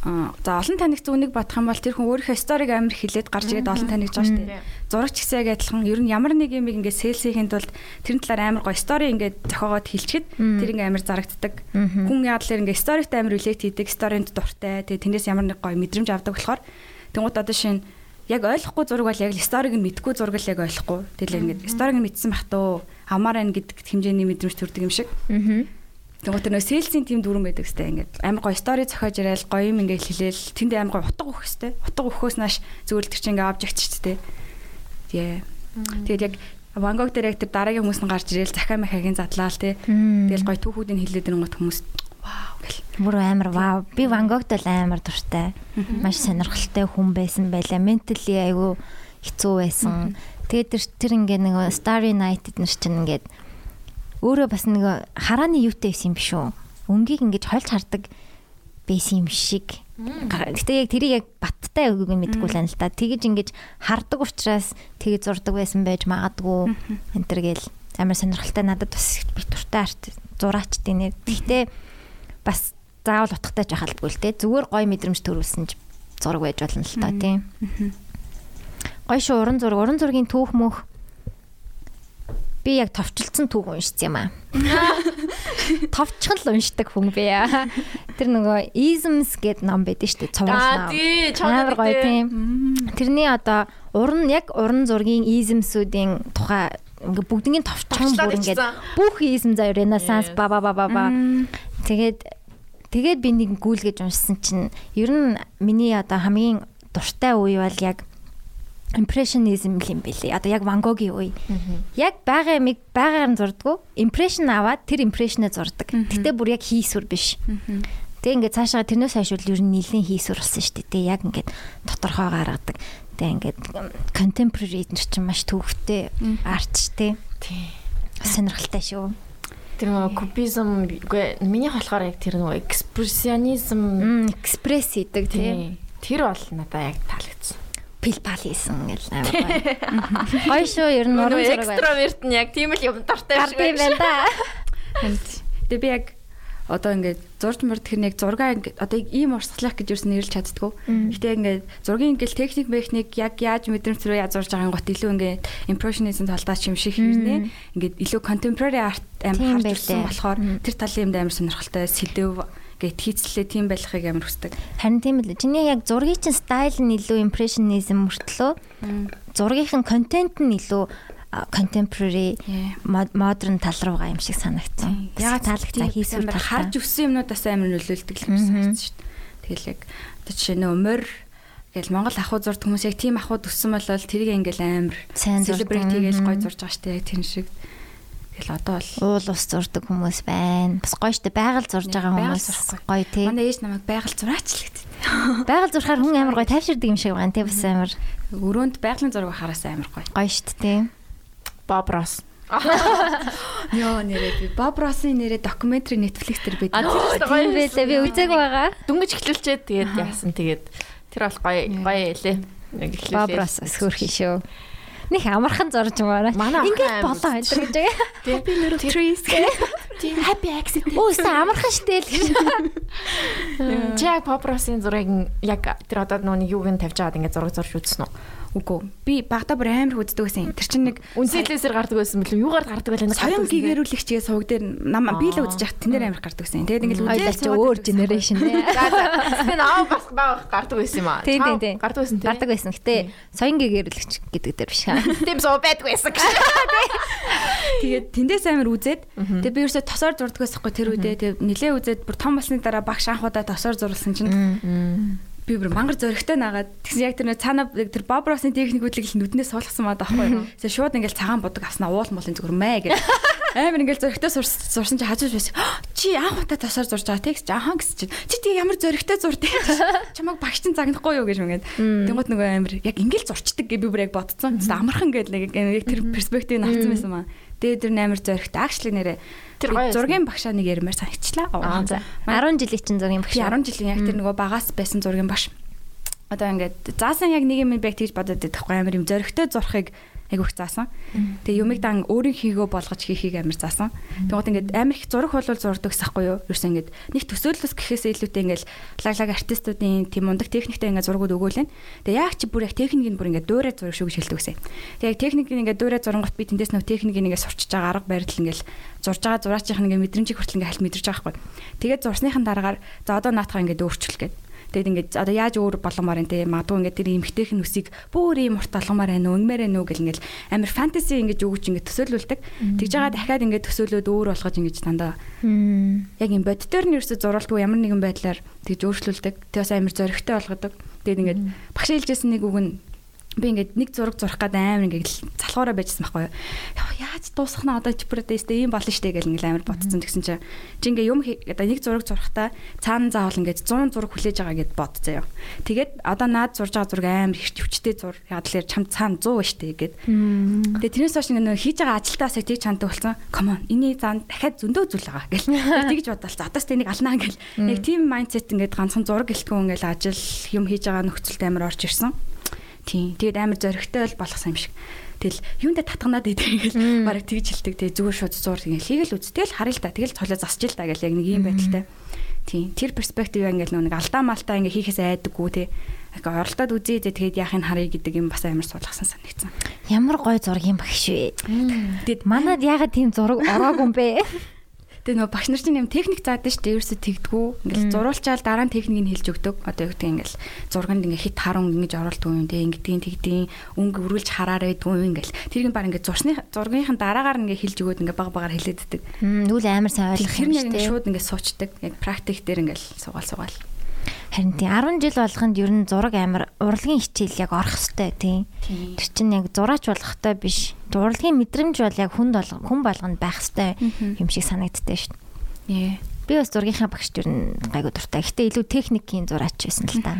за олон танигц үнийг бодох юм бол тэр хүн өөрийнхөө сториг амар хилээд гарч ирээд олон байгаа шүү дээ. Зурагч гэсэн яг адилхан ер нь ямар нэг юм ингээд селсийн тулд тэрэн талаар амар гоё стори ингээд зохиогоод хилчихэд тэр ингээд амар зарагддаг. Хүн яадлаар ингээд сторигт амар relate хийдэг, сторинд дуртай. Тэгээ тэндээс ямар нэг гоё мэдрэмж авдаг болохоор Тэнгууд одоо шинэ яг ойлгохгүй зураг бол яг л сториг нь мэдгүй зураг л яг ойлгохгүй. Тэгэл ингээд сториг нь мэдсэн бах туу амаар байна гэдэг хэмжээний мэдрэмж төрдөг юм шиг. Аа. Тэнгууд тэр нөө сейлсийн тим дүрэн байдаг сте ингээд амар гоё стори зохиож ирээл гоё юм ингээд хэлээл тэнд амар гоё утга өгөх сте. Утга өгөхөөс нааш л тэр чинь ингээд обжект ч сте. Тэгээ. Тэгээд яг Ван Гог дээр яг тэр дараагийн хүмүүс нь гарч ирээл захаа махагийн задлаал те. Тэгэл гоё түүхүүдийг хэлээд ирэнгот хүмүүс вау гэл. Бүр амар вау. Би Ван Гогт бол амар дуртай. Маш сонирхолтой хүн байсан байлаа. Ментали айгүй хэцүү байсан. Тэгээд тэр тэр ингээ нэг Starry Night эднэр чинь ингээд өөрөө бас нэг харааны юутай байсан юм биш үү? Өнгийг ингэж хольж хардаг байсан юм шиг. Гэтэ яг тэрийг яг баттай өгөөг нь мэдгүй л байна л да. Тэгэж ингэж хардаг учраас тэгэж зурдаг байсан байж магадгүй. Энтэр гээл амар сонирхолтой надад бас би туртай арт зураачдын нэр. Гэхдээ бас заавал утгатай ч ахалдгүй л те. Зүгээр гой мэдрэмж төрүүлсэн ч зураг байж болно л та тийм. Гой шүү уран зураг, уран зургийн түүх мөх би яг товчлцсон түүх уншсан юм аа. <laughs> Товчхон л уншдаг хүн би яа. Тэр нөгөө Isms гэдэг ном байдаг шүү дээ. Цуврал ном. тий, Амар гоё тийм. Тэрний одоо уран яг уран зургийн Isms-үүдийн тухай ингээ бүгднийг товчхон бүр ингээд бүх Ism заяа Renaissance ба ба ба ба ба. Тэгээд тэгээд би нэг гүйлгэж уншсан чинь ер нь миний одоо хамгийн дуртай үе бол яг impressionism юм бэлээ. Одоо яг Ван Гогийн үе. Яг байгаа юмыг байгаагаар нь зурдггүй. Impression аваад тэр impression-ыг зурдаг. Гэтэ бүр яг хийсвэр биш. Тэг ингээд цаашаа тэрнээс хойш бол ер нь нэлийн хийсвэр болсон шүү дээ. Тэг яг ингээд тодорхой гаргадаг. Тэг ингээд contemporary чинь маш төвхтэй арт шүү дээ. Тий. Сонирхолтой шүү. Тэр нөгөө кубизм үгүй миний болохоор яг тэр нөгөө экспрессионизм Экспресс хийдэг тийм. тий. Тэр бол надад яг таалагдсан. Пилпал хийсэн гэл амар гоё. Гоё шүү ер нь уран зураг экстраверт нь яг тийм л юм дуртай Гард юм байна да. Тэгээ би яг одоо ингээд зурж мөрд тэр нэг ингээд одоо ийм урсгалах гэж юусэн нэрлж чаддгүй. Гэтэ ингээд зургийн ингээд техник механик яг яаж мэдрэмж рүү яаж зурж байгаа гот илүү ингээд impressionism талдаа ч юм шиг хэрнээ. Ингээд илүү contemporary art амар харж ирсэн болохоор тэр талын юмд амар сонирхолтой сэдв гэт хийцлээ тийм байхыг амар хүсдэг. Харин тийм л. Чиний яг зургийн чин стайл нь илүү impressionism мөртлөө зургийнх нь контент нь илүү contemporary modern тал руугаа юм шиг санагдсан. Яг таалагдсан хийсвэр амар харж өссөн юмнуудаас амар нөлөөлдөг л юм санагдсан шүү дээ. Тэгэл яг одоо жишээ нь өмөр Гэл Монгол ахуй зурд хүмүүс яг тийм ахуйд өссөн бол тэрийг ингээл амар celebrate хийгээл гой зурж байгаа штэ яг тэр шиг. Тэгэл одоо бол Уул ус зурдаг хүмүүс байна. Бас гоё штэ байгаль зурж байгаа хүмүүс гоё тий. манай ээж намайг байгаль зураач л гэдэг. <laughs> Байгаль зурхаар хүн амар гоё тайвширдаг юм шиг байна тий бас амар Өрөөнд байгалийн зураг хараас амар гоё. гоё штэ тий. Bob Ross. <laughs> Йоо нэрээ би Bob Ross-ын нэрээ докюментари Netflix дээр бид. А тэр Тийм байлээ би үзег байгаа. Дүнгэж эхлүүлчихэд тэгээд яасан тэгээд тэр бол гоё гоё ялээ. Яг эхлүүлээ. Бабрас өсгөрхий шүү. Них амархан зурж байгаарай. Ингээд болоо энэ гэж. <laughs> Happy little trees. Тийм <laughs> happy accident. Өө өстө амархан штэ л гэж. Чи яг Bob Ross-ын зургийг яг тэр одоо нэг юуг нь тавьж аваад ингээд зураг зурж үзсэн үү? Үгүй. Би багада бүр амар үздэг байсан. Тэр чинь нэг Үнсэлээсээр гардаг байсан бэлээ. Юугаар гардаг байлаа? соён гэгэрүүлэгчгээ сувг дээр нам би л үзэж яхад тэн дээр амар гардаг байсан. Тэгээд ингээл чи өөр генерашн тий. Тэгээ наа бас <laughs> баа гардаг байсан юм аа. Тий, тий, тий. Гардаг байсан тий. Гардаг байсан. Гэтэ соён гэгэрэлэгч гэдэг дээр биш хаа. Тийм суу байдаг байсан <laughs> гэж. Тэгээд тэндээс амар үзээд тэгээд би ерөөсө тосоор зурдаг байсахгүй тэр үедээ тэгээд нилээ үзээд бүр том болсны дараа багш анхудаа тосоор зурласан чинь би бүр мангар зөрөгтэй нагаад тэгсэн яг тэр нөө цаана тэр бобросын техникүүдийг л нүднээс суулгасан маа даахгүй. Тэгээ шууд ингээл цагаан бодог авснаа уул молын зүгээр мэ гэж. <laughs> Амар ингээл зөрөгтэй сурсан чи хажууж байсан. <gasps> Чи анхудаа тосоор зурж байгаа текст ахаа гэсэн чинь чи тийм ямар зөрөгтэй зурдаг. <laughs> Чамайг багш чинь загнахгүй юу гэж мгээд. Тэнгууд нөгөө амар яг ингээл зурчдаг гэ би бүр яг бодцсон. Амархан гээд нэг яг тэр перспективийг авсан байсан маа. Тэгээд тэр амар зөрөгтэй. Actually нэрээ Тэр зургийн багшаа нэг ярмаар санагчлаа. Аа за. 10 жилийн чинь зургийн багш. Би 10 жилийн яг тэр нөгөө багаас байсан зургийн баш. Одоо ингээд заасан яг нэг юм би тэгж бодоод байдаг байхгүй амар юм зөрөгтэй зурхыг айгүйх заасан. Тэгээ юмыг дан өөрийн хийгөө болгож хийхийг амар заасан. Тэгвэл ингээд амар их зураг болол зурдаг гэсэхгүй юу? Ерөөс ингээд нэг төсөөллөс гэхээсээ илүүтэй ингээд лаглаг артистуудын тийм мундаг техниктэй ингээд зургууд өгөөлэн. Тэгээ яг чи бүр яг техникийг бүр ингээд дуурай зураг шүү гэж хэлдэг гэсэн. Тэгээ яг техникийг ингээд дуурай зургангот би тэндээс нөө техникийг ингээд сурчиж байгаа арга барил ингээд зурж байгаа зураачийн ингээд мэдрэмжийг хүртэл ингээд хальт мэдэрч байгаа байхгүй. Тэгээд зурсныхан дараагаар за одоо наатахаа ингээд өөрчил гээд Тэгээд ингээд одоо яаж өөр болгомоор энэ магадгүй ингээд тэр эмгтэйхэн нүсийг бүр ийм урт болгомоор байна уу, өнгмээр байна уу гэл ингээд амар фэнтези ингээд өгч ингээд төсөөлүүлдэг. Тэгж байгаа дахиад ингээд төсөөлөөд өөр болгож ингээд дандаа яг юм бодтоор нь ерөөсө зурвалдгүй ямар нэгэн байдлаар тэгж өөрчлүүлдэг. Тэг бас амар зөрөгтэй болгодог. Тэгээд ингээд багш хэлжсэн нэг үг нь би ингээд нэг зураг зурах гэдэг амар ингээд залхуураа байжсан байхгүй юу. Яаж дуусгах нь одоо чипрэдэстэй ийм болно штэ гэл ингээд амар ботцсон тэгсэн чинь чи ингээд юм одоо нэг зураг зурахтаа цаана заавал ингээд 100 зураг хүлээж байгаа гэд бод заяа. Тэгээд одоо наад зурж байгаа зураг амар их хүчтэй зур яадлаар чам цаана 100 штэ гэд. Тэгээд тэрнээс хойш ингээд хийж байгаа ажилтаа сая тийг чантай болсон. Come on. Эний зан дахиад зөндөө зүйл байгаа гэл. Тэгж бодолцоо. Одоо тэнийг алнаа гэл. Яг тийм майндсет ингээд ганцхан зураг гэлтгүүн ингээд ажил юм хийж байгаа нөхцөлд амар орж ирсэн. Тийм. Тэгээд амар зөрөгтэй бол болгосон юм шиг. Тэгэл юундэ татганаад идэг ингээл барыг тэгж хэлдэг. Тэгээ зүгээр шууд зур ингээл хийгээл үз. Тэгэл харъя л та. Тэгэл цолоо засч л та гэл яг нэг юм байдалтай. Тийм. Тэр перспектив ингээл нэг алдаа малтаа ингээ хийхээс айдаггүй те. Яг оролдоод үзье тэгээд яахыг харъя гэдэг юм бас амар суулгасан санагдсан. Ямар гой зураг юм багш вэ. Тэгэд манад ягаад тийм зураг ороогүй юм бэ? <laughs> Тэгээ нөгөө багш нар чинь юм техник заадаг шүү дээ. Ерөөсө тэгдэггүй. Ингээл зурулчаал дараа нь техникийг хэлж өгдөг. Одоо юу гэдэг ингээл зурганд ингээ хит харун ингэж оруулдаг юм дээ. Ингэдгийн тэгдгийн өнгө өрүүлж хараарэ дгүй ингээл. Тэрийг баг ингээ зурсны зургийнхын дараагаар ингээ хэлж өгөөд ингээ баг багаар хэлээддэг. Нүл амар сайн ойлгох юм шүү дээ. Шууд ингээ суучдаг. Яг практик дээр ингээл сугаал сугаал. Харин тийм 10 жил болгонд ер нь зураг амар урлагийн хичээл яг орох хэвээр тийм. Тэр чинь яг зураач болохтой биш. Урлагийн мэдрэмж бол яг хүн болго хүн болгонд байх хэвээр юм шиг санагддээ шүү дээ. Би бас зургийнхаа багш ер нь гайгүй дуртай. Гэтэ илүү техникийн зураач байсан л та.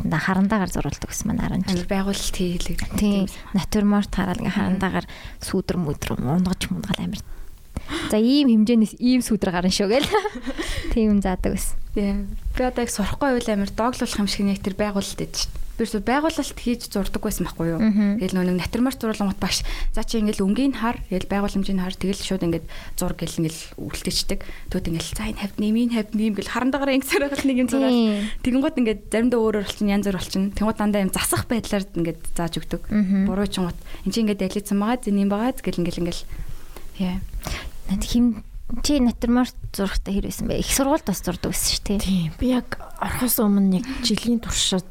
Да харандаагаар зурулдаг гэсэн маань 10 жил байгуулалт хийлэг. Тийм. Натюрморт хараад ингээ харандаагаар сүүдэр мүдэр унгаж мундгал амар За ийм хэмжээнээс ийм сүдэр гарна шүү гэл. <laughs> Тийм заадаг байсан. Тийм. Би одоо яг сурахгүй байл амар дооглуулах юм шиг нэг тэр байгуулалт дээ. Би ч байгуулалт хийж зурдаг байсан байхгүй юу. Тэгэл нэг натурмарт зурлангууд багш. За чи ингээл өнгийн хар, тэгэл байгуул хэмжээний хар тэгэл шууд ингээд зур гэл ингээл үлдээчдэг. Түүд ингээл за энэ хавд нэм, энэ хавд нэм гэл харандагаар ингэсээр байхад нэг юм зураад. Тэгэнгүүт ингээд заримдаа өөрөөр болчин янз бүр болчин. Тэнгууд дандаа юм засах байдлаар ингээд зааж өгдөг. Буруу чингууд. Энд чи ингээд далицсан байгаа, зэний байгаа гэл ингээл ингээл. Яа хим чи натурморт зурхтаа хэрвэсэн бэ? Их сургуульд бас зурдаг байсан шүү дээ. Тийм. Би яг орохоос өмнө нэг жилийн туршид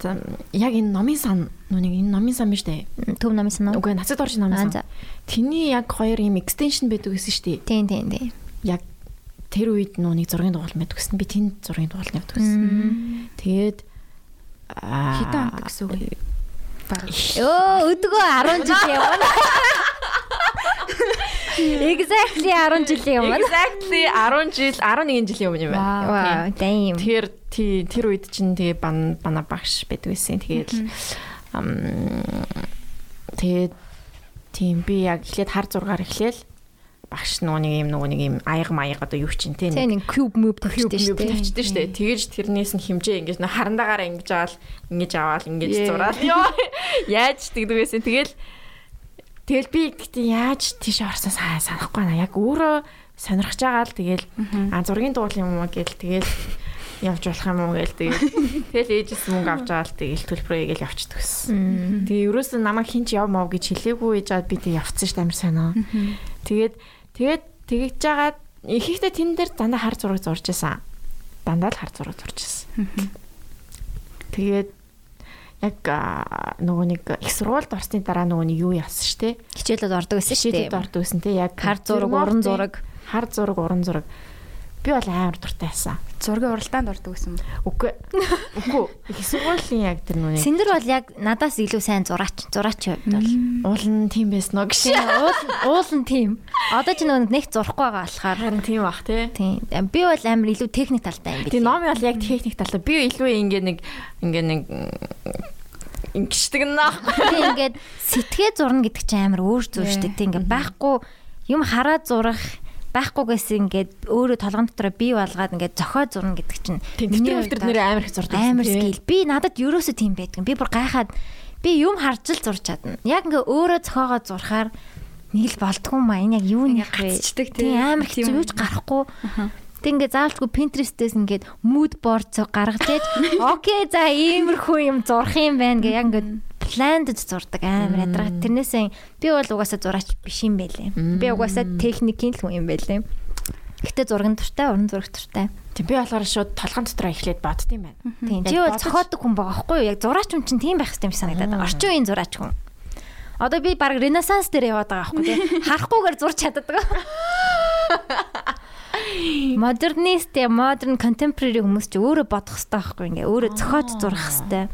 яг энэ номын сан нүг энэ номын сан биш үү? Төв номын сан уу? Үгүй нацад орж номын сан. Тэний яг хоёр юм extension байдаг гэсэн шүү дээ. Тийм тийм тийм. Яг тэр үед нүг зургийн дугаал мэддэг гэсэн. Би тэнд зургийн дугаал мэддэг гэсэн. Тэгээд хэдэн он гэсэн үг. Өө өдгөө 10 жил явна. <laughs> Exactly 10 жилийн өмнө. Exactly 10 жил 11 жилийн өмнө юм байна. Damn. Тэр тэр үед чинь тэгээ бан бана багш байдаг байсан. Тэгээд тэгээд тийм би яг эхлээд хар зургаар эхлээл багш нөгөө нэг юм нөгөө нэг юм аяга маяг одоо юу чинь те нэг куб мөв тавьчихдээ шүү дээ. Тавьчихдээ шүү дээ. Тэгэж тэрнээс нь хэмжээ ингэж харандаагаараа ингэж аваад ингэж аваад ингэж зураад ёо яаж тэгдэг байсан. Тэгэл Тэгэл би гэхдээ яаж тийш орсон санахгүй байна. Яг өөрөө сонирхож байгаа л тэгэл а зургийн дуул юм уу гэл тэгэл явж болох юм уу гээл тэгэл тэгэл ээжээс мөнгө авч л тэгэл төлбөрөө гээл явчихдаг гэсэн. Тэгээ ерөөсөө намайг хинч яв мав гэж хэлээгүй ээжаад би тэг явцсан ш амар сонио. Тэгээд тэгээд тэгэж жагаад ихэнхдээ тэн дээр дандаа хар зураг зурж исэн. Дандаа л хар зураг зурж исэн. Тэгээд яг нөгөө нэг их сургуульд орсны дараа нөгөө нэг юу яасан штэ. Хичээлд ордог байсан штэ. Хичээлд ордог байсан те яг хар зураг, уран зураг, хар зураг, уран зураг. Би бол амар дуртай байсан. Зургийн уралдаанд ордог байсан юм. Үгүй. Үгүй. Их сургуулийн яг тэр нүг. Синдэр бол яг надаас илүү сайн зураач, зураач хувьд бол уул нь тийм байсан уу гэж. Уул уул нь тийм. Одоо ч нэг нэг зурхгүй байгаа болохоор харин тийм бах тий. Тийм. Би бол амар илүү техник талтай юм би. Тийм ном бол яг техник талтай. Би илүү ингээ нэг ингээ нэг ингэждэг наа. Тийм ингээд сэтгээ зурна гэдэг чинь амар өөр зүйл шүү дээ. Тийм ингээ байхгүй юм хараад зурах байхгүйгээс ингээд өөрөө толгон дотор бий болгоод ингээд зохио зурна гэдэг чинь миний хувьд нэр амар их зурдаг. Амар скил. Би надад ерөөсөө тийм байдаг. Би бүр гайхаад би юм харж л зурч чадна. Яг ингээ өөрөө зохиогоо зурхаар нэг л болдгоо маа. Энэ яг юу нэг вэ? Тийм амар хэцүү юуч гарахгүй. Тэг ингээ заавалчгүй Pinterest-ээс ингээд mood board гаргаж ээж <laughs> окей за иймэрхүү юм зурх юм байна гэ яг ингээд пландд зурдаг амар ядраа. Тэрнээсээ би бол угаасаа зураач биш юм байлээ. Би угаасаа техникийн л хүн юм байлээ. Гэтэ зургийн дуртай, уран зураг дуртай. Тийм би болохоор шууд толгойн дотроо эхлээд бодд юм байна. Тийм. Чи бол зохиодог хүн байгаа байхгүй юу? Яг зураач хүн чинь тийм байх хэрэгтэй юм санагдаад. байна. Орчин үеийн зураач хүн. Одоо би баг ренессанс дээр яваад байгаа байхгүй тийм. <laughs> Харахгүйгээр зурч чаддаг. <laughs> Модернист я модерн contemporary хүмүүс ч өөрөө бодох хэрэгтэй байхгүй ингээ өөрөө зохиод зурах хэрэгтэй.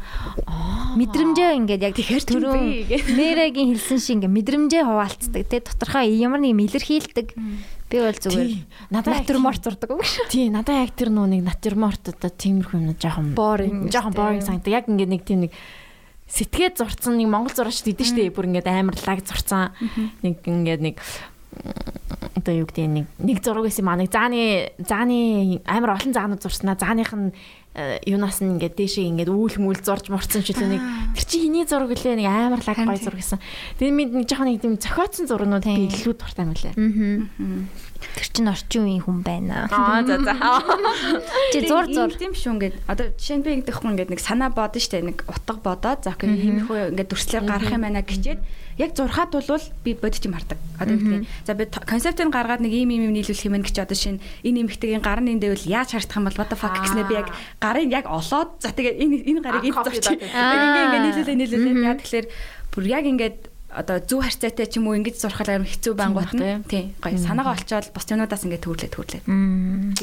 Мэдрэмжээ ингээд яг тэгэхээр түрүүн Мэрэгийн хэлсэн шиг ингээ мэдрэмжээ хуваалцдаг тий тодорхой ямар нэг юм илэрхийлдэг. Би бол зүгээр. Надад натюрморт зурдаг юм шиг. <laughs> Тийм, надад яг тэр нэг натюрморт одоо тиймэрхүү юм жоохон Boring жоохон шүү boring санагдав. Яг ингээд нэг тийм нэг сэтгээд зурцсан нэг монгол зурагч идэв штэ бүр ингээд амар лаг зурцсан нэг ингээд нэг одоо юу гэдэг нэг нэг зураг байсан маа нэг зааны зааны амар олон заанууд зурснаа. Зааных нь э, юунаас нь ингээд дээшээ ингээд үүл мүл зурж мурцсан ч үлээ нэг тэр чи иний зураг үлээ нэг амар лаг гой зураг гэсэн. Тэгээд минь нэг жоохон нэг тийм зохиоцсон зургнууд би илүү дуртай юм лээ. Тэр чин орчин үеийн хүн байна. Аа за за. <laughs> Чи зур зур. Тийм шүү ингээд. Одоо жишээ нь би ингэдэхгүй ингээд нэг санаа бодно штэ. Нэг утга бодоод за окей иймэрхүү ингээд дүрслэр гарах юм байна гэчихэд яг зурхаад болвол би бодит юм хардаг. Одоо гэдэг за би концептыг гаргаад нэг ийм ийм юм нийлүүлэх юм гэж одоо шинэ энэ эмхтэйгийн гарын энэ дэвэл яаж харагдах юм бол what the fuck гэснээр би яг гарын яг олоод за тэгээ энэ энэ гарыг copy зурчих. ингээ ингээ нийлүүлээ нийлүүлээ. Яа тэгэхээр бүр яг ингээд одоо зүв харьцаатай ч юм уу ингэж зурхал амар хэцүү бангууд Тийм нь тийм гоё санаагаа олчоод бос юмудаас ингээд төрлөө төрлөө.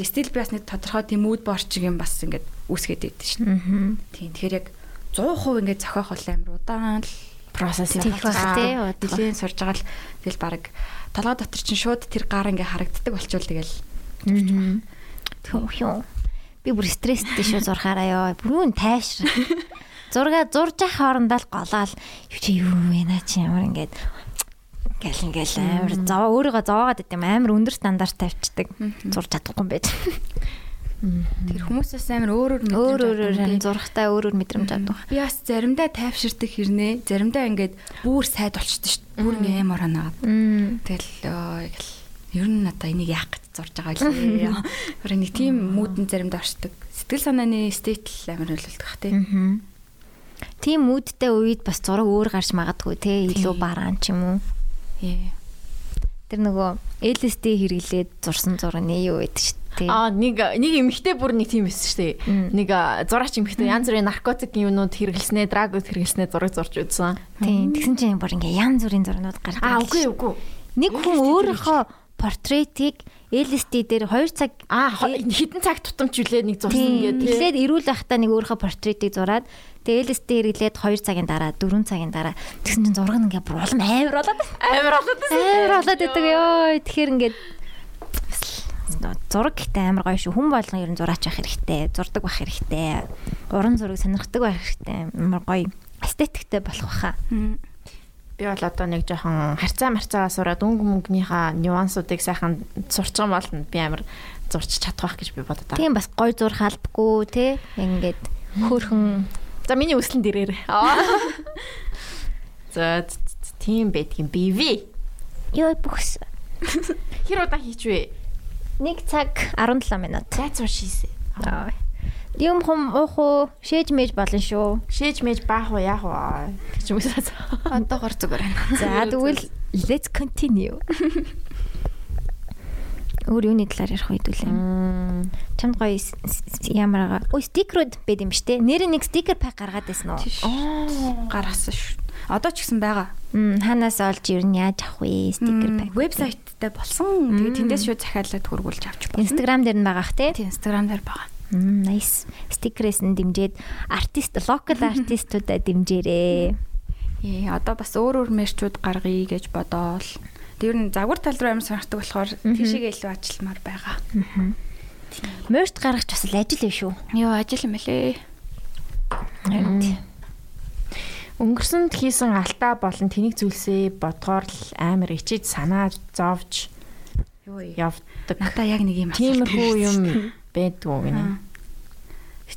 Стил би бас нэг тодорхой тийм үд борчиг юм бас ингээд үүсгээд байдаг шин. Мм. Тийм тэгэхээр яг 100% ингээд зохиох бол амар удаан л процесс Тийх бах тий. дилийн сурж байгаа л тэгэл баг толгой дотор чинь шууд тэр гар ингээ харагддаг болчвол тэгэл. Төө юу. Би бүр стресстэй шүү зурхаараа ёо. Бүрүүн тайш. Зурга зурж ах хоорондоо л голоол юу чи юу вэ наа чи ямар ингээд гэл ингээл амар зав өөрийгөө зовоогоод идэм амар өндөр стандарт тавьчихдаг. Зурж чадахгүй юм байж. Тэр хүмүүсээс амар өөр өөр Өөр өөрөөр авдаг харин юм, тий. зурхтаа өөр өөр мэдрэмж авдаг. би бас заримдаа тайвширдаг хэрнээ заримдаа ингээд бүр сайд болчихдээ шүү дээ бүр ингээ амар ханаад Мм. тэгэл ер нь одоо энийг яах гэж зурж байгаа лээ. Тэр <laughs> нэг тийм мүүдэн заримдаа оршдог. Сэтгэл санааны стейт л амар нөлөөлдөг хэ. Тийм үүдтэй үед бас зураг өөр гарч магадгүй те илүү бараан ч юм уу. Тэр нөгөө LSD хэрэглээд зурсан зураг нэ юу гэдэг шүү. Аа нэг нэг эмхтэй бүр нэг тийм байсан шүү дээ. Нэг зураач эмхтэй янз бүрийн наркотик юмнууд хэрэглэснээ, драгууд хэрэглэснээ зураг зурж үзсэн. Тийм. Тэгсэн чинь бүр ингээ янз бүрийн зурнууд гардаг. Аа үгүй үгүй. Нэг хүн өөрийнхөө портретийг LSD дээр 2 цаг Аа хідэн цаг тутамжүүлээ нэг зурсан гэдэг. Тэгэхээр эрүүл байхдаа нэг өөрийнхөө портретийг зураад тэгээ LSD хэрэглээд 2 цагийн дараа 4 цагийн дараа тэгсэн чинь зураг нь ингээ бүр улам амар болоод. Амар болоод амар болоод идэг ёо. Тэгэхээр ингээд зураг гэхдээ амар гоё шүү. Хүн болгон ер нь зураач байх хэрэгтэй. Зурдаг байх хэрэгтэй. Уран зураг сонирхдаг байх хэрэгтэй. Амар гоё эстетиктэй болох баха. Би бол одоо нэг жоохон харьцаа марцаа сураад өнгө мөнгөнийхаа нюансуудыг сайхан сурч байгаа бол би амар зурч чадах байх гэж би бодод байгаа. Тийм бас гоё зурх албагүй те. Ингээд хөөхөн За миний өслөн дээрээ. <laughs> За тийм байдгийн бивэ. ёо бүхс. Хэр удаан хийчвэ? 1 цаг 17 минут. That's what she said. Аа. Юм хум уух уу, шээж мэж болно шүү. Шээж мэж баах уу яах вэ? гэж уу. Одоогор зүгээр байна. За тэгвэл let's continue. Өөр юуны талаар ярих үед үлээ. Чамд гоё ямар байгаа. Ой, стикерүүд байд юм штэ. Нэр нэг стикер пак гаргаад байсан уу? Гаргасан шүү. Одоо ч гэсэн байгаа. Мм, ханаас олж ер нь яаж авах вэ? Стикер пак. Вебсайттай болсон. Тэгээ тэндээс шууд захиалаад хургуулж авч болно. Instagram дээр нь байгаах те. Тийм Instagram дээр байгаа. Мм, nice. Стикерээс нь дэмжиэд артист, локал артистуудаа дэмжээрээ. Ээ одоо бас өөр өөр мерчүүд гаргая гэж бодоол. Тэр нь загвар тал руу амар сонирхдаг болохоор тийшээгээ илүү ажилламаар байгаа. Мерч гаргаж бас л ажил юм шүү. Йоо ажил юм байлээ. Харин. Өнгөрсөнд хийсэн алдаа болон тэнийг зүйлсээ бодгоор л амар ичиж санаа зовж явдаг. Надаа яг нэг юм Тиймэрхүү юм байдгүй гинэ.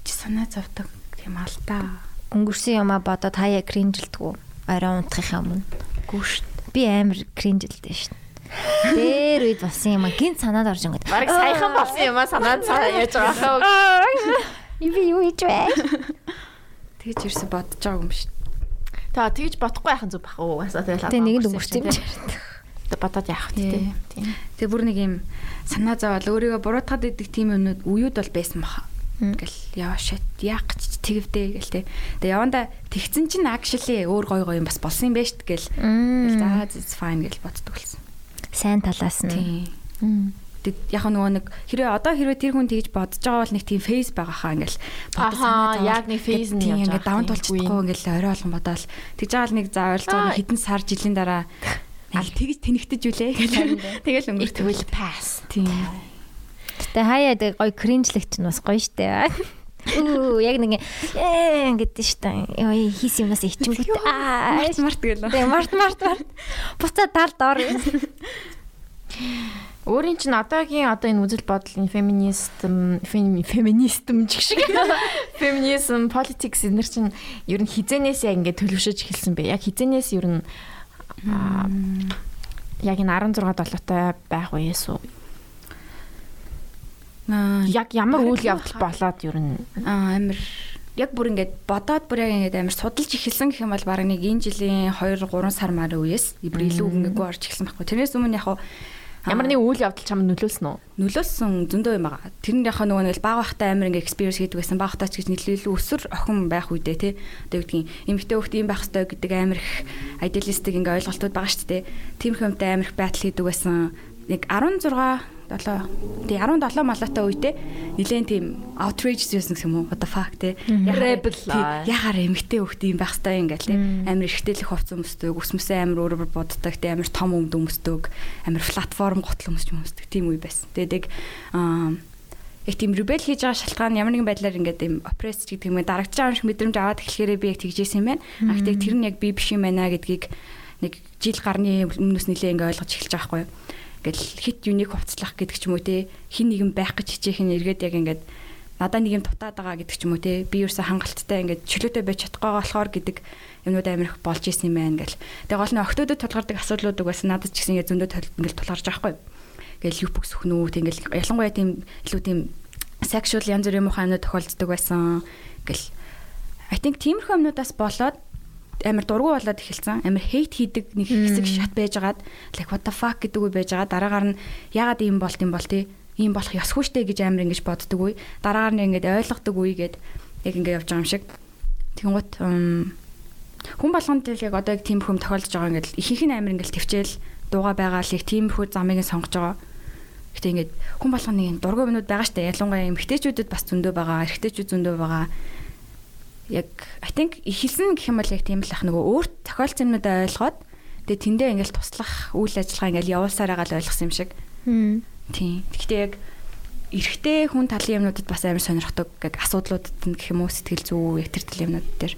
чи санаа зовдөг тийм алдаа. Өнгөрсөн юмаа бодоод хаяа кринжилдгүү. Орой унтахын өмнө. Гүүш. Би амар кринжилдээ шин. Дээр үед болсон юм а гинт санаад орж ингээд. Бараг саяхан болсон юм а санаа цаа яаж байгаа. Би юу хийж вэ? Тэгэж ерөөсө бодож байгаа юм биш. Та тэгж бодохгүй байхын зүг бах уу. Асаа тэгэл. Тэгээ нэгэнд өнгөрсөн юм. бодоод яах вэ тий. Тэгээ бүр нэг юм санаа зовоод өөрийгөө буруутгаад идэг тийм юмнууд үеуд бол байсан баха. Ингээл яа шат яах гэж тэгвдээ гэл те. Тэгээ яванда тэгсэн чинь actually өөр гой гой юм бас болсон юм байна штт гэл. За it's fine гэл боддог болсон. Сайн талаас нь. Тэг яг нөгөө нэг хэрвээ одоо хэрвээ тэр хүн тэгж бодож байгаа бол нэг тийм фейс байгаа хаа ингээл бодож санаа яг нэг фейс нь явж байгаа. Ингээд даван тулчихгүй ингээл орой болгон бодоол тэгж байгаа л нэг за ойролцоо хэдэн сар жилийн дараа <laughs> аль тэгж тэнэгтэж үлээ гэл. <laughs> Тэгэл өнгөртөв. Will pass. Тийм. Гэтэ хаяа тэг гой кринжлэгч нь бас гоё штэ. <laughs> Үу яг нэг ээ гэдэг штэ. Яа хийс юмнаас ичингүүт аа март гэлээ. Тэг март март март. Буцаа тал доор. Өөрийн чинь одоогийн одоо энэ үзэл бодол <laughs> феминизм феминизм ч шиг. Феминизм политикс энэ чинь ер нь хизэнээс яг ингээд төлөвшөж эхэлсэн бэ. Яг хизэнээс ер нь яг энэ 16 долоотой байх үеэс үү? Яг ямар үйл явдал болоод ер нь? Амар яг бүр ингээд бодоод бүр яг ингээд амар судалж эхэлсэн гэх юм бол баг нэг энэ жилийн 2 3 сар маар үеэс. Илүү ингээггүй орж эхэлсэн байхгүй. Тэрнээс өмнө яг Ямар нэг үйл явдал чамд нөлөөлсөн үү? Нөлөөлсөн зөндөө юм байгаа. Тэр нь яхаа нөгөө нэг баг бахтай амар ингээ экспириенс хийдэг байсан. Баг бахтай ч гэж нийлүүлээ өсөр охин байх үедээ тий. Одоо гэдгийг эмэгтэй хөлт юм байх хэрэгтэй гэдэг амар их айдиалистик ингээ ойлголтууд байгаа шүү дээ. Тийм хүмүүст амар их байтал хийдэг байсан. Нэг 16 7 тий 17 малаатай үедээ нилээн тийм outrage байсан гэсэн юм уу? Одоо fuck тий. Rebel ягаар эмгтэй хөхт юм байх хэвээр ингээл тий. Амар ихтэйлэх хувц өмсдөг, өсмөсөө амар өөрөөр боддог, тий амар том өмд өмсдөг, амар платформ готл өмсч өмсдөг тийм үе байсан. Тэгээд аа яг тийм rebel хийж байгаа шалтгаан ямар нэгэн байдлаар ингээд юм oppress гэдэг юм дарагдж байгаа юм шиг мэдрэмж аваад эхлэхээрээ би яг тэгжсэн юм байна. А гэхдээ тэр нь яг би биш юм байна гэдгийг нэг жил гарны өмнөөс нэлээ ингээ ойлгож эхэлж байгаа байхгүй юу гэл хит юник хувцлах гэдэг ч юм уу те хин нэгэн байх гэж хичээх нь эргээд яг ингээд надаа нэг юм дутаад байгаа гэдэг ч юм уу те би ерөөсө хангалттай ингээд чөлөөтэй байж чадахгүй болохоор гэдэг юмнууд амир их болж исэн юм байна гэл. Тэгээ гол нь октодод тулгардаг асуудлуудыг бас надад ч гэсэн ингээд зөндөө ингээд тулгарч байгаа байхгүй. Гэл юпк сөхнүүд ингээд ялангуяа тийм илүү тийм sexual янз бүрийн муухай юмнууд тохиолддог байсан гэл. I think тиймэрхүү юмнуудаас болоод амар дургу болоод эхэлсэн. Амар хейт хийдэг нэг хэсэг шат байжгаад like what the fuck гэдэг үе байжгаа дараагаар нь ягаад ийм болт юм бол тий ийм болох ёсгүй штэ гэж амар ингэж боддөг үе. Дараагаар нь ингэж ойлгодог үе гээд яг ингэ явж байгаа юм шиг. Тэнгуут хүн болгонд л яг одоо яг тийм хүм тохиолдож байгаа ингээд ихэнх нь амар ингээл төвчээл дууга байгаа л их тиймэрхүү замыг сонгож байгаа. Гэтэ ингээд хүн болгоны нэг дургуй юмнууд байгаа штэ ялангуяа эмгтээчүүдэд бас зөндөө байгаа, эрэгтэйчүүд зөндөө байгаа яг I think ихэлсэн гэх юм бол яг тийм л ах нөгөө өөрт тохиолдсон юмнуудаа ойлгоод тэгээ тэндээ ингээл туслах үйл ажиллагаа ингээл явуулсаар байгаа л ойлгосон юм шиг. Тийм. Гэхдээ яг эрэгтэй хүн талын юмнуудад бас амар сонирхдаг яг асуудлуудад нь гэх юм уу сэтгэл зүй яг тэр талын юмнууд дээр.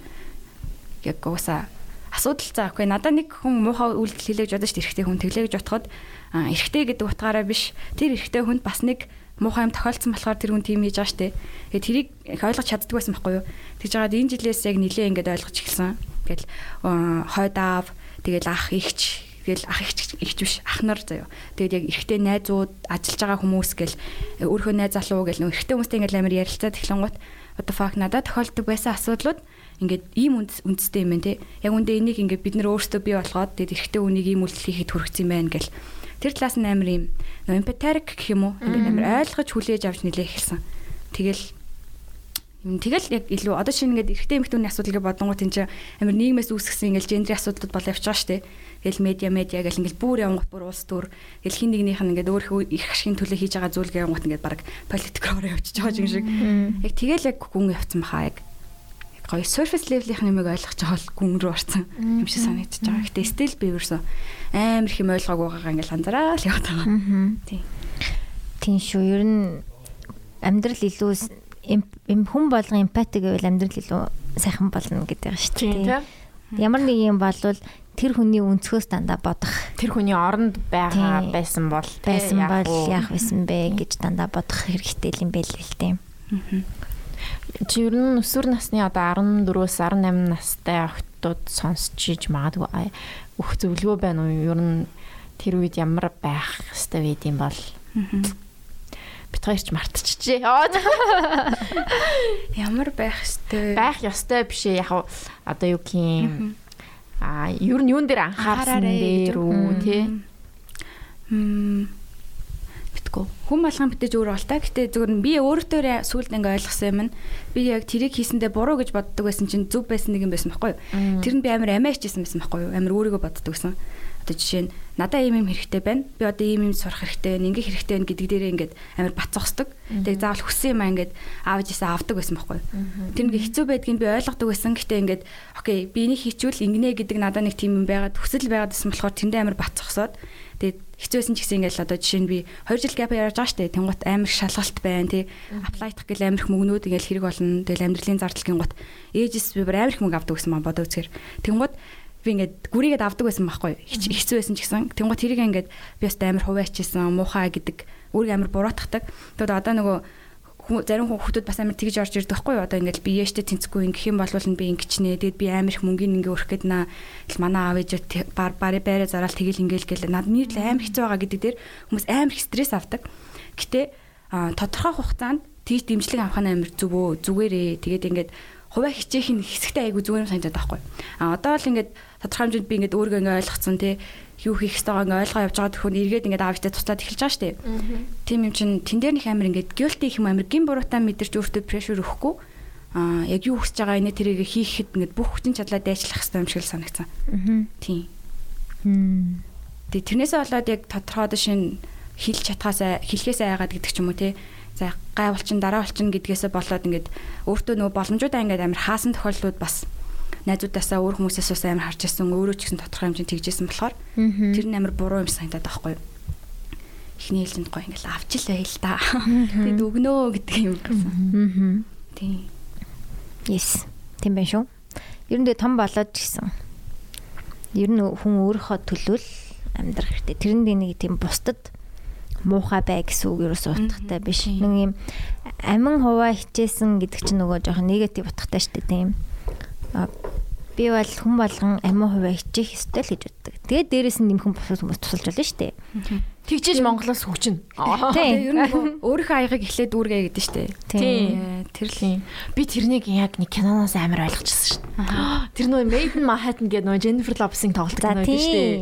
Яг уусаа асуудал заа үгүй надаа нэг хүн муухай үйлдэл хийлээж бодож эрэгтэй хүн тэглээ гэж бодоход эрэгтэй гэдэг утгаараа биш. Тэр эрэгтэй хүнд бас нэг муухай юм тохиолдсон болохоор тэр хүн тийм хийж байгаа штэ. Тэгээ тэрийг их ойлгож чаддаг байсан байхгүй юу? Тэгж жагаад энэ жилээс яг нилээ ингээд ойлгож эхэлсэн. Тэгэл хойд аав, тэгэл ах ихч, тэгэл ах ихч ихч биш ах нар заяа. Тэгээд яг эрэгтэй найзууд, ажиллаж байгаа хүмүүс гэл өөрийнхөө найз залуу гэл нөх эрэгтэй хүмүүстэй ингээд амар ярилцаад эхлэнгуут what the fuck надад тохиолддог байсан асуудлууд ингээд ийм үндэстэй юм байна те. Яг үндэ энийг ингээд бид нар өөрсдөө бий болгоод тэгээд эрэгтэй үнийг ийм үйлдэл хийхэд хүргэсэн юм байна гэл тэр талаас нь амар юм нөө эмпатарик гэх юм уу ингээд амар ойлгож хүлээж авч нилээ эхэлсэн. Тэгэл юм тэгэл яг илүү одоо шинэ ингээд эрэгтэй эмэгтэйний асуудал гэж бодонгууд энэ чинь амар нийгмээс үүсгэсэн ингээд гендрийн асуудлууд болоо явж байгаа шүү дээ. Тэгэл медиа медиа гэл ингээд бүр явангут бүр улс төр тэгэл хин нэгнийх нь ингээд өөрөө их ашигын төлөө хийж байгаа зүйл гэх юмгут ингээд баг политикоор явчихж байгаа юм шиг. Яг тэгэл яг гүн явцсан баха яг гоё surface level-ийн нэмийг ойлгож байгаа бол гүн рүү орсон юм шиг санагдчихж байгаа. Гэтэ still би ерөөсөө амар их юм ойлгоогүй байгаа ингээл анзаараа л яваад байгаа. Тийм. Тийм шүү. Ер нь амьдрал илүү юм хүн болгон эмпати гэвэл амьдрал илүү сайхан болно гэдэг шүү дээ. Ямар нэг юм болвол тэр хүний өнцгөөс дандаа бодох. Тэр хүний оронд байгаа байсан бол байсан бол яах вэсэн бэ гэж дандаа бодох хэрэгтэй юм байл л тийм. Аа чи ер нь өсвөр насны одоо 14-өөс 18 настай охтууд сонсч иж магадгүй өөх зөвлөгөө байна уу? Ер нь тэр үед ямар байх хэвээр байд юм бол. Бид хоёрч мартчихжээ. <laughs> Ямар байх хэвээр байх ёстой биш ээ. Яг одоо юу гэх аа ер нь юун дээр анхаарсан дээр үү тий? Мм битгүү. Хүн болгон битэж өөр болтой. Гэтэ нь би өөртөө сүулт ингээ ойлгосон юм би яг тэрийг хийсэндээ буруу гэж боддог байсан чинь зөв байсан нэг юм байсан байхгүй юу? Тэр нь би амар амиа хичээсэн байсан байхгүй юу? Амар өөрийгөө боддог гэсэн. Одоо жишээ нь надаа ийм юм хэрэгтэй байна. Би одоо ийм юм сурах хэрэгтэй байна. Ингээ хэрэгтэй байна гэдэг дээрээ ингээд амар бацсахдаг. Тэгээ заавал хүссэн юм аа ингээд аавж исэн авдаг байсан байхгүй юу? Тэр нэг хэцүү байдгийг би ойлгодог байсан. Гэтэ ингээд окей би энийг хийчихвэл ингэнэ гэдэг надад нэг тийм юм байгаад хүсэл байгаад байсан болохоор тэндээ амар бацсахсоод тэгээд хэцүүсэн ч гэсэн ингээл одоо жишээ нь би 2 жил гап ярьж байгаа штэ тэнгуут амар шалгалт байна тий аплайдах гэл амар их мөнгнүүд ингээл хэрэг болно. Тэгэл амьдралын зардлын гут ээжис би амар их мөнгө авдаг гэсэн маа бодоо үзэхэр тэнгуут би ингээд гүрийгээд авдаг байсан байхгүй. Хэцүү байсан ч гэсэн. Тэнгуут тэрийг ингээд би бас амар хуваачсан муухай гэдэг өөрийг амар буруутгадаг. Тэгэд одоо нөгөө зарим хүүхдүүд бас амар тэгж орж ирдэг байхгүй юу? Одоо ингээд би яштэй тэнцэхгүй ингэх юм бол би ингэчнэ. Тэгэд би амар их мөнгөний ингээ өрөх гээд наа. Манай аав ээж бар бари байраа зараал тэгэл ингээл гээл над нэр л амар хэцүү байгаа гэдэг дээр хүмүүс амар их стресс авдаг. Гэтээ тодорхой хугацаанд тийж дэмжлэг авах нь амар зүгөө зүгээрээ. Тэгээд ингээд хуваа хичээх нь хэсэгтэй айгу зүгээр юм санагдаад байхгүй а одоо л ингээд тодорхой хэмжээнд би ингээд өөргөө ингээ ойлгоцсон тий юу хийх ёстойгоо ингээ ойлгоо явж байгаа төхөнд эргээд ингээ аавчтай туцаад эхэлж байгаа штеп. Тийм юм чин тэн дээр них амир ингээ guilty их юм амир гин буруутай мэдэрч өөртөө pressure өгөхгүй аа яг юу хүсэж байгаа инээ тэрийг хийхэд ингээ бүх хүчин чадлаа дайчлах хэрэгтэй юм шиг л санагцсан. Тийм. Тэгээ тэрнээсээ болоод яг тодорхой одоо шин хилж чадхаасаа хэлхээсээ айгаад гэдэг ч юм уу те за гай болчин дараа болчин гэдгээсээ болоод ингээд өөртөө нөгөө боломжуудаа ингээд амар хаасан тохиолдлууд бас найзуудаасаа өөр хүмүүсээс бас амар харж ирсэн өөрөө ч гэсэн тодорхой хэмжээнд тэгжсэн болохоор тэр нь амар буруу юм санагдаад байхгүй юу эхний ээлжинд гоё ингээл авч л байл та. Тэгэд өгнөө гэдэг юм гэсэн. Тийм. Yes. Тийм байх шүү. Ер нь том болоод гисэн. Ер нь хүн өөрийнхөө төлөөл амьдрах хэрэгтэй. Тэрэнд нэг тийм бусдад муухай бай гэсэн үг ерөөсөө утгатай биш. Нэг юм амин хуваа хичээсэн гэдэг чинь нөгөө жоохон негатив утгатай шүү дээ тийм би бол хүн болгон амиа хуваа хичээх ёстой л гэж боддог. Тэгээд дээрэс нь нэмхэн босоод хүмүүс тусалж болно шүү дээ. Тэгжээж Монголоос хөгжинэ. Тийм. Ер нь өөрийнхөө аягыг эхлээд үүргээ гэдэг шүү дээ. Тийм. Тэр л би тэрнийг яг нэг киноноос амар ойлгочихсон шүү дээ. <gasps> Тэр нөө Made in Manhattan гэдэг нөө Jennifer Lopez-ийн тоглолт кино гэдэг шүү дээ.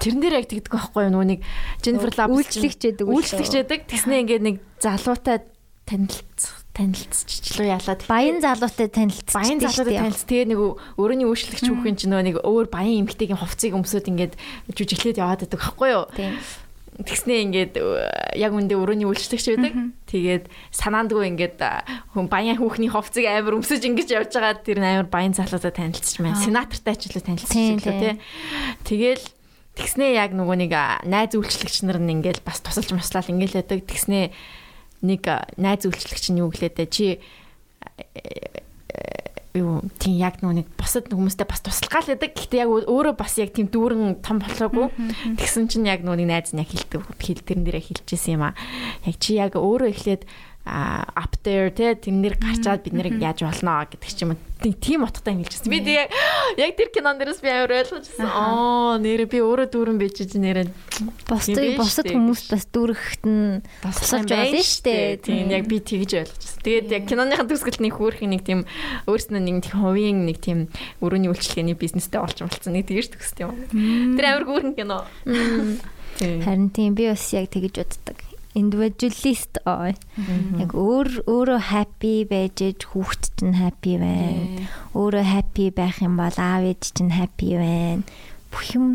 Тэрэн дээр яг тэгдэг байхгүй юу нөө нэг Jennifer Lopez үйлчлэгч гэдэг. Үйлчлэгч гэдэг. Тэгснээ ингээд нэг залуутай танилцах танилцчихлоо яалаад баян залуутай танилцчих. Баян залуутай танилц. Тэгээ нэг өөрөөний үйлчлэгч хүүхэн чинь нэг өөр баян эмэгтэйгийн хувцсыг өмсөд ингээд жүжиглээд яваад байдаг байхгүй юу? Тийм. Тэгснээ ингээд яг үндэ өрөөний үйлчлэгч байдаг. Тэгээд санаандгүй ингээд хүн баян хүүхний хувцсыг амар өмсөж ингэж явж байгаа тэр амар баян залуутай танилцчих маань. Сенатортай ч л танилцчих лээ тий. Тэгэл тэгснээ яг нөгөө нэг найз үйлчлэгч нар нь ингээд бас тусалж маслал ингээд л байдаг. Тэгснээ нэг найз үйлчлэгч нь юу гэлээ чи юу тийм яг нүг бусад хүмүүстэй бас туслах гал байдаг. Гэхдээ яг өөрөө бас яг тийм дүүрэн том болоогүй. Тэгсэн чинь яг нүг найз нь яг хилдэг хил тэрэн дээрээ хилжсэн юм аа. Яг чи яг өөрөө эхлээд up there те тэрнэр гарчаад бид нэр яаж болно гэдэг ч юм тийм утгатай хэлчихсэн. Би яг яг тэр кинон дээрээс би амар ойлгожсэн. Аа нэрээ би өөрөө дүүрэн бийж нэрээ бусдыг бусад хүмүүст бас дүүрэхт нь тусалж байна шүү дээ. Тийм яг би тэгж ойлгожсэн. Тэгээд яг киноныхын төгсгөлд нэг хөөрхөн нэг тийм өөрснөө нэг тийм хувийн нэг тийм өрөөний үйлчлэгээний бизнестэй болж болцсон. Нэг тэгж төгсд юм. Тэр амар хөөрхөн кино. <laughs> Харин тийм би бас яг тэгж боддог individualist ой. Яг өөр өөрөө happy байж хүүхэд чинь happy байна. Өөрөө happy байх юм бол аав ээж чинь happy байна. Бүх юм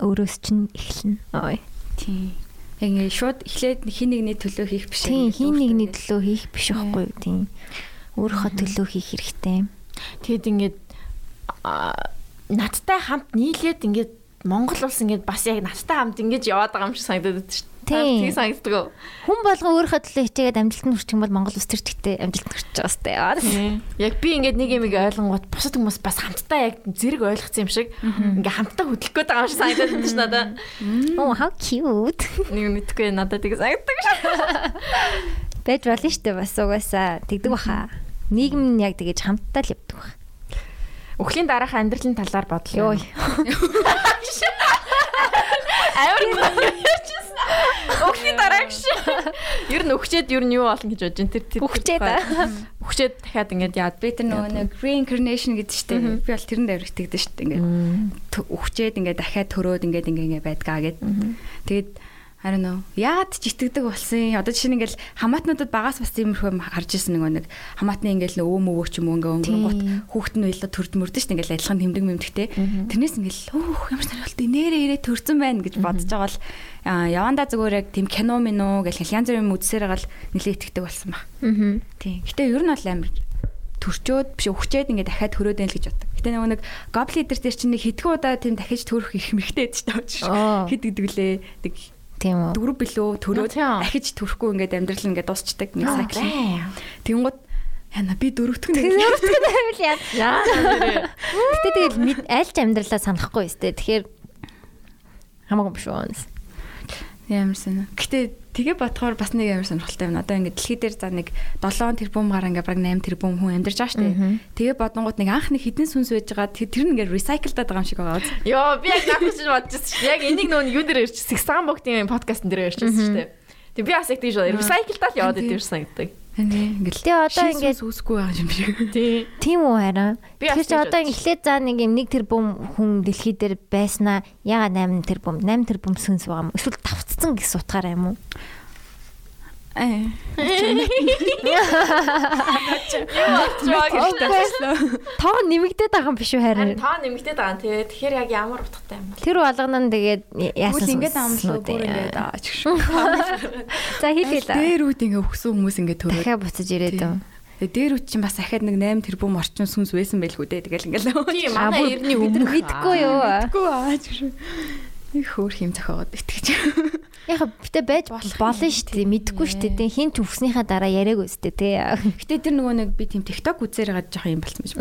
өөрөөс чинь эхэлнэ. Ой. Тийм. Яг шууд эхлээд хин нэгний төлөө хийх биш. Тийм, хин нэгний төлөө хийх биш байхгүй юу? Тийм. Өөрийнхөө төлөө хийх хэрэгтэй. Тэгэд ингээд надтай хамт нийлээд ингээд Монгол улс ингээд бас яг надтай хамт ингэж яваад байгаа юм шиг санагдаад байна шүү Тийм. Тийг санагддаг. Хүн болгон өөрийнхөө төлөө хичээгээд амжилтанд хүрчих юм бол Монгол улс тэр чигтээ амжилтанд хүрчих байгаа сте. Яг би ингээд нэг юм ойлгонгууд бусад хүмүүс бас хамтдаа яг зэрэг ойлгоцсон юм шиг ингээ хамтдаа хөдлөх гээд байгаа юм шиг санагдаад байна ш надаа. Oh how cute. Нэг мэдгүй надад тийг санагддаг ш. Бэж болно штэ бас угаасаа тэгдэг баха. Нийгэм нь яг тэгэж хамтдаа л явдаг баха. Өхлийн дараах амьдралын талаар бодлоо. Йой. Амар Өхний дараагш. Ер нь өхчээд ер нь юу болно гэж бодож байна. Тэр тэр өхчээд өхчээд дахиад ингээд яад. Би тэр нөгөө нэг reincarnation гэдэг штеп. Би бол тэрэн дээр итгэдэг штеп. Ингээд өхчээд ингээд дахиад төрөөд ингээд ингээ ингээ байдгаа гэд. Тэгээд Don't know. Яагаад ч итгэдэг болсон. Одоо жишээ нь ингээл хамаатнуудад багаас бас иймэрхүү харж ирсэн нэг нэг хамаатны ингээл өвөө мөвөө ч юм уу ингээ өнгөрөнгөт хүүхэд нь уйлаа төрд мөрдөн шүү дээ ингээл адилхан тэмдэг мэмдэгтэй. Тэрнээс ингээл өөх ямар сонирхолтой нэрээ ирээ төрцөн байна гэж бодож байгаа бол явандаа зүгээр яг тийм кино минь уу гэл янз бүрийн үзсээр гал нилээ итгэдэг болсон баг. Аа. Тийм. Гэтэ ер нь бол амар төрчөөд биш өгчээд ингээ дахиад төрөөд байл гэж боддог. Гэтэ нөгөө нэг гобли лидер дээр чинь нэг хэдхэн удаа тийм дахиж төрөх их байдаг шүү дээ. Хэд гэдэг лээ. Нэг Тийм үү. Дөрөв билүү төрөөд дахиж төрөхгүй ингээд амьдрал ингээд дуусчдаг нэг сайкл. Тэнгууд яна би дөрөвтгөн нэг дөрөвтгөн байвал <laughs> яа. Гэтэ тэгэл айлч амьдралаа санахгүй өстэй. Тэгэхээр хамаагүй биш үү. Ямарсан. Гэтэ тэгээ бодохоор бас нэг амар сонирхолтой байна. Одоо ингээд дэлхий дээр за нэг 7 тэрбум гараа ингээд баг 8 тэрбум хүн амьдарч байгаа шүү дээ. Тэгээ бодонгууд нэг анх нэг хідэн сүнс байж байгаа. Тэр нь ингээд recycledаад байгаа юм шиг байгаа. Йоо би яг наах гэж бодож байсан шүү. Яг энийг нөө юу дээр ирчихсэн. Сагсан богтын подкастн дээр ирчихсэн шүү дээ. Тэг би бас яг тийж recycledаад яваад ирсэн гэдэг. Ингээл Тэгээ одоо ингээд үсэхгүй байгаа юм шиг. Тий. Тийм үү хараа. Тэгэхээр чи одоо эхлээд за нэг юм 1 тэрбум хүн дэлхий дээр байснаа яга 8 тэрбум 8 тэрбум сүнс байгаа юм. Эсвэл давцсан гэсэн утгаараа юм уу? Аа. Тоо нэмэгдээд байгаа юм биш үү харин? Тоо нэмэгдээд байгаа тий. Тэгэхээр яг ямар утгатай юм бэ? Тэр болгоно нь тэгээд яасан Тэгвэл ингээд амлаа бүр ингээд аач шүү. За хэлээ л. Дээр үүд ингээд өгсөн хүмүүс ингээд төрөө. Дахиад буцаж ирээд үү. Тэгээ дээр үт чинь бас ахаад нэг 8 тэрбум орчин сүнс байсан байлгүй дээ. Тэгэл ингээл. Тийм манай эртний өмнө мэдхгүй юу. Мэдхгүй аач шүү. Их хөөр хим зохиогоод итгэж. Яг битэ байж болно шүү дээ. Мэдхгүй шүү дээ. Хин ч өгснийхаа дараа яриаг өстэй те. Гэтэ тэр нөгөө нэг би тийм TikTok үзээр гад жоох юм болсон юм шиг.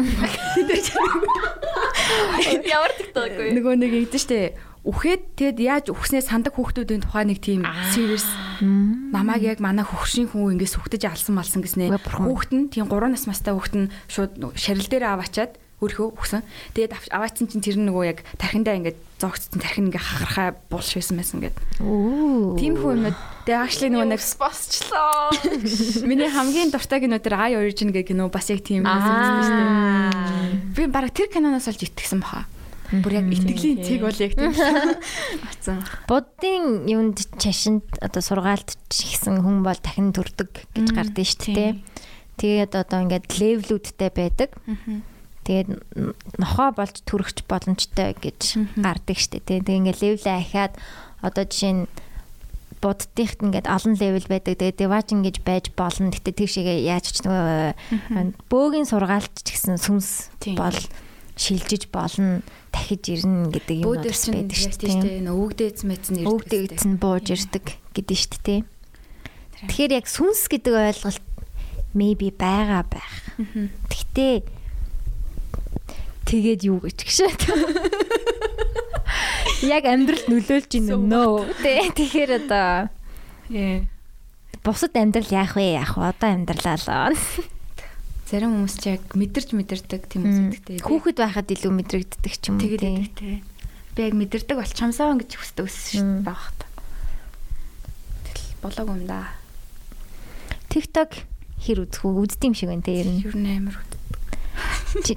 Ямар TikTok вэ? Нөгөө нэг ингэдэж штэ. Үхээд тэгэд яаж үхснээ сандаг хүүхдүүдийн тухай нэг тийм series намайг яг манай хөвшин хүн ингээс сүхтэж алсан малсан гэснээ. Хүүхэд нь тийм 3 нас настай хүүхэд нь шууд шарил дээр аваачаад өөрхөө өгсөн. Тэгээд аваацсан чинь тэр нөгөө яг тархиндаа ингээд зогцсон тархин ингээ хахархаа булш байсан байсан гэд. Оо. Хүн юмнууд тэгээд actually нөгөө нэг босчлоо. <laughs> Миний хамгийн дуртай кино тэр I Origin гэх кино бас яг тийм юм байсан шүү дээ. Би бараг тэр киноноос олж итгэсэн баха. Бүр яг итгэлийн цэг бол яг тийм. <laughs> Ацсан. Буддын юунд чашинд одоо сургаалт хийсэн хүн бол дахин төрдөг гэж гардыг шүү дээ. Тэгээд одоо ингээд левлүүдтэй байдаг. Тэгээд нохоо болж төрөгч боломжтой гэж гардаг штэ тий. Тэгээ ингээд левлээ ахиад одоо жишээ нь буддихт ингээд олон левел байдаг. Тэгээ деважин гэж байж болно. Гэтэ тийшээгээ яаж ч нөгөө бөөгийн сургаалт ч гэсэн сүнс бол шилжиж болно дахиж ирнэ гэдэг юм байдаг шүү дээ. Өвгдээц мэдсэн ирдэг. Өвгдээц нь бууж ирдэг гэдэг шүү дээ. Тэгэхээр яг сүнс гэдэг ойлголт maybe байгаа байх. Гэхдээ тэгээд юу гэж гişээ. Яг амьдрал нөлөөлж ийн нөө. Тэгэхээр одоо бусад амьдрал яах вэ? Яах вэ? Одоо амьдралаа л. Зарим хүмүүс ч яг мэдэрч мэдэрдэг тийм үсэдэгтэй. Хүүхэд байхад илүү мэдрэгддэг ч юм уу тийм. Би яг мэдэрдэг болчамсаа гэж хүсдэг ус байх та. Тэгэл болоогүй юм да. TikTok хэр үзэх үү? Үздэг юм шиг байна те ер нь. Ер нь амар.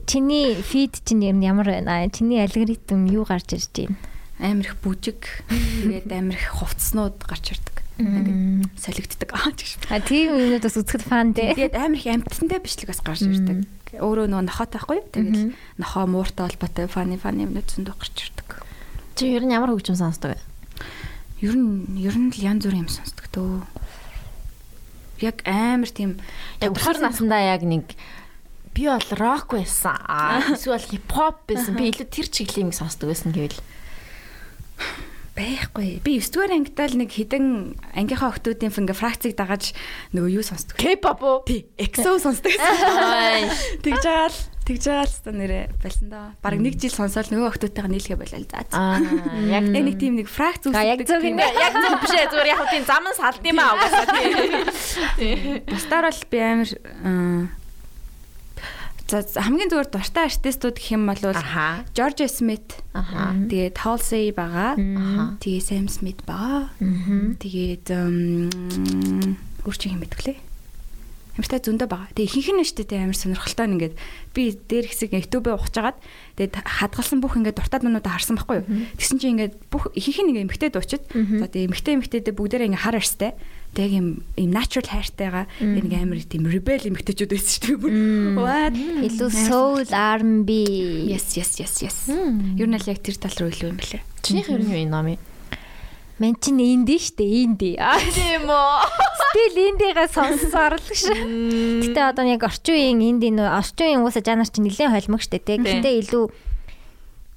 Чиний фид чинь ер нь ямар байна? Чиний алгоритм юу гарч ирж байна? Амар их бүжиг. Тэгээд амар их хувцснууд гарч ирдэг ингээд солигддаг аа гэж. А тийм юмнууд бас үзэхэд фан дээ. Тэгээд амар их амтсантай бичлэг бас гарч ирдэг. Өөрөө нөгөө нохотой байхгүй юу? Тэгээд нохоо мууртай холбоотой фаны фаны юмнууд зөндөө гарч ирдэг. Чи ер нь ямар хөгжим сонсдог вэ? Ер нь ер нь л янз бүрийн юм сонсдог дөө. Яг амар тийм яг бухар насандаа яг нэг би бол рок байсан. Эсвэл хипхоп байсан. Би илүү тэр чиглэлийг сонсдог байсан гэвэл байхгүй. Би 9 дугаар ангитаа л нэг хідэн ангийнхаа охтуудын ингээ фракцыг дагаж нөгөө юу сонсдог. K-pop уу? Тий, EXO сонсдог. Тэгж жаал тэгж жаал та нэрэ болсон доо. Бараг нэг жил сонсоод нөгөө охтуудтайгаа нийлгээ болол заа. Аа, яг нэг тийм нэг фракц үүсдэг. Яг зөв юм. Яг зөв биш ээ. Зүгээр яг тийм зам нь салд юм аа угаасаа тий. Бусдаар бол би амар За хамгийн зүгээр дуртай артистууд гэх юм бол George Smith. Тэгээд Halsey байгаа. Тэгээд Sam Smith байгаа. Тэгээд өөрчиг юм мэдгэлээ. Амар та зөндөө байгаа. Тэгээ ихэнх нь штэ те амар сонирхолтой нь ингээд би дээр хэсэг YouTube-ээ ухаж агаад тэгээд хадгалсан бүх ингээд дуртай дуунуудаа харсан байхгүй юу. Тэгсэн чинь ингээд бүх ихэнх нь ингээд эмгтэй дуучид. За тэгээ эмгтэй эмгтэйдээ бүгдээрээ ингээд хар арьстай. Тэг юм юм natural хайртайгаа нэг амар тийм rebel эмгтэйчүүд байсан шүү дээ. What? Илүү soul R&B. Yes, yes, yes, yes. Ер нь л яг тэр тал руу илүү юм бэлээ. Чинийх ер нь юу юм номи? Мен чинь инди штэ инди. <laughs> Тийм үү. Стил индигаа сонссоор л гэж. Гэтэ одоо яг орчин үеийн инди нөө орчин үеийн уусаа жанр чинь нэлээд холимог штэ тий. Гэтэ илүү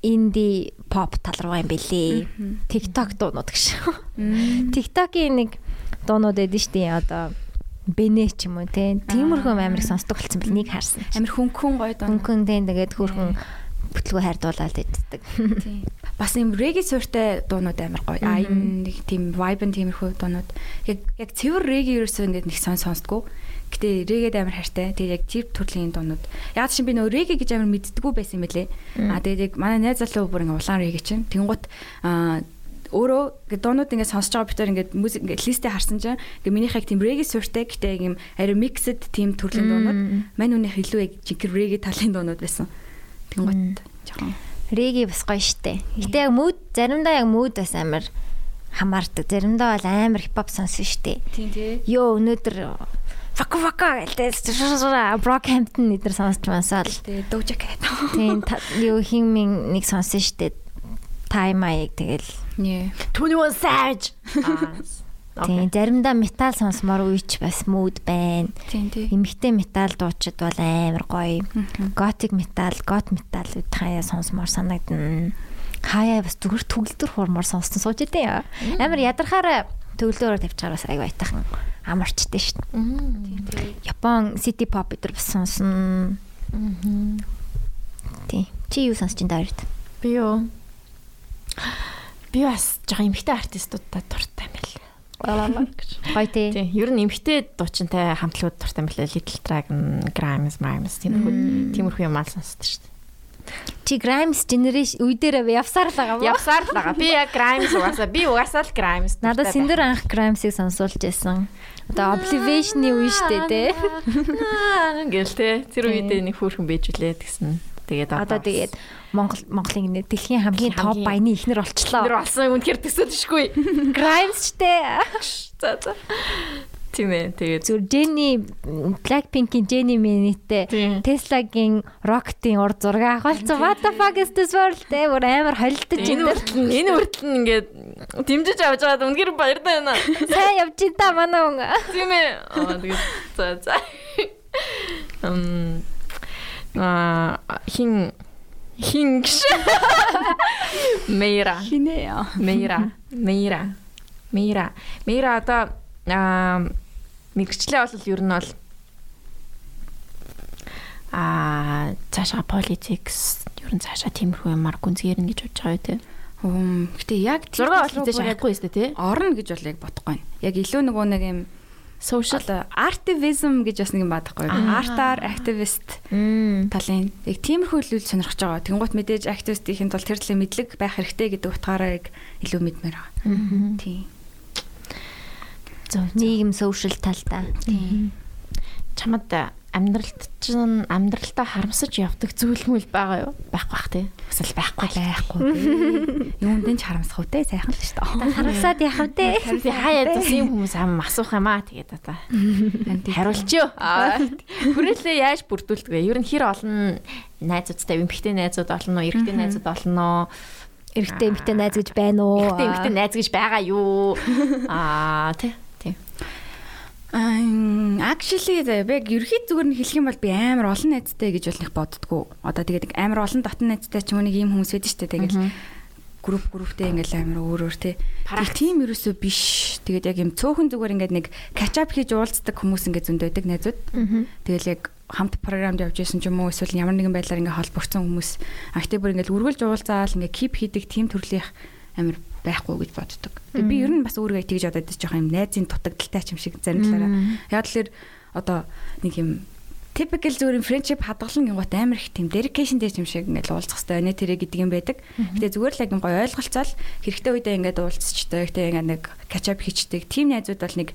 инди pop тал руу юм бэлээ. TikTok дуунууд гэж. TikTok-ийн нэг дуунууд эдэн штэ одоо бэнэ ч юм уу тий. Тиймэрхүү амирыг сонсдог болсон бэл нэг харсан. Амир хөнгөн гоё дуу. Хөнгөн тий тэгээд хөөрхөн бүтлгүү хайрдуулаад иддэг. Тийм. Бас юм реги сууртай дуунууд амар гоё. А энэ нэг тийм vibe нь тиймэрхүү дуунууд. Яг яг цэвэр реги ерөөсөө ингээд нэг сон сонсдгоо. Гэтэ регэд амар хайртай. Тэгээд яг тэр төрлийн дуунууд. Яг чинь би нөө реги гэж амар мэддгүү байсан юм билэ. А тэгээд яг манай найз залуу бүр ингээд улаан реги чинь. Тэнгуут а өөрөө ингээд дуунууд ингээд сонсож байгаа битэр ингээд музик ингээд листэ харсан чинь ингээд минийхийг тийм реги сууртай гэтээ юм ари миксэд тийм төрлийн дуунууд. Мань үнийх илүү яг жинхэнэ реги талын дуунууд байсан. Тэнгуут жоохон Реги бас гоё штэ. Гэтэ яг мууд заримдаа яг мууд бас амар хамаардаг. Заримдаа бол амар хипхоп сонсон штэ. тийм тий. Йоо өнөөдөр фака фака гэлтэй Брокхэмптон эдэр сонсч мансаал. Тэгээ Doja Cat. Тийм юу хинмин нэг сонсон штэ. Time аяг тэгэл. Нэ. 21 Savage. Тийм заримдаа метал сонсмоор үеч бас мууд байна. Эмэгтэй метал дуучид бол амар гоё. Готик метал, гот метал үүд хаяа сонсмоор санагдана. Хаяа бас зүгээр төгөлдөр хуурмаар сонссон сууж идэв. Амар ядархаараа төгөлдөөрөө тавьчихаар бас аяг байтахан амарчдээ шүү дээ. Япон сити pop өдр бас сонсон. Тий. Чи юу сонсч ин даард? Би юу? Би бас жоохон эмхтэй артистуудтай дуртай юм Гоё тий. Тийм, ер нь эмхтэй дуучинтай хамтлагууд дуртай юм байна. Little Dragon, Grimes, Grimes тиймэрхүү тиймэрхүү юм аа сонсдог шүү дээ. Чи Grimes generation үе дээрээ явсаар л байгаа мó. Явсаар л байгаа. Би яг Grimes угаасаа би угаасаа л Grimes. Надад сэндэр анх Grimes-ыг сонсуулж байсан. Одоо Oblivion-ы үе штэ тий. Ингээл те. Тэр үедээ нэг хөөрхөн байж үлээ гэсэн. Тэгээд Одоо тэгээд Монгол Монголын нэ дэлхийн хамгийн топ баяны ихнэр болчлоо. Тэр болсон үнэхээр төсөөд шгүй. <laughs> Grimes штэ. <laughs> За за. Тийм ээ. Тэгээд Зүр Jenny Blackpink-ийн Jenny Minute Тийм. Tesla-гийн Rocket-ийн урд зураг авахалцсан. What the fuck is this world те бүр амар холдож энэ хүртэл энэ хүртэл ингээд дэмжиж авч байгаад үнэхээр баяртай байна. <laughs> Сайн явж ин та манай хүн. Тийм ээ. Аа тэгээд за за. Эм а хин хин гэж. Мейра. Хинэ яа. Мейра. Мейра. Мейра. Мейра одоо аа мэрэгчлээ бол ер нь бол аа цаашаа политикс ер нь цаашаа тиймэрхүү юмар гүнзгийрнэ гэж бодож байгаа үү те. Хөөм. Гэтэ яг тэр Зураг тал бол руу хийж бүр яг чадахгүй шүү дээ те. орно гэж бол яг бодохгүй. Яг илүү нөгөө нэг юм Social activism гэж бас нэг юм баадахгүй. Артаар activist талын яг тиймэрхүү л үйл сонирхож байгаа. Тэнгуут мэдээж activist-ийн тул тэр талын мэдлэг байх хэрэгтэй гэдэг утгаараа яг илүү мэдмээр байгаа. Тийм. зөв Нийгэм social талдаа. Тийм. чамд амьдралд чинь амьдралтаа харамсаж явдаг зүйл мүл байгаа юу? Байхгүй бах те. Эсвэл байхгүй байхгүй. Юунд нь ч харамсах үтэй сайхан л шүү дээ. Харамсаад яах вэ? Би хаяа тус юм хүмүүс ам асуух юм аа тэгээд одоо хариулчихё. Хүрээлээ яаж бүрдүүлдэг вэ? Ер нь хэр олон найзуудтай эмэгтэй найзууд олон уу, эрэгтэй найзууд олон уу? Эрэгтэй эмэгтэй найз гэж байна уу? Эрэгтэй эмэгтэй найз гэж байгаа юу? Аа тий. Тий. Аа actually яг ерхий зүгээр нь хэлэх юм бол би амар олон найзтай гэж бол нэг боддгоо. Одоо тэгээд амар олон дотн найзтай ч юм уу нэг юм хүмүүс байдаг шүү дээ. Тэгээд групп групптэй ингээл амар өөр өөр те. Парах тим ерөөсөө биш. Тэгээд яг юм цөөхөн зүгээр ингээд нэг catch up хийж уулздаг хүмүүс ингээд зөнд байдаг найзууд. Тэгэл яг хамт програмд явж исэн ч юм уу эсвэл ямар нэгэн байдлаар ингээд холбогдсон хүмүүс актив бүр ингээд үргэлж уулзаал ингээд keep хийдэг тим төрлийнх амар байхгүй гэж боддог. Би ер нь бас өөрийгөө тэгж бодоод жоох юм найзын дутагдaltaй ч юм шиг зарим талаараа. Яг тэгэхээр одоо нэг юм typical зүгээр friendship хадгалан гингот амар их тийм dedication дээр юм шиг ингээд уулзах хэрэгтэй нэ тэрэ гэдэг юм байдаг. Гэтэ зүгээр л яг гоё ойлголцоол хэрэгтэй үедээ ингээд уулзчдаг. Гэтэ ингээд нэг catch up хийчдэг. Тим найзууд бол нэг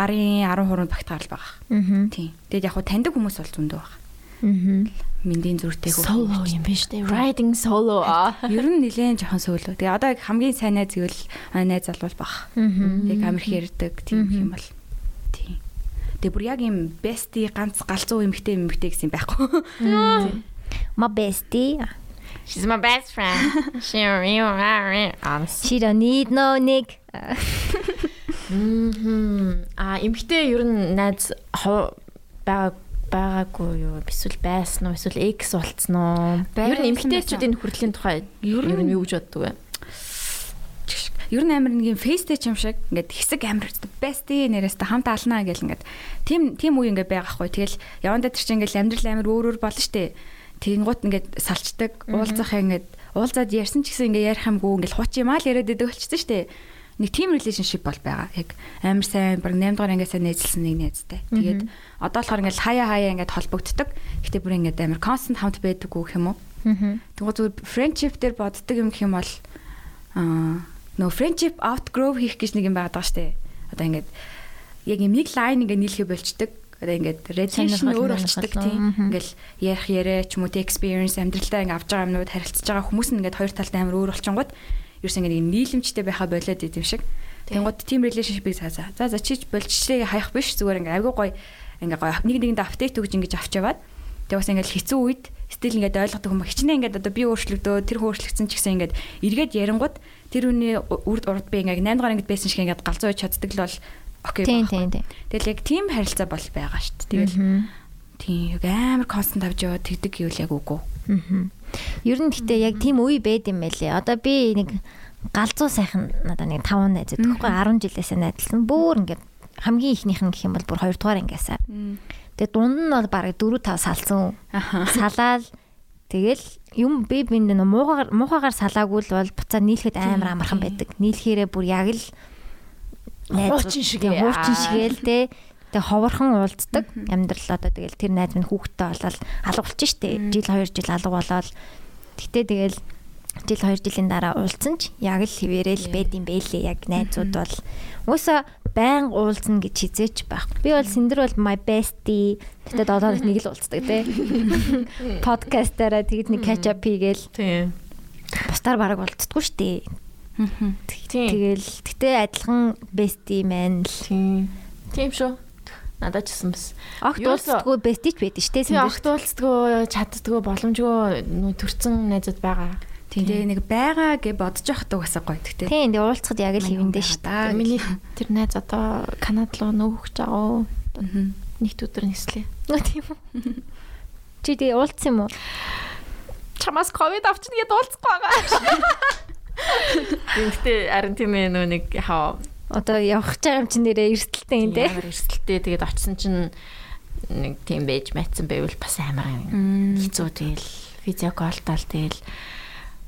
гарын 10 хуруунд багтгаал байгаа. Аа. Тийм. Тэгэд яг хуу таньдаг хүмүүс бол зөндөө байгаа. Аа. Мэндийн зүртэй Solo юм биш үү? Riding solo аа. Ер нь нэлээд жоохон сөөлөө. Тэгээ одоо яг хамгийн сайн найз гэвэл аа, найз баг. Аа. Яг амирх ярьдаг тийм юм бол. Тийм. Тэгээ бүр яг юм бести ганц галзуу эмхтэй эмхтэй гэсэн байхгүй. My bestie. She's my best friend. She. She don't need no nig. <laughs> Мм. А эмхтэй ер нь найз хоо- байгаа байгаагүй юу? Эсвэл байсан уу? Эсвэл экс болцсон уу? Ер нь Байсан, эмхтэйчүүдийн хүртлийн тухай Ер нь- юу гэж боддог вэ? Ер нь амир нэг юм фейстэй юм шиг ингээд хэсэг амир бести нэрээс та хамт алнаа гэл ингээд тийм тийм үе ингээд байгаа хгүй. Тэгэл явандаа тэр чинь ингээд амьдрал амир өөр өөр болно штэ. Тэгэнгუთ ингээд салцдаг, уулзахаа ингээд уулзаад ярьсан ч гэсэн ингээд ярих юмгүй ингээд хуч юм аа л яриад идэг болчихсон штэ. Нэг team relationship бол байгаа. Яг амар сайн баг 8 дугаар ангиасаа нээзэлсэн нэг найзтай. Тэгээд одоо болохоор ингээд хаяа хаяа ингээд холбогддог. Гэтэ бүр ингээд амар constant хамт байдаггүй гэх юм уу? Тэгвэл зүгээр friendship дээр боддог юм гэх юм бол аа нөө friendship outgrow хийх гэж нэг юм байгаа даа штэ. Одоо ингээд яг юм нэг line ингээд нийлхэ болчдөг. Одоо ингээд Сонирхол, өөр болчдөг тийм. Ингээл ярих яриа ч юм уу те experience амьдралдаа ингээд авч байгаа юмнууд харилцаж байгаа хүмүүс нь ингээд хоёр талтай амар өөр болчингууд ерөөс ингээд юм нийлэмжтэй байхаа болоод идэв шиг. Тэнгууд team relationship-ийг цаа цаа. За за чиж болчихлээ хаях биш зүгээр ингээд айгүй гоё ингээд гоё нэг нэгэндээ апдейт өгж ингэж авч яваад Тэгээ бас ингээд хэцүү үед стил ингээд ойлгодог юм хичнээн ингээд одоо би өөрчлөгдөө тэр өөрчлөгдсөн ч гэсэн ингээд эргээд ярингууд тэр үний үрд урд би ингээд 8 дахь ангид байсан шиг ингээд галзуу чаддаг л бол окей тийм. Тэгэл яг тийм харилцаа бол байгаа шүү дээ. Тэгэл тийм яг амар констант авч яваад тэгдэг гэвэл яг үгүй. Аа. Ер нь гэхдээ яг тийм үе байд юм байлээ. Одоо би нэг галзуу сайхан надаа нэг 5 найз өгөхгүй 10 жилээсээ найзлсан. Бөөр ингээд хамгийн ихнийх нь гэх юм бол бүр 2 дугаар ангиасаа. Тэгээ дунд нь бол бараг 4 5 салсан. Салаал тэгэл юм би бинд нөө муугаар муухагаар салаагүй л бол буцаа нийлэхэд амар амархан байдаг. Нийлхээрээ бүр яг л Хуучин шиг Тэгээ, ээ. хуучин шигээл те тэгээ ховорхон уулздаг амьдрал одоо тэгэл тэр найз минь хүүхдтэй болоод алга болчих штэ жил 2 жил алга болоод гэтээ тэгэл жил 2 жилийн дараа уулзсан ч яг л хിവэрэл байд юм бэлээ яг найзууд бол уусаа байн уулзна гэж хизээч байхгүй. Би бол Синдэр бол my bestie. Гэтэ <laughs> додоо нэг л уулздаг те. <laughs> Подкастаараа тэгэд нэг catch up хийгээл Тийм. бусдаар бараг уулздаггүй штэ. Тэгэл гэтээ адилхан bestie man л. Тийм. Тийм шүү. Надад ч гэсэн бас. Огт уулздаггүй ч байдаг Тийм Синдэр. огт уулздгүй, чаддгүй, боломжгүй төрцөн найзууд байгаа. Тэгээ нэг байгаа гэж бодож явахдаг басаа гоё тэгтээ. Тийм тэгээ уулзахад яг л хэвэндээ штэ. Аа, Миний тэр найз одоо Канад руу нөөхж байгаа. Нэгт өдөр нислээ. Нөө тийм үү. <laughs> Чи тэгээ уулзсан юм уу? Чамаас ковид авчин гэдээ уулзахгүй байгаа. <laughs> Тэгтээ харин тийм ээ нөө нэг яхаа Одоо явах гэж байгаа юм чи нэрээ эрсдэлтэй юм те. ямар эрсдэлтэй тэгээд очсон чинь нэг тийм байж мэдсэн байвал бас амар хэцүү тэгэл видео колтал тэгэл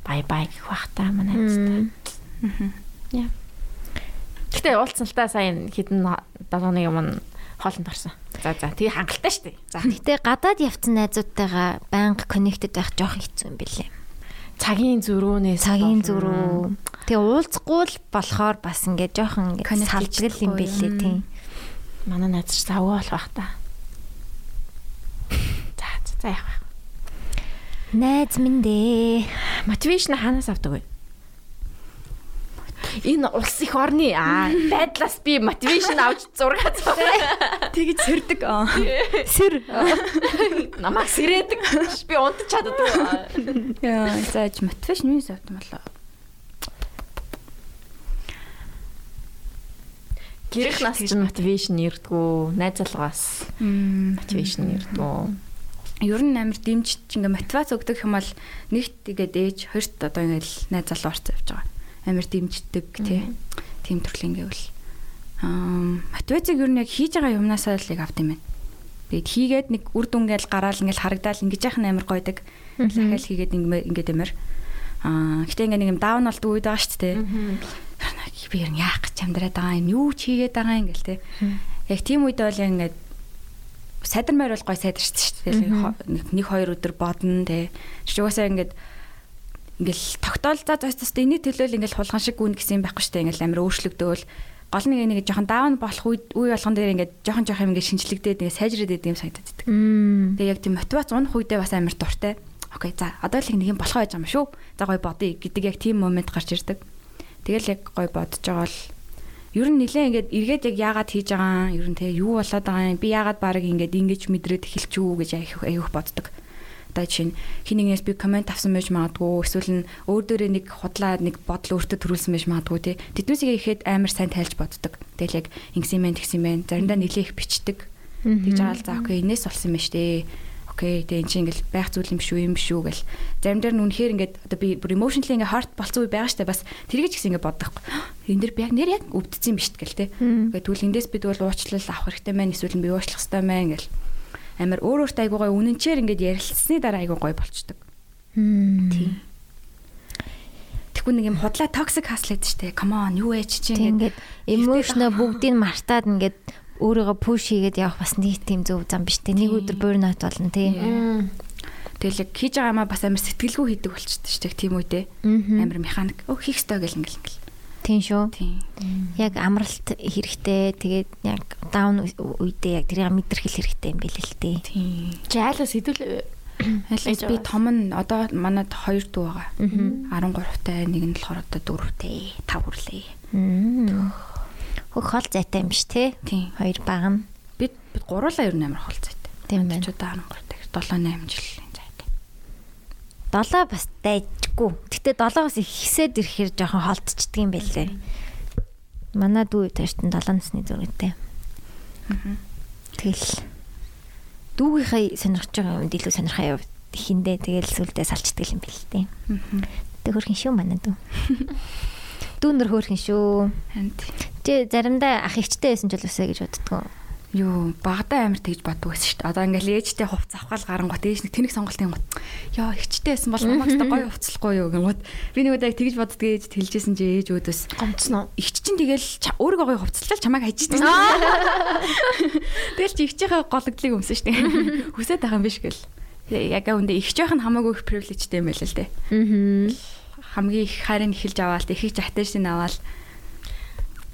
бай бай гэх бах та манай найзтай. Яа. Гэтэ уулцсан л та сайн хідэн 7 юм хоолнд орсон. За за тэгээ хангалттай шүү дээ. За Гэтэ гадаад явцсан найзуудтайгаа байнга connected байх жоох хэцүү юм билээ. Цагийн зөрүүнээс Цагийн зүрүү. Тэгээ уулзахгүй л болохоор бас ингээд жоохон ингээд салжгал юм билээ тийм. манай найз ч завгүй болох бах та. За за яах вэ? Найз минь дээ. Мотивашн хаанаас авдаг вэ? Энэ улс их орны аа байдлаас би мотивашн авч зураг зураг Тэгэж сэрдэг. Сэр. намайг сэрээдэг би унтаж чаддаггүй. Яа, зааж мотивашн юу завт юм болоо. Гэрэх нас чинь мотивашн ирдгүү, найз залгаас мотивашн ирдгүү. Ер нь амар дэмжиж ингээ мотивац өгдөг юм бол нэгт тэгээд ээж хоёрт одоо ингээл найз залуу орцоо явж байгаа. Амар дэмждэг тий. Тим төрлийн гэвэл. Аа мотивацийг нь яг хийж байгаа юмнасаа л яг авд юм байна. Тэгээд хийгээд нэг үр дүнгээл гараал ингээл харагдаал ингэж яхах нь амар гойдаг. Дахиад хийгээд ингээ ингээд юмэр. Аа гэтээ ингээ нэг юм даун болдог үед байгаа шүү дээ. Би ер нь яах гэж амьдраад байгаа юм юу ч хийгээд байгаа ингээл тий. Яг тийм үед бол ингээд сайдармаар бол гой сайдарч шүү дээ. Нэг нэг хоёр өдөр бодно тий. Чи угаасаа ингээд ингээл тогтоол за тест энийг төлөөл ингээл хулган шиг гүн гэсэн юм байхгүй дээ. Ингээл амар өөрчлөгдөөл гол нэг нэг жоохон даун болох үе үе болгон дээр ингээд жоохон жоохон юм ингээд шинжлэгдээд ингээд сайжраад идэм санагдаад. Тэгээ яг тийм мотивац унах үедээ бас амар дуртай. Окей за одоо л нэг юм болохоо байж байгаа юм шүү. За гоё бодъё гэдэг яг тийм момент гарч ирдэг. Тэгэл яг гоё бодож байгаа бол ер нь нилээ ингээд эргээд яг яагаад хийж байгаа юм ер нь тэгээ юу болоод байгаа юм би яагаад баг ингээд ингэж мэдрээд эхэлчихв гэж аяих боддог одоо жишээ нь хин нэгнээс би комент авсан байж магадгүй эсвэл нь өөр дөрөө нэг худлаа нэг бодол өөртөө төрүүлсэн байж магадгүй тий. Тэднүүсийг ихэд амар сайн тайлж боддог. Тэгэл яг ингэсэн мэн тэгсэн мэн заримдаа нэлээх бичдэг. Тэгж байгаа л за окей энэс болсон юм штэ окей тэгээ эн чинь ингээл байх зүйл юм шүү юм шүү гэл. Заримдаа нь үнэхээр ингээд одоо би бүр emotionally ингээ heart болцсон үе байгаа штэ бас тэргэж гэсэн ингээ боддог <gasps> энэ дэр би яг нэр яг өвдсөн юм штэ гэл тий. Okay тэгвэл эндээс бид бол уучлал авах хэрэгтэй маань эсвэл би уучлах хэрэгтэй маань гэл амар өөр өөртөө айгуу гоё үнэнчээр ингээд ярилцсны дараа айгуу гоё болчдөг. Тийм. Тэгвэл нэг юм худлаа токсик хаслаад штэ. Come on, юу ээж чинь ингээд эмошноо бүгдийг мартаад ингээд өөрийгөө пуш хийгээд явах бас нийт тийм зөв зам биш те. Нэг өдөр бурноут болно те. Тэгэл яг хийж байгаа юмаа бас амар сэтгэлгүй хийдэг болчихсон штэ. Тийм үедээ. Амар механик. Өө хийх ёстой гэл ингээл ингээл. Тийм шүү. Яг амралт хэрэгтэй. Тэгээд яг даун үедээ яг тэрийг мэдэрхэл хэрэгтэй юм бэл л дээ. Тийм. Жайлаас хэдүүл <coughs> Айлс би том нь одоо манад 2 дүү байгаа. 13-тай, нэг нь болохоор одоо 4-тэй, 5 хүрлээ. Хөх хол зайтай юм те? Тийм. Хоёр баг нь. Бид бид гуруулаа ер нь амар хол зайтай. Тийм байна. Ч удаа 13-тай. 7 8 жил долоо бас дайжгүй. Гэтэ долоогоос ихсээд ирэхээр жоохон холдчихдаг юм байлээ. Манай дүү тааштай 7 насны зүрхтэй. Тэгэл дүүгийнхээ сонирхож байгаа юм илүү сонирхоо яв хиндэ тэгэл сүлдээ салчдаг юм бэл тээ. Тэг хөрхин шүү манай дүү. <laughs> Дүүнэр хөрхин шүү. Тэ заримдаа ах ихчтэй байсан ч болоосэй гэж боддгоо юу багадаа амар тэгж боддог байсан шүү дээ. Одоо ингээл ээжтэй хувц авахгал гарангуут ээж нэг тэнэг сонголтын гот. Яа ихчтэй байсан бол намайг гоё хувцлахгүй юу гингууд. Би нэг удаа тэгж боддог ээж хэлжсэн чи ээж өөдөөс гомцсон уу? Ихч чинь тэгэл өөрийгөө гоё хувцлал чамайг хайждаг. <laughs> Тэгэл чи ихчийнхээ гологдлыг өмсөн шүү дээ. <laughs> Хүсээд байгаа юм биш гэл. Яг үндэ ихч байх нь хамаагүй их привилежтэй юм байл л дээ. Аа. Хамгийн их хайрыг эхэлж аваал, ихийг атtention аваал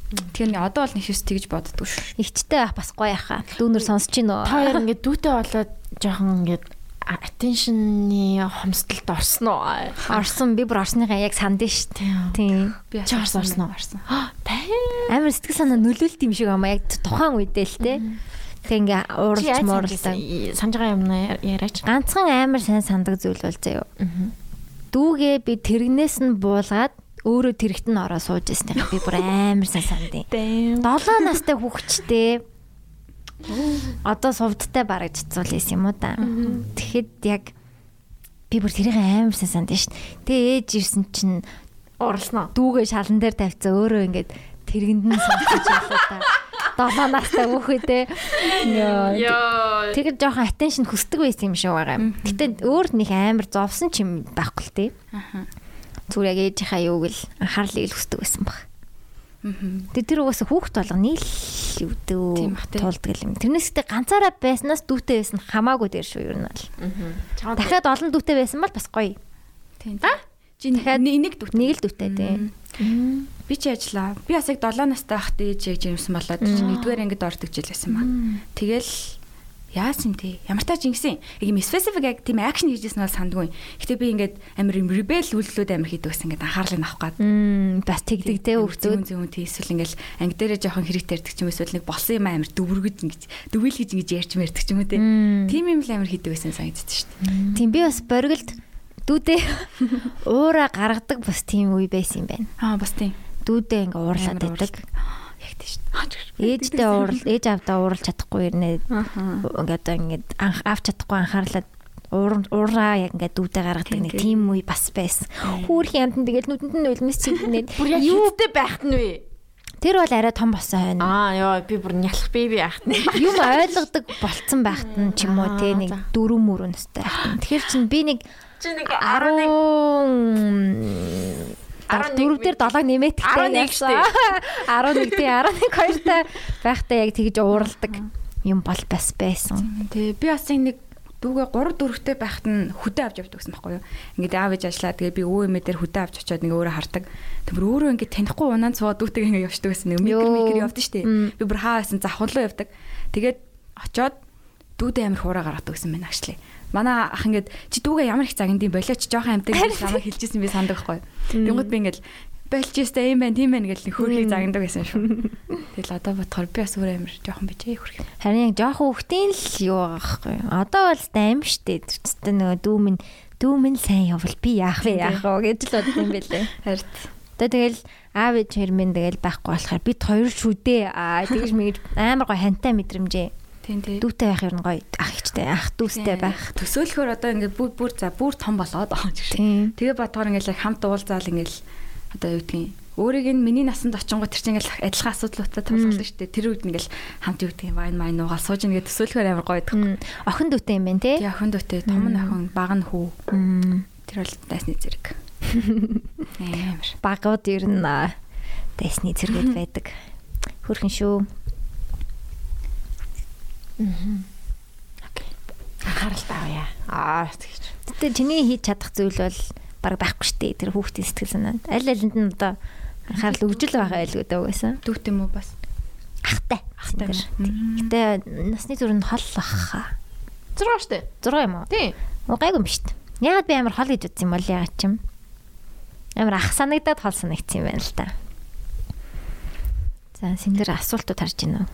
Тэгэхээр одоо бол нэг шүс тэгж боддгоо шүү. Игчтэй бас гоё яхаа. Дүүнэр сонсож гин үү? Та хоёр ингээд дүүтэй болоод жоохон ингээд attention-ы хомсдолд орсон уу? Орсон. Би бүр орсныхаа яг санд нь шүү. Тийм. Би ч орсон уу? Орсон. <gasps> Амар сэтгэл санаа нөлөөлт юм шиг амаа яг тухайн үедээ л те. Тэг ингээ ууралж муурлаа. Санаж байгаа юм яриач. Ганцхан амар сайн сандаг зүйл бол заяа. Дүүгээ би тэрнээс нь буулгаад өөрөө тэрэгт нь ороо сууж ирснийг би бүр амар сайн сандیں۔ 7 настай хүүхчтэй одоо сувдтай бараг цэцүүл байсан юм уу да. Тэгэхэд яг би бүр тэрийг амар сайн санд нь шүү. Тэгээ ээж ирсэн чинь уралснаа. Дүүгээ шалан дээр тавьцаа өөрөө ингээд тэргэнд нь сонсож байлаа да. 7 настай хүүхэдээ. Тэгэхээр жоохон attention хүсдэг байсан юм шиг байгаа юм. Гэтэ өөр нэг амар зовсон ч юм байхгүй л тий. Аха зүгээр яг ээжийнхаа юуг л анхаарлыг л хүсдэг байсан баг. Тэгээ тэр угаасаа хүүхд болго нийл өвдөө тулдаг юм. Тэрнээс ихтэй ганцаараа байснаас дүүтэй байсан хамаагүй дээр шүү ер нь бол. Дахиад олон дүүтэй байсан бол бас гоё. Тийм. Чи дахиад нэг дүүтэй. Нэг л дүүтэй тийм. Би чи ажиллаа. Би бас яг 7 настай байхад ээж яг жимсэн болоод нэгдүгээр ангид ордог жил байсан маа. Тэгэл яасан тий ямар тач ингэсэн яг юм specific яг тийм акшн хийжсэн бол сандгүй. Гэтэ би ингээд амар юм rebel үйлдэлүүд амар хийдэг гэсэн ингээд анхаарлыг авах гад. Бас тэгдэг те өвцөө зүүн тий эсвэл ингээд анги дээрээ жоохон хэрэгтэй ярьдаг ч юм эсвэл нэг болсон юм амар дөвөргөж ингэж дөвөл гэж ингэж ярьж мэрдэг ч юм уу те. Тийм юм л амар хийдэг байсан санагддаг шүү дээ. Тийм би бас боргилд дүүдээ <laughs> уура гаргадаг бас тийм үе байсан юм байна. Аа бас тийм. Дүүдээ ингээ уурлаад байдаг ягтай шүү. Ээжтэй уурал, ээж авдаа ууралж чадахгүй ирнэ. Ингээд одоо ингээд анх авч чадахгүй анхаарлаад ураа яг ингээд дүүдэ гаргадаг нэг тийм үе бас байсан. Хүүрхийн амтан тэгэл нүдэнд нь үлмэс чигнээд юутэй байхт нь вэ? Тэр бол арай том болсон байна. Аа ёо би бүр нялх беби ахт нь. Юм ойлгодог болцсон байхт нь ч юм уу те нэг дөрөв мөрөө настай байхт нь. <gasps> Тэгэхээр чин би нэг чи нэг 10 4 дээр 7 нэмээд 11 штэ 11 тий 11 2 та байхдаа яг тэгж ууралдаг юм бол бас байсан. Тий би бас нэг дүүгээ 3 4-тэй байхад нь хөдөө авч явдаг гэсэн байхгүй юу. Ингээд аав ээж ажиллаа тэгээ би өвөө эмээ дээр хөдөө авч очиод ингээ өөрөө хардаг. Тэгвэр өөрөө ингээ танихгүй унаан цуваа дүүтэйгээ ингээ явждаг гэсэн нэг микро микро явдаг штеп. Би бүр хаа байсан завханлуу явдаг. Тэгээд очиод дүүдээ амир хуураа гаргадаг гэсэн байна агшлаа. Манай ах ингээд чи дүүгээ ямар их загинд юм болооч жоохон гэж намайг хэлжсэн би санддаг байхгүй. Тэнгүүд би ингээд болж өстэй юм байна тийм байна гэж хөөрхийг загнадаг байсан шүү. <laughs> Тэгэл одоо бодохоор би бас өөр амир жоохон bijээ хөрх. Харин яг жоохон хүүхдийн л юу байгаа байхгүй. Одоо бол дайм штэ. Тэ нөгөө дүү минь дүү минь сайн явал би яах вэ яах вэ гэж л бодсон юм бэлээ. Харин Одоо тэгэл аав ээж хэрмэн тэгэл байхгүй болохоор бид хоёр шүү дээ. Аа тэгэж мэгж амар гой хантай мэдрэмжээ. Тийм тийм. Дүүтэй байх юм гоё ах ихтэй ах дүүстэй байх. Төсөөлөхөр одоо ингээд бүр бүр за бүр том болоод байгаа юм шиг. Тийм. Тэгээ бодохоор ингээд яг хамт уулзаал ингээд одоо юу гэдгийг өөрийг нь миний насанд очингууд тэр чинь ингээл адилхан асуудлуудтай тулгална шүү дээ. Тэр үед ингээл хамт юу гэдгийг вайн майн уугаал сууж ингээд төсөөлөхөр амар гоё байдаг. Охин дүүтэй юм байна те. Тэгээ охин дүүтэй том нь охин баг нь хүү. Тэр бол дайсны зэрэг. <laughs> Амар. Багууд ер нь аа, дэсний зэрэгэд <laughs> байдаг. Хөрхөн шүү. Анхаарал тавья. Аа тэгэж. Гэтэ чиний хийж чадах зүйл бол баг байхгүй штэ. Тэр хүүхдийн сэтгэл санаанд. Аль алинд нь одоо анхаарал өгжил байгаа байлгүй даа угаасаа. Дүүт юм уу бас? Ахтай. Ахтай. Гэтэ насны зүрхэнд хол баха. 6 штэ. 6 юм уу? Тийм. Гайгүй юм штэ. Яагаад би амар хол гэж үзсэн юм бол яагаад ч юм. Амар ах санагдаад хол санагдсан юм байна л та. За синдэр асуултууд харж уу?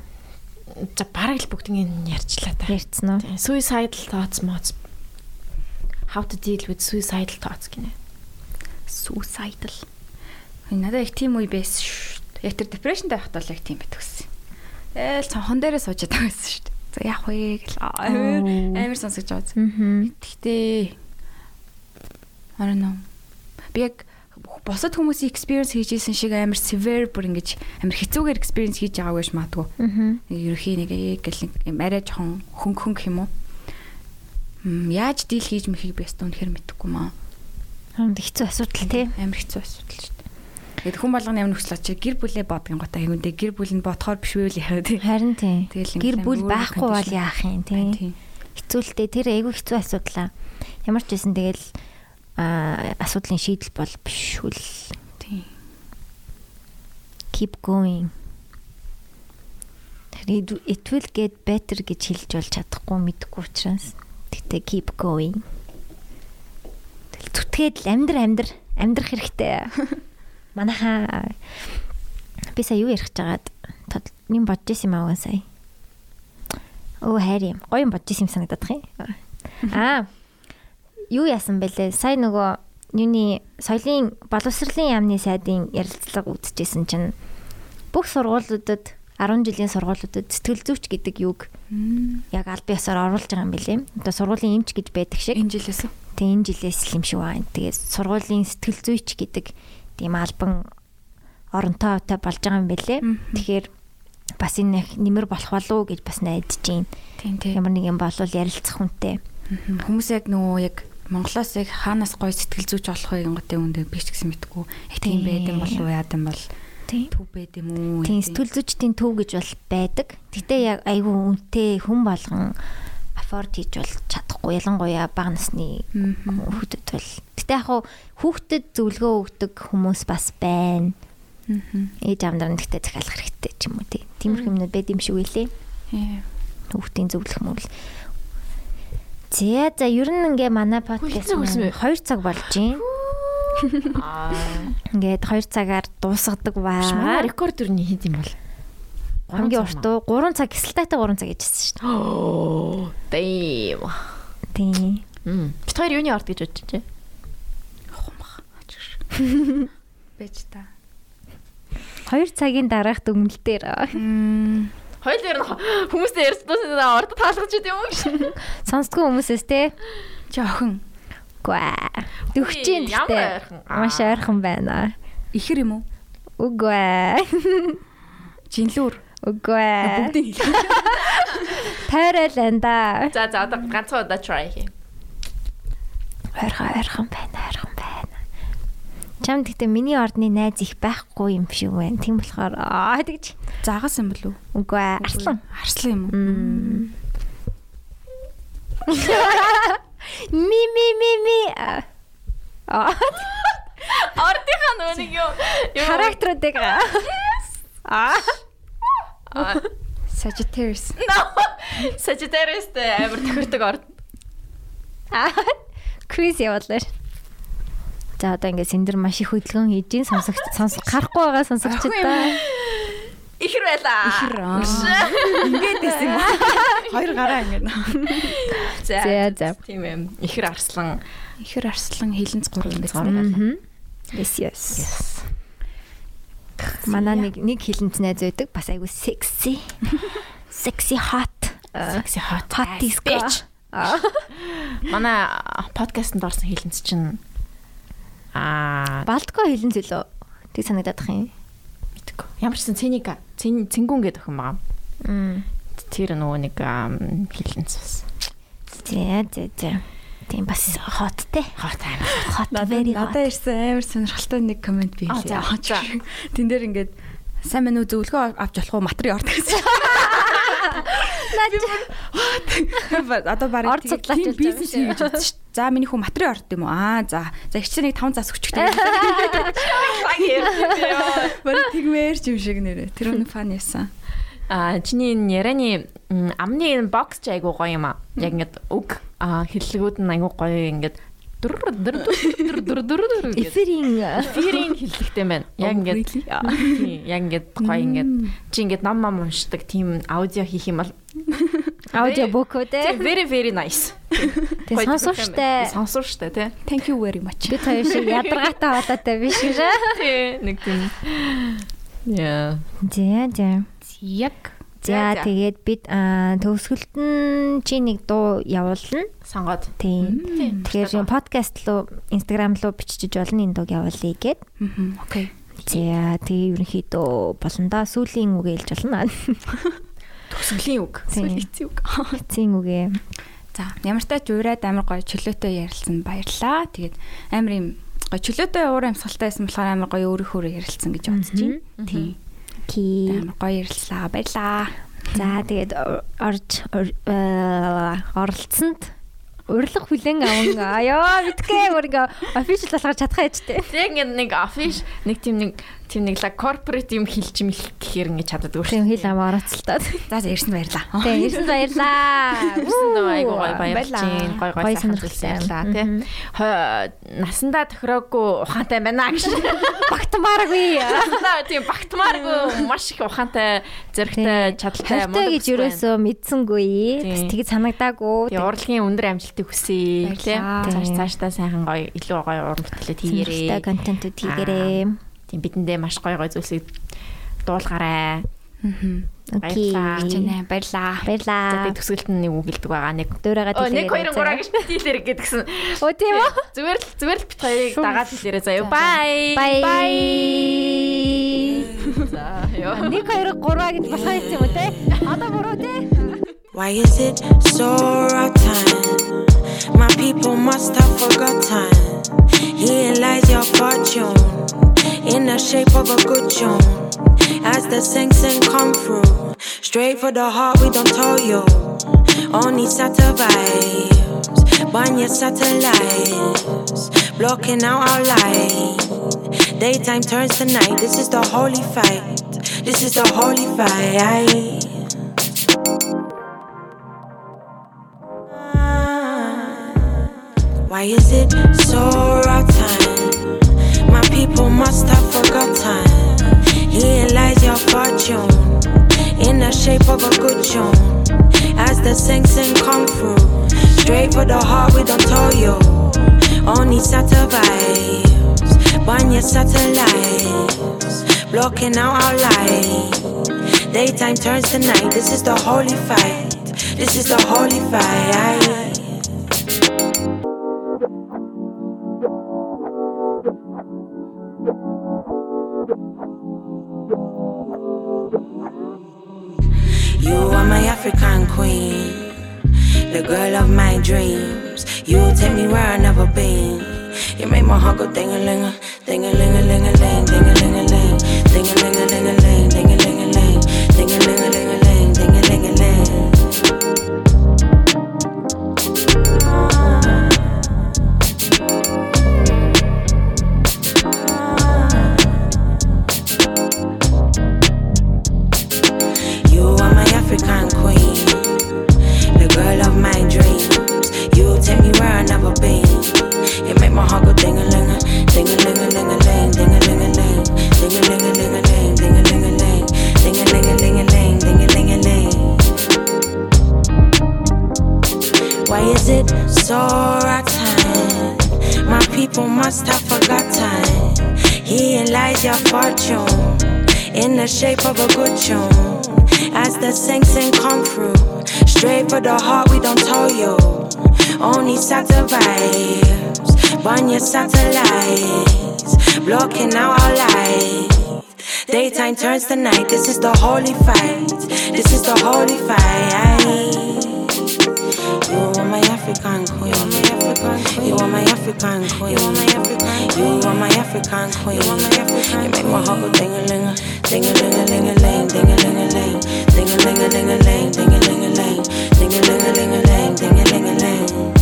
За бараг л бүгднийг ярьчлаа та. Ярьцсан уу? Suicidal thoughts mods. How to deal with suicidal thoughts гинэ. Suicidal. Надад их тийм үе байсан шүү. Яг тэр depressionтэй байхад бол яг тийм байдаг гэсэн. Ээл цонхон дээрээ сууж байгаа байсан шүү. За яах вэ гэл амар сонсож байгаа. Аа. Гэхдээ I don't know. Би яг босод хүмүүсийн experience хийж исэн шиг амар severe бүр ингэж амар хэцүүгээр experience хийж байгаагүй ш маадгүй. Ерөхий нэг гэл нэг арай жоохон хөнгө хөнгө юм уу? Яаж дийл хийж мэхийг би өстө үнэхэр мэдэхгүй маа. Хамд хэцүү асуудал тий. Амар хэцүү асуудал шүү дээ. Тэгээд хүн болгоны ямар нөхцөл очиж гэр бүлээ бодгийн гота айгундээ гэр бүл нь бодохоор биш үү л яа тий. Харин тий. Гэр бүл байхгүй бол яах юм тий. Хэцүүлтэй тэр айгүй хэцүү асуудал. Ямар ч байсан тэгэл асуудлын шийдэл бол биш үл. Тийм. Keep going. It will get better гэж хэлж бол чадахгүй мэдгүй учраас тэгтээ keep going. Зүтгээд л амьдр амьдр амьдрах хэрэгтэй. <laughs> Манайхаа би сая юу ярих тод- юм бодож исэн юм аа сая. Оо хайр юм. Гоё юм бодож исэн юм санагдах юм. <laughs> Аа. Юу яасан бэлээ? Сая нөгөө юуны соёлын боловсролын яамны сайдын ярилцлага үзчихсэн чинь бүх сургуулиудад 10 жилийн сургуулиудад сэтгэл зүйч гэдэг юг яг аль биесээр оруулж байгаа юм билээ. Одоо сургуулийн эмч гэж байдаг шиг. Энэ жилээс? Тэг энэ жилээс л юм шиг байна. Тэгээд сургуулийн сэтгэл зүйч гэдэг тийм албан оронтойтой болж байгаа юм билээ. Тэгэхээр бас энэ нэмэр болох болов уу гэж бас найдаж байна. Тийм тийм. Ямар нэг юм болвол ярилцах хүнтэй. Хүмүүс яг нөгөө яг Монголоос яг хаанаас гоё сэтгэл зүйч болох вэ гэнgoтэй үндэ би ч гэсэн мэдгүй. Яг тийм Тийм. байд юм болов яад юм бол Тийм. төв байд юм уу? Тийм сэтгэл зүйчдийн төв гэж бол байдаг. Гэтэ яг айгүй үнэтэй хүн болгон аффорд хийж бол чадахгүй. Ялангуяа бага насны хүүхдэд бол. Гэтэ яг хүүхдэд зөвлөгөө өгдөг хүмүүс бас байна. Ээж амдрын гэхдээ захиалах хэрэгтэй ч юм уу тий. Тиймэрхүү юмнууд байд юм шиг үлээ. Ээ. Хүүхдийн зөвлөх мөл. За за ер нь ингээ манай подкаст Хөлцөө хөлсөн бэ? 2 цаг болж байна. Ингээд 2 цагаар дуусгадаг Манай баа. рекорд юу хэд юм бол? Хамгийн урт уу 3 цаг эсэлтайтай 3 цаг гэжсэн шүү дээ. Дэм. Тийм. Мм. Бид хоёр юуны орд гэж бодож байна? Хумх. Ачиж. Бэж та. 2 цагийн дараах дүгнэлт дээр Мм. Хоёул ер нь хүмүүстэй ярьсан орд таалгаж идэв юм шиг. сонсдгүй хүмүүсээс те Чи охин үгүй дөгч юм ойрхон. маш ойрхон байна. ихэр юм уу? Үгүй Жинлүүр. үгүй Бүгдийг хэлээ. тайрал энэ да. За за одоо ганцхан удаа try хий. Ойрхон ойрхон байна ойрхон байна. Чам гэхдээ миний ордны найз их байхгүй юм шиг байна. Тийм болохоор аа тэгж Загас юм болов уу? үгүй арслан. Арслан юм уу? <laughs> Ми ми ми ми. Аа. Ордынхаа нөгөө нэг юу Характеруудыг. Аа. Sagittarius. Sagittarius амар тохирдог орд. Аа. Крис явуулаа. За одоо ингээд сэндэр маш их хөдөлгөөн хийж ин сонсогч сонсох гарахгүй байгаа сонсогчд та. Ихэр байлаа. Ихэр. Ингээд байсан юм аа. Хоёр гараа ингээд. За за. Тийм ээ. Ихэр арслан. Ихэр арслан хилэнц гурван байсан. Мгм. Yes yes. Манай нэг нэг хилэнц найз байдаг. Бас айгу секси. Секси hot. Sexy hot. Hot disco. bitch. Манай подкастэнд орсон хэлэнц чинь аа Балтко хилэнц үлээ. Тэг санагдаад ах юм. мэдгүй. Ямар ч сан цэнийг цэн цэнгүүн гэдэг охин байгаа. Мм. Тэр нөгөө нэг ам, хэлэнц бас. За за за. Тийм бас те. Хот амар. Hot Надад very hot. надад ирсэн амар сонирхолтой нэг комент би Аа, хэлээ. Тэн дээр ингээд сайн мэнүү зөвлөгөө авч болох уу материал ордог гэсэн. <laughs> Одоо баг Орд судлаач тийм бизнес юм хий гэж бодсон шүү дээ. За миний хүү материал орд юм уу? Аа за. За нэг 5 зас өчгтэй. Бараг тэгмээр ч юм шиг нэрэ. Тэр өнө фан ясан. А чиний энэ ярианы м, амны энэ бокс ч айгуу гоё юм аа. Яг ингээд үг а, хэллэгүүд нь айгуу гоё ингээд Эфирийн Эфирийн хэллэгтэй байна. Яг ингээд яг ингээд гоё ингээд чи ингээд ном ном уншдаг тийм аудио хийх юм бол аудио үү те. very very nice. Тэг сонсууштай. Сонсууштай тий. Thank you very much. Бид хоёр шиг ядаргаатай болоотой биш гэж. <laughs> Тий, нэг тийм. Яа. За за. Яг За тэгээд бид аа, төгсгөлт нь чи нэг дуу явуулна. Сонгоод. Тийм. Тэгэхээр yung подкаст руу Instagram руу бичиж болно энэ дууг явуулъя гэд. Мгм. Окей. За тэгээ ерөнхийдөө болондоо сүүлийн үг ээлж болно. <laughs> төгсгөлийн үг. Эцэг үг. <laughs> <laughs> Эцсийн үгээ. За ямар ч тач уурайд амар гоё чөлөөтэй ярилцсан баярлаа. Тэгээд амар юм гоё чөлөөтэй уур амьсгалтай байсан болохоор амар гоё өөрийнхөө ярилцсан гэж бодож байна. Тийм. Ки. Амар гоё ярилцлаа. Баярлаа. За тэгээд ор- орж ор- аа, оролцсонд урилга хүлэн аван аяа битгээ өөрийгөө official болгож чадхаа яжтэй. Яг ингээд нэг office нэг тийм нэг тийм нэг ла corporate юм хэлж мэлэх гэхээр ингээд чаддаг Тийм үү. хэл аваа оролцолтоод. За за ирсэн баярлаа. Тийм ирсэн баярлаа. Ирсэн дөө айгуу гоё гоё Гоё сайхан сонирхолтой. тий. Насандаа тохироогүй ухаантай байна гэж. <laughs> Багтмааргүй. Насандаа тийм багтмааргүй маш их ухаантай зэрэгтэй чадaltaй Хайртай гэж юусоо мэдсэнгүй. Бас Тийм. тэгж санагдаагүй. Урлагийн өндөр амжилтыг хүсье тий. Баярлалаа. Цааш цаашдаа сайхан гоё илүү гоё уран бүтээлүүд хийгээрэй. Контентууд хийгээрэй. Тийм бидэндээ маш гоё гоё зүйлсийг дуулгаарай. Окей. Баярлалаа. Чинээ баярлаа. За Баярлаа. тэгээ төсгөлт нь нэг үг хэлдэг байгаа нэг. Дуурагаа Оо нэг. 2 3 гэж дийлэр гэдгсэн. Оо тийм үү? Зүгээр л зүгээр л бит хоёрыг дагаад хэлээрэй заяа. Бай. Бай. <laughs> За ёо. 1 2 3 гэж болохоо юм уу те? Одоо буруу те? Why is it so time? My people must have forgotten. Here lies your fortune in the shape of a good tune. As the sing sing come through, straight for the heart, we don't tell you. Only satellites, burn your satellites, blocking out our light. Daytime turns to night. This is the holy fight. This is the holy fight. Why is it so time? My people must have forgotten. Here lies your fortune in the shape of a good tune. As the sing sing come through, straight for the heart, we don't tell you. Only satellites, burn your satellites, blocking out our light. Daytime turns to night. This is the holy fight. This is the holy fight. African queen, the girl of my dreams. You take me where I've never been. You make my heart go ding a ling a, ding a ling a ling a ling, ding a ling a ling, ding a ling a ling a ling, ding a ling a ling, ding a ling a ling. It right time? My people must have forgotten. He lies your fortune in the shape of a good tune. As the saints and come through, straight for the heart, we don't tell you. Only satellites, burn your satellites, blocking out our light. Daytime turns to night, this is the holy fight. This is the holy fight. African queen. You are my African queen. You are my African queen. You make my heart go ding a ling, ding a ling a ling a ling, ding a ling a ling, ding a ling a ling a ling, ding a ling a ling, ding a ling a ling a ling, ding a ling a ling.